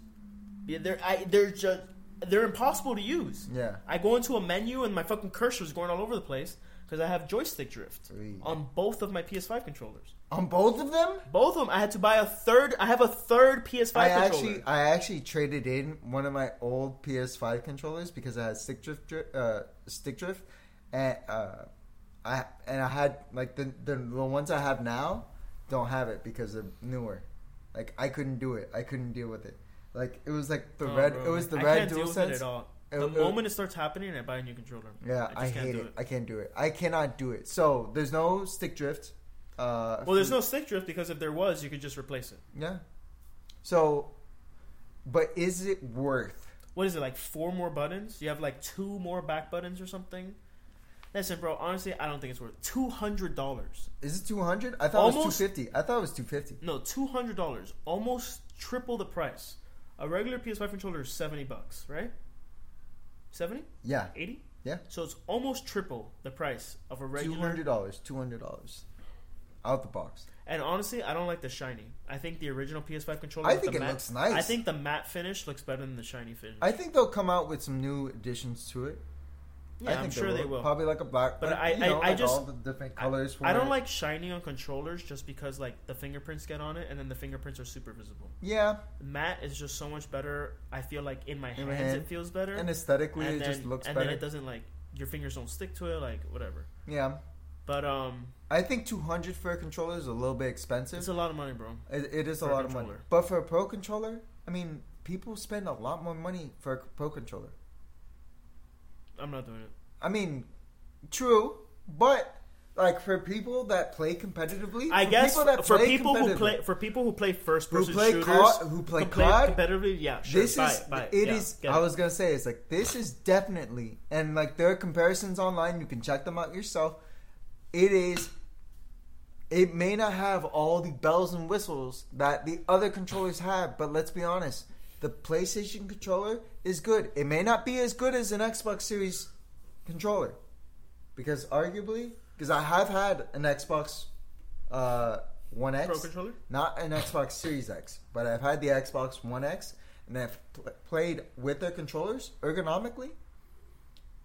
Yeah, they're I, they're just they're impossible to use. yeah. I go into a menu and my fucking cursor is going all over the place because I have joystick drift Sweet. on both of my PS5 controllers. On both of them, Both of them. I had to buy a third. I have a third PS5 I controller. actually I actually traded in one of my old PS5 controllers because I had stick drift, uh, stick drift, and uh, I and I had like the, the the ones I have now don't have it because they're newer. Like I couldn't do it. I couldn't deal with it. Like it was like the Oh, red. bro. It was the I red deal with it at all. It- the it- moment it starts happening, I buy a new controller. Yeah, I I, hate it. it. I can't do it. I cannot do it. So there's no stick drift. Uh, Well, there's no stick drift because if there was, you could just replace it. Yeah. So, but is it worth? What is it like? Four more buttons? You have like two more back buttons or something? Listen, bro. Honestly, I don't think it's worth two hundred dollars. Is it two hundred? I thought it was Almost- two fifty. I thought it was two fifty. No, two hundred dollars. Almost triple the price. A regular PS5 controller is seventy bucks, right? 70? Yeah, 80? Yeah. So it's almost triple the price of a regular. Two hundred dollars. Two hundred dollars. Out the box. And honestly, I don't like the shiny. I think the original PS5 controller. I think the it matte, looks nice. I think the matte finish looks better than the shiny finish. I think they'll come out with some new additions to it. Yeah, I I'm think sure they will. Probably like a black, But like, I- you I- know, I like just- all the different colors. for I don't it. like shiny on controllers just because like the fingerprints get on it and then the fingerprints are super visible. Yeah, Matte is just so much better. I feel like in my In hands hand. it feels better. and aesthetically, And it then, just looks better. and better. then it doesn't like your fingers don't stick to it, like whatever. yeah, But um, I think two hundred for a controller is a little bit expensive. it's a lot of money, bro. It, it is a For a lot of money. But for a pro controller, I mean, people spend a lot more money for a pro controller. I'm not doing it. I mean, true, but like for people that play competitively, I for guess people that for people who play for people who play first who play shooters COD, who play who play COD, competitively, yeah, sure. this buy is it, buy it. it yeah, is- I was gonna say it's like this is definitely and like there are comparisons online. You can check them out yourself. It is. It may not have all the bells and whistles that the other controllers have, but let's be honest. The PlayStation controller is good. It may not be as good as an Xbox Series controller, because arguably, because I have had an Xbox uh, One X, pro controller. not an Xbox Series X, but I've had the Xbox One X, and I've pl- played with their controllers ergonomically.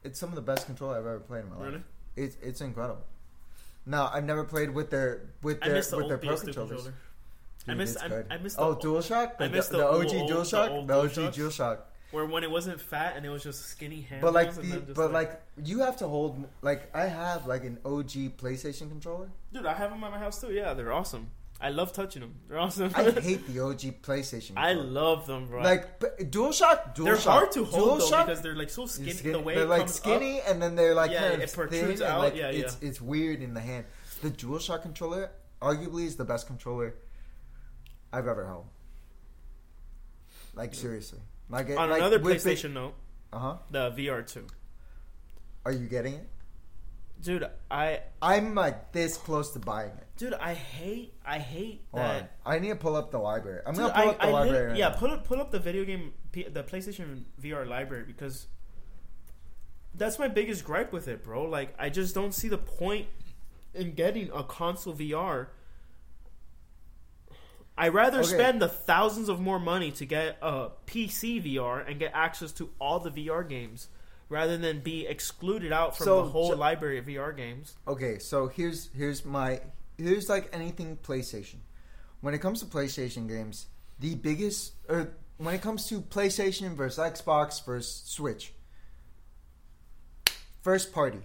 It's some of the best controller I've ever played in my life. Really? It's it's incredible. No, I've never played with their with their the with their pro controllers. controller. I miss I. I miss the oh DualShock. I The, miss the, the OG old- the DualShock. old The OG. DualShock. where when it wasn't fat and it was just skinny hands. But like, the, but like, you have to hold. Like, I have like an OG PlayStation controller. dude, I have them at my house too. Yeah, they're awesome. I love touching them. They're awesome. I hate the OG PlayStation. I love them, bro. like DualShock. DualShock they're hard to hold though because they're like so skinny. skinny. The way they're like skinny, up, and then they're like Yeah, it protrudes out. like, Yeah, it's it's weird in the hand. The DualShock controller, arguably, is the best controller I've ever held. Like seriously, like it- on like, another PlayStation note, Uh-huh. the VR two, Are you getting it? dude. I I'm like this close to buying it. dude, I hate, I hate Hold that. on. I need to pull up the library. I'm Dude, gonna pull I, up the I library. right yeah, now. pull up, pull up the video game, the PlayStation VR library because that's my biggest gripe with it, bro. Like, I just don't see the point in getting a console VR. I rather Okay. spend the thousands of more money to get a PC VR and get access to all the VR games rather than be excluded out from So, the whole ju- library of VR games. Okay, so here's here's my here's like anything PlayStation. When it comes to PlayStation games, the biggest or when it comes to PlayStation versus Xbox versus Switch, first party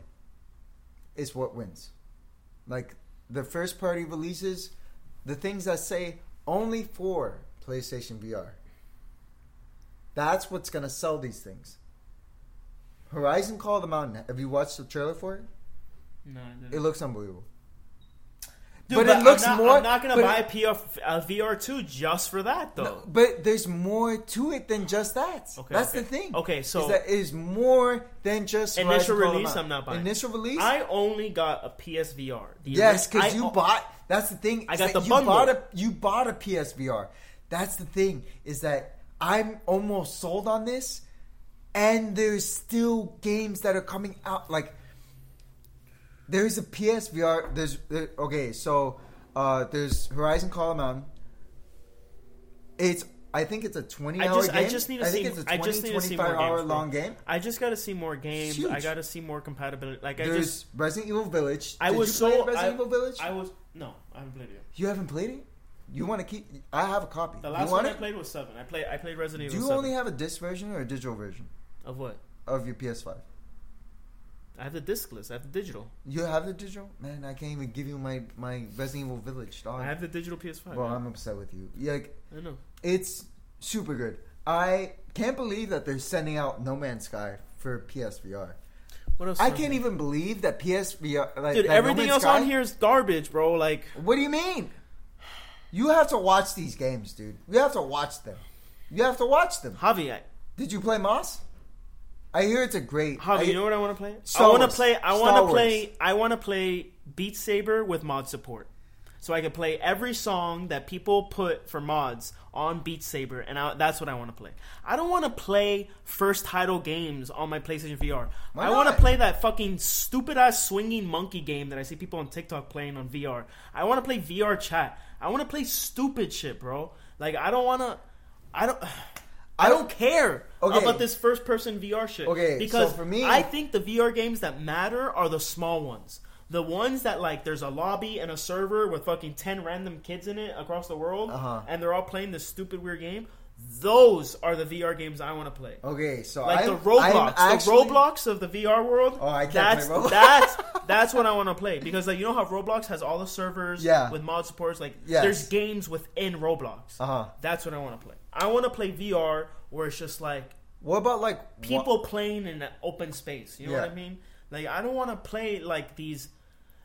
is what wins. Like the first party releases, the things that say only for PlayStation VR. That's what's gonna sell these things. Horizon Call of the Mountain. Have you watched the trailer for it? No, It looks unbelievable. Dude, but but it looks I'm not, more- I'm not gonna buy a, PF, a VR two just for that though. No, but there's more to it than just that. Okay, That's okay. the thing. Okay, so- is that it is more than just Initial Horizon Call of the release, I'm not buying. Initial release. I only got a PSVR. The yes, because you o- bought. That's the thing. I got the you bundle. Bought a, you bought a PSVR. That's the thing. Is that I'm almost sold on this, and there's still games that are coming out. Like there's a PSVR. There's there, okay. So uh, there's Horizon Call of Mountain. It's. I think it's a 20 I hour just- game. I just need to I think see- it's a I 20, just need to see 25 more hour games, long game. I just got to see more games. Huge. I got to see more compatibility. Like I There's just, Resident Evil Village. I Did was you play so Resident I, Evil Village. I was no, I haven't played it. You haven't played it? You want to keep? I have a copy. The you last want one I played was seven. I played, I played Resident Evil. Do you 7. only have a disc version or a digital version of what? of your PS5? I have the discless. I have the digital. You have the digital? Man, I can't even give you my my Resident Evil Village, dog. I have the digital PS5. well, man. I'm upset with you. Yeah, like, I know. it's super good. I can't believe that they're sending out No Man's Sky for PSVR. What else? I can't even believe that PSVR. Like, Dude, that No everything Man's else Sky- on here is garbage, bro. Like, What do you mean? You have to watch these games, dude. You have to watch them. You have to watch them. Javi, I, Did you play Moss? I hear it's a great. I, you know what I want to play? Star I want to play. I want to play. I want to play Beat Saber with mod support, so I can play every song that people put for mods on Beat Saber, and I, that's what I want to play. I don't want to play first title games on my PlayStation VR. Why I want to play that fucking stupid ass swinging monkey game that I see people on TikTok playing on VR. I want to play VR chat. I want to play stupid shit, bro. Like I don't want to. I don't. I don't care Okay. about this first person VR shit. Okay, because so for me- I think the VR games that matter are the small ones. The ones that like there's a lobby and a server with fucking ten random kids in it across the world, Uh-huh. and they're all playing this stupid weird game. Those are the VR games I want to play. Okay, so Like I'm, the Roblox, I'm actually, the Roblox of the VR world. Oh, I can't that's, play Roblox. That's that's what I want to play because like you know how Roblox has all the servers Yeah. with mod supports. Like Yes. there's games within Roblox. Uh huh. That's what I want to play. I want to play VR where it's just like What about like people playing in an open space. You know Yeah. what I mean? Like I don't want to play like these.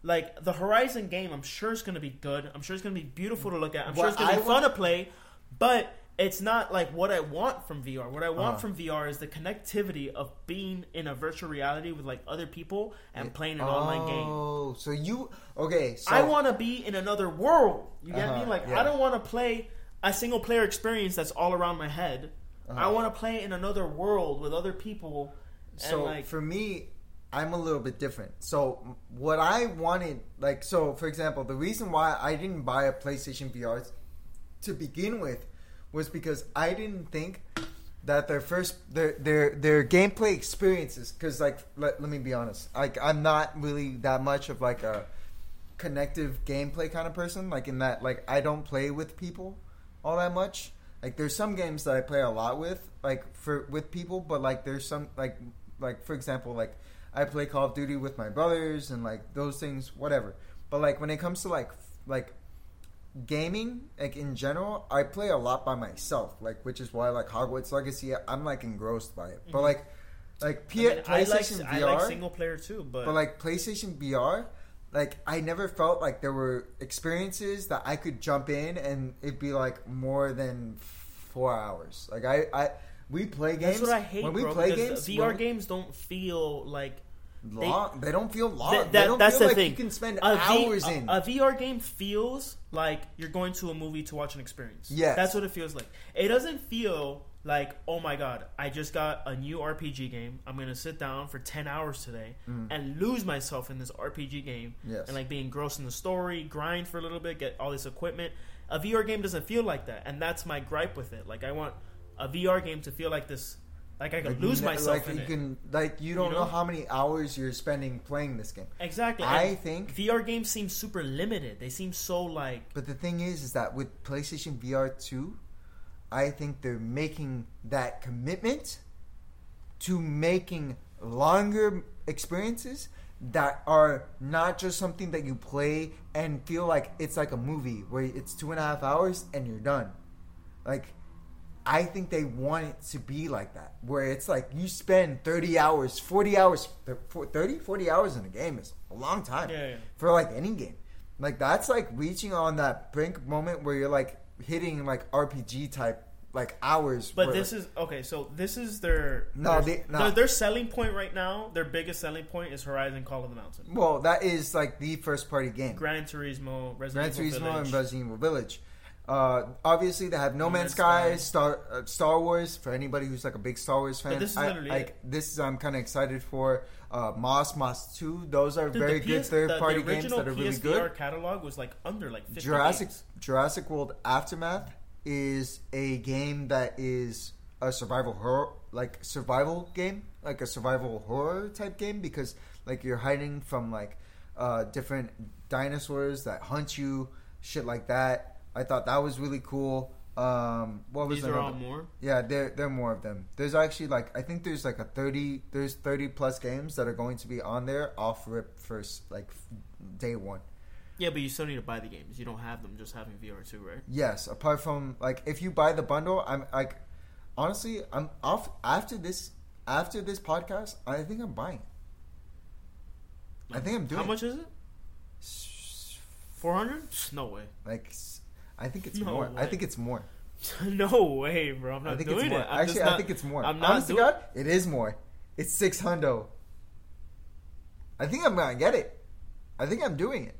Like the Horizon game, I'm sure it's gonna be good. I'm sure it's gonna be beautiful to look at. I'm sure it's gonna be I fun to play, but it's not like what I want from VR. What I want Uh-huh. from VR is the connectivity of being in a virtual reality with like other people and playing an online game. Oh, so you okay? So I want to be in another world. You get Uh-huh, me? Like yeah. I don't want to play a single player experience that's all around my head. I Uh-huh. want to play in another world with other people. And So like, for me, I'm a little bit different. So what I wanted, like, so for example, the reason why I didn't buy a PlayStation VR to begin with was because I didn't think that their first their their their gameplay experiences because like let, let me be honest like i'm not really that much of like a connective gameplay kind of person like in that like i don't play with people all that much. Like there's some games that i play a lot with like for with people but like there's some like like for example like i play call of duty with my brothers and like those things whatever. But like when it comes to like like gaming like in general i play a lot by myself like which is why like hogwarts legacy i'm like engrossed by it but Mhm. like like P- I, mean, I like playstation I vr like single player too, but, but like PlayStation VR, like I never felt like there were experiences that I could jump in and it'd be like more than four hours. Like I, I we play games. that's what I hate. when we bro, play games. VR when- games don't feel like long. They, don't feel long. Th- they that- don't that's feel the like thing. you can spend a, v, hours a- in. a VR game feels like you're going to a movie to watch an experience. Yeah, that's what it feels like. It doesn't feel like oh my god, I just got a new RPG game. I'm gonna sit down for ten hours today Mm. and lose myself in this RPG game Yes. and like be engrossed in the story, grind for a little bit, get all this equipment. A VR game doesn't feel like that, and that's my gripe with it. Like I want a VR game to feel like this. Like I could Like, lose ne- myself like in you it. can like you don't You know? know? how many hours you're spending playing this game. Exactly. I and think VR games seem super limited. They seem so like But the thing is, is that with PlayStation VR 2, I think they're making that commitment to making longer experiences that are not just something that you play and feel like it's like a movie where it's two and a half hours and you're done. Like, I think they want it to be like that, where it's like you spend 30 hours, 40 hours, 30, 40 hours in a game is a long time Yeah, yeah. for like any game. Like that's like reaching on that brink moment where you're like hitting like RPG type like hours. But where, this like- is okay. So this is their No, their, they- no. their, their selling point right now. Their biggest selling point is Horizon Call of the Mountain, well, that is like the first party game. Gran Turismo, Gran Resident Evil Turismo Village. and Resident Evil Village. Uh, obviously, they have No, Man's Sky. Star uh, Star Wars. For anybody who's like a big Star Wars fan, this is I- literally like it. this is I'm kind of excited for. Uh, Moss, Moss Two. Those are Dude, very the good PS third the- party the games original that are really PSVR good. catalog was like under like 50 Jurassic games. Jurassic World Aftermath is a game that is a survival horror like survival game, like a survival horror type game because like you're hiding from like uh different dinosaurs that hunt you, shit like that. I thought that was really cool. Um what was These are all more. yeah, there there are more of them. There's actually like I think there's like a thirty there's thirty plus games that are going to be on there off rip first like f- day one. Yeah, but you still need to buy the games. You don't have them just having VR two, right? Yes, apart from like if you buy the bundle, I'm like honestly, I'm off after this after this podcast, I think I'm buying. it. I think I'm doing How much is it? Four hundred? No way. like I think it's No more. I think it's more. no way, bro. I'm not I not think doing it's more. it. I'm Actually, just I think it's more. I'm not Honest doing- God, it is more. It's six hundo. I think I'm gonna get it. I think I'm doing it.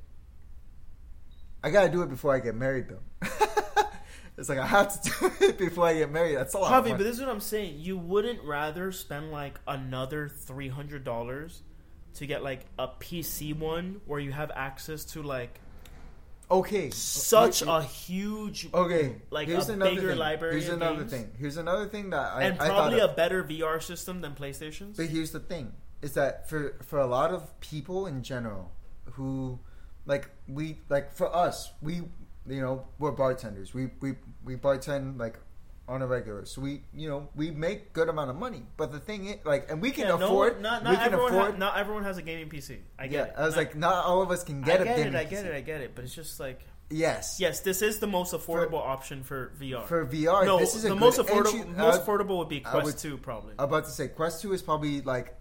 I gotta do it before I get married, though. it's like I have to do it before I get married. That's a lot. of Javi, but this is what I'm saying. You wouldn't rather spend like another three hundred dollars to get like a PC one where you have access to like okay, such a huge Okay, like here's a another bigger thing. library Here's of another games. thing. Here's another thing that I and I probably thought a of. better VR system than PlayStation's. But here's the thing: is that for for a lot of people in general, who like we like for us, we you know we're bartenders. We we we bartend like on a regular, so we you know we make good amount of money. But the thing is, like, and we can Yeah, afford. one- not, we can everyone. afford. ha- not everyone has a gaming PC. I get yeah, it. I was Not- like, not all of us can get I a get gaming it. I PC. get it. I get it. But it's just like Yes. yes, this is the most affordable option for VR. For VR, no, this is a the most affordable. entry- most uh, affordable would be Quest would- Two, probably. I'm about to say Quest Two is probably like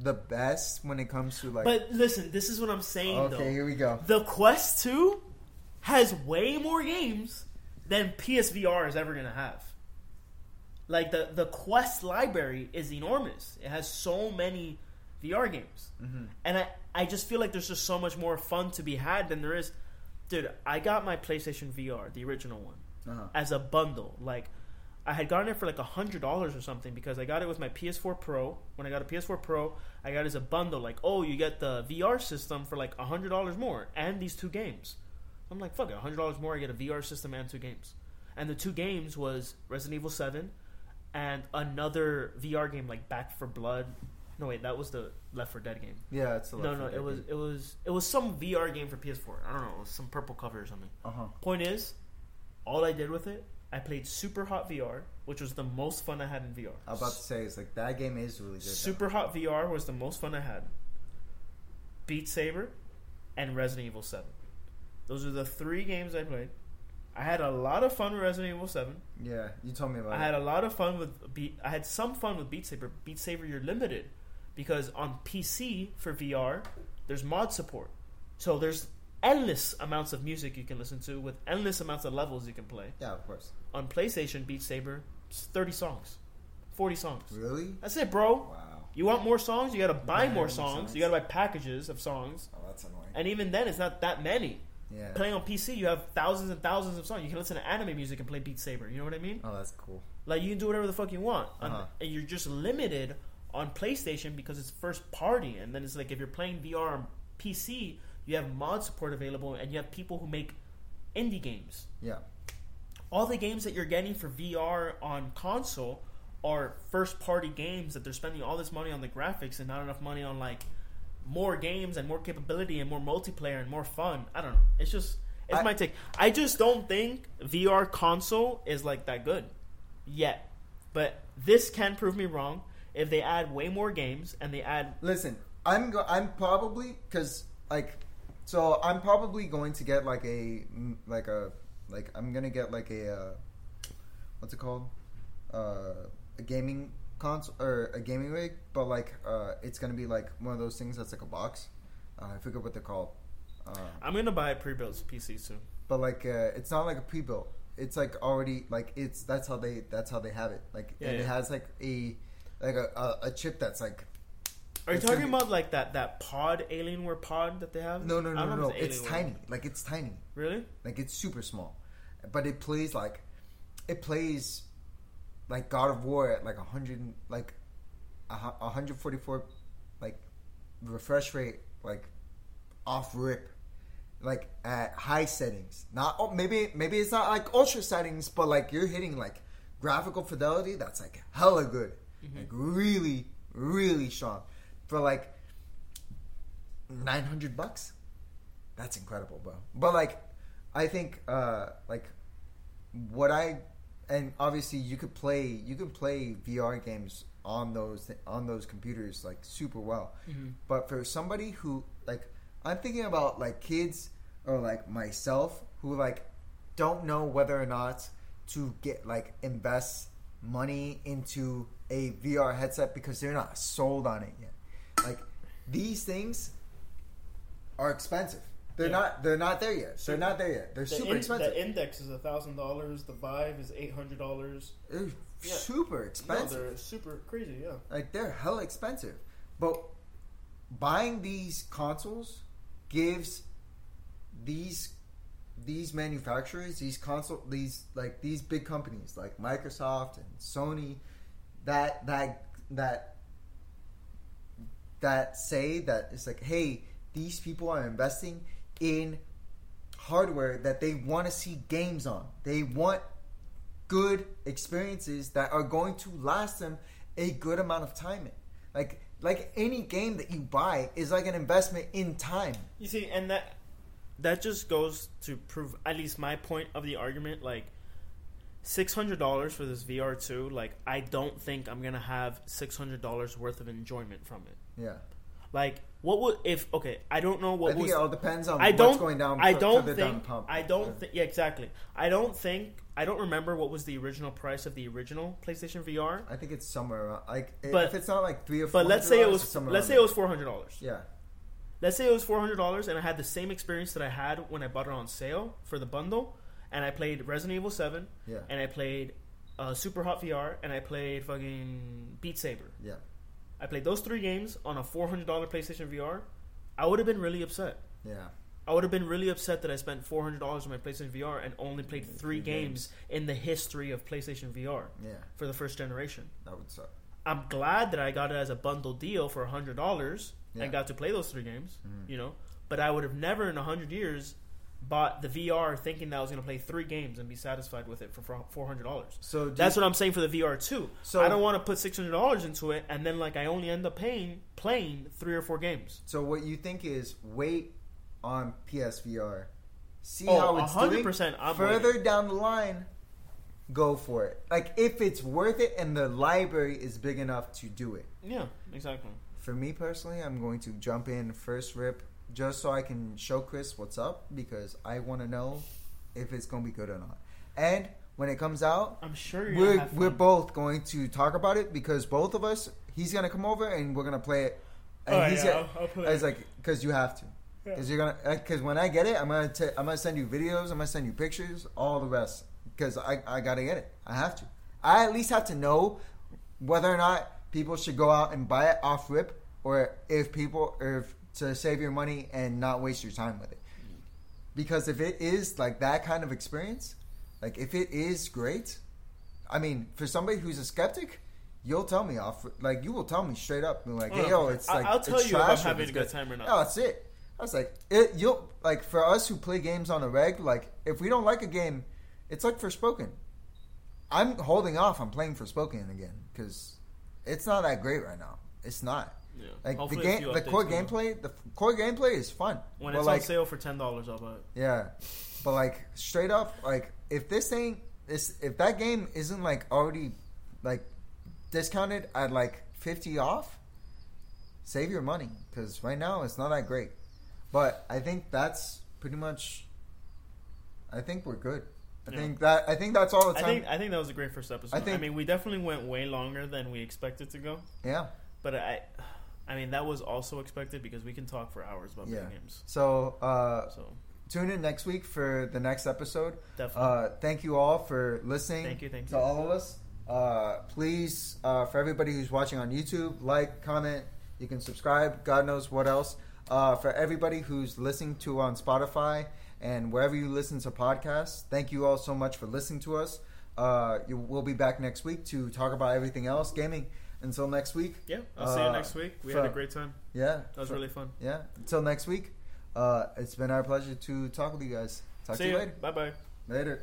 the best when it comes to like. but listen, this is what I'm saying okay, though. here we go. The Quest 2 has way more games than PSVR is ever going to have. Like the the Quest library is enormous. It has so many VR games. Mm-hmm. And I I just feel like there's just so much more fun to be had than there is Dude, I got my PlayStation VR, the original one, Uh-huh. as a bundle. Like I had gotten it for like a hundred dollars or something because I got it with my PS4 Pro. When I got a PS4 Pro, I got it as a bundle. Like, oh, you get the VR system for like a hundred dollars more and these two games. I'm like, fuck it, a hundred dollars more. I get a VR system and two games. And the two games was Resident Evil Seven and another VR game like Back 4 Blood. No wait, that was the Left 4 Dead game. Yeah, it's the no, no, it was it was it was some VR game for PS4. I don't know, it was some purple cover or something. Uh huh. Point is, all I did with it, I played Super Hot VR, which was the most fun I had in VR. I was about to say it's like that game is really good. though. Super Hot VR was the most fun I had. Beat Saber and Resident Evil 7. Those are the three games I played. I had a lot of fun with Resident Evil 7. Yeah, you told me about I it. had a lot of fun with Beat I had some fun with Beat Saber. Beat Saber you're limited because on PC for VR there's mod support. So there's endless amounts of music you can listen to with endless amounts of levels you can play. yeah, of course. On PlayStation Beat Saber, it's 30 songs. 40 songs. Really? That's it, bro. Wow. You want more songs? You gotta buy Buy more songs. songs. You gotta buy packages of songs. Oh, that's annoying. And even then, it's not that many. Yeah. Playing on PC, you have thousands and thousands of songs. You can listen to anime music and play Beat Saber. You know what I mean? Oh, that's cool. Like you can do whatever the fuck you want, Uh-huh. and you're just limited on PlayStation because it's first party. And then it's like if you're playing VR on PC, you have mod support available, and you have people who make indie games. Yeah. All the games that you're getting for VR on console are first party games that they're spending all this money on the graphics and not enough money on like more games and more capability and more multiplayer and more fun. I don't know. It's just it's I- my take. I just don't think VR console is like that good yet. But this can prove me wrong if they add way more games and they add Listen, I'm go- I'm probably because like, so I'm probably going to get like a mm, like a like I'm gonna get like a uh, what's it called uh, a gaming console or a gaming rig, but like uh, it's gonna be like one of those things that's like a box. Uh, I forget what they're called. Uh, I'm gonna buy a pre-built PC soon. but like uh, it's not like a pre-built. It's like already like it's that's how they that's how they have it. Like Yeah, and it has like a like a, a, a chip that's like Are you talking about like that that pod Alienware pod that they have? no no no no, no. if it's tiny like it's tiny Really? like it's super small, but it plays like it plays like God of War at like a hundred like a hundred forty four like refresh rate like off rip like at high settings. Not oh, maybe maybe it's not like ultra settings but like you're hitting like graphical fidelity that's like hella good. Like really really strong. For like 900 bucks? That's incredible bro. But like i think uh like what i and obviously you could play you can play vr games on those on those computers like super well. Mhm. but for somebody who like i'm thinking about like kids or like myself who like don't know whether or not to get like invest money into a vr headset because they're not sold on it yet. Like these things are expensive they're Yeah. not they're not there yet they're not there yet they're The, super in- expensive the index is a thousand dollars. The Vive is eight hundred dollars. they're Yeah. super No, expensive they're super crazy. Yeah. Like they're hell expensive. But buying these consoles gives these these manufacturers, these console these like these big companies like Microsoft and Sony that that that that say that it's like, hey, these people are investing in hardware that they want to see games on. They want good experiences that are going to last them a good amount of time. In. Like like any game that you buy is like an investment in time. You see, and that that just goes to prove at least my point of the argument. Like six hundred dollars for this VR two. Like I don't think I'm gonna have six hundred dollars worth of enjoyment from it. Yeah, Like what would if okay? I don't know what I think was it all depends on I what's don't. going down. I don't down think. pump. I don't think. Yeah, exactly. I don't think. I don't remember what was the original price of the original PlayStation VR. I think it's somewhere around. Like But- if it's not like three or. But let's say it was. Let's say it was four hundred dollars. Yeah, Let's say it was four hundred dollars, and I had the same experience that I had when I bought it on sale for the bundle, and I played Resident Evil Seven, yeah, and I played uh, Superhot VR, and I played fucking Beat Saber. yeah. I played those three games on a four hundred dollar PlayStation VR. I would have been really upset. Yeah, I would have been really upset that I spent four hundred dollars on my PlayStation VR and only played three Three games in the history of PlayStation VR yeah. for the first generation. That would suck. I'm glad that I got it as a bundle deal for hundred dollars Yeah. and got to play those three games. Mhm. You know, but I would have never in a hundred years bought the VR thinking that I was going to play three games and be satisfied with it for four hundred dollars. So That's you- what I'm saying for the VR too. So- I don't want to put six hundred dollars into it and then like I only end up paying playing three or four games. So what you think is wait on PSVR, see Oh, how it's 100% doing. I'm Further waiting. down the line, go for it. Like if it's worth it and the library is big enough to do it. Yeah, exactly. For me personally, I'm going to jump in first rip just so I can show Chris what's up because I want to know if it's going to be good or not. And when it comes out, I'm sure we're we're both going to talk about it because both of us, he's gonna come over and we're gonna play it. And Oh, he's yeah, gonna, I'll- I'll play It's it. like because you have to. Yeah. Because you're gonna. Uh, because when I get it, I'm gonna. T- I'm gonna send you videos. I'm gonna send you pictures. All the rest. Because I I gotta get it. I have to. I at least have to know whether or not people should go out and buy it off rip, or if people, or if to save your money and not waste your time with it. Because if it is like that kind of experience, like if it is great, I mean, for somebody who's a skeptic, you'll tell me off. Like you will tell me straight up, like, Oh, "Hey, yo, it's like I'll tell it's you if trash I'm having a good time or not. No, that's it. I was like, it, you'll like for us who play games on a reg. Like if we don't like a game, it's like Forspoken. I'm holding off on playing Forspoken again because it's not that great right now. It's not. Yeah. Like Hopefully the game, the core out. gameplay, the f- core gameplay is fun. When But, it's like, on sale for ten dollars, I'll buy it. yeah, but like straight up, like if this thing, this if that game isn't like already like discounted at like fifty off, save your money because right now it's not that great. But I think that's pretty much. I think we're good. I Yeah. think that I think that's all the I time. think I think that was a great first episode. I think, I, mean, we definitely went way longer than we expected to go, yeah. but I, I mean, that was also expected because we can talk for hours about Yeah. video games. So uh, So tune in next week for the next episode. definitely, Uh, thank you all for listening. thank you, thank to you. all of us. Uh, please, uh, for everybody who's watching on YouTube, like, comment. You can subscribe. God knows what else. Uh, for everybody who's listening to on Spotify and wherever you listen to podcasts, thank you all so much for listening to us. Uh, you, we'll be back next week to talk about everything else gaming. Until next week, Yeah, I'll see you Uh, next week. We had a great time. yeah, That was really fun. yeah. Until next week, uh, it's been our pleasure to talk with you guys. Talk see to you you later. Bye bye. Later.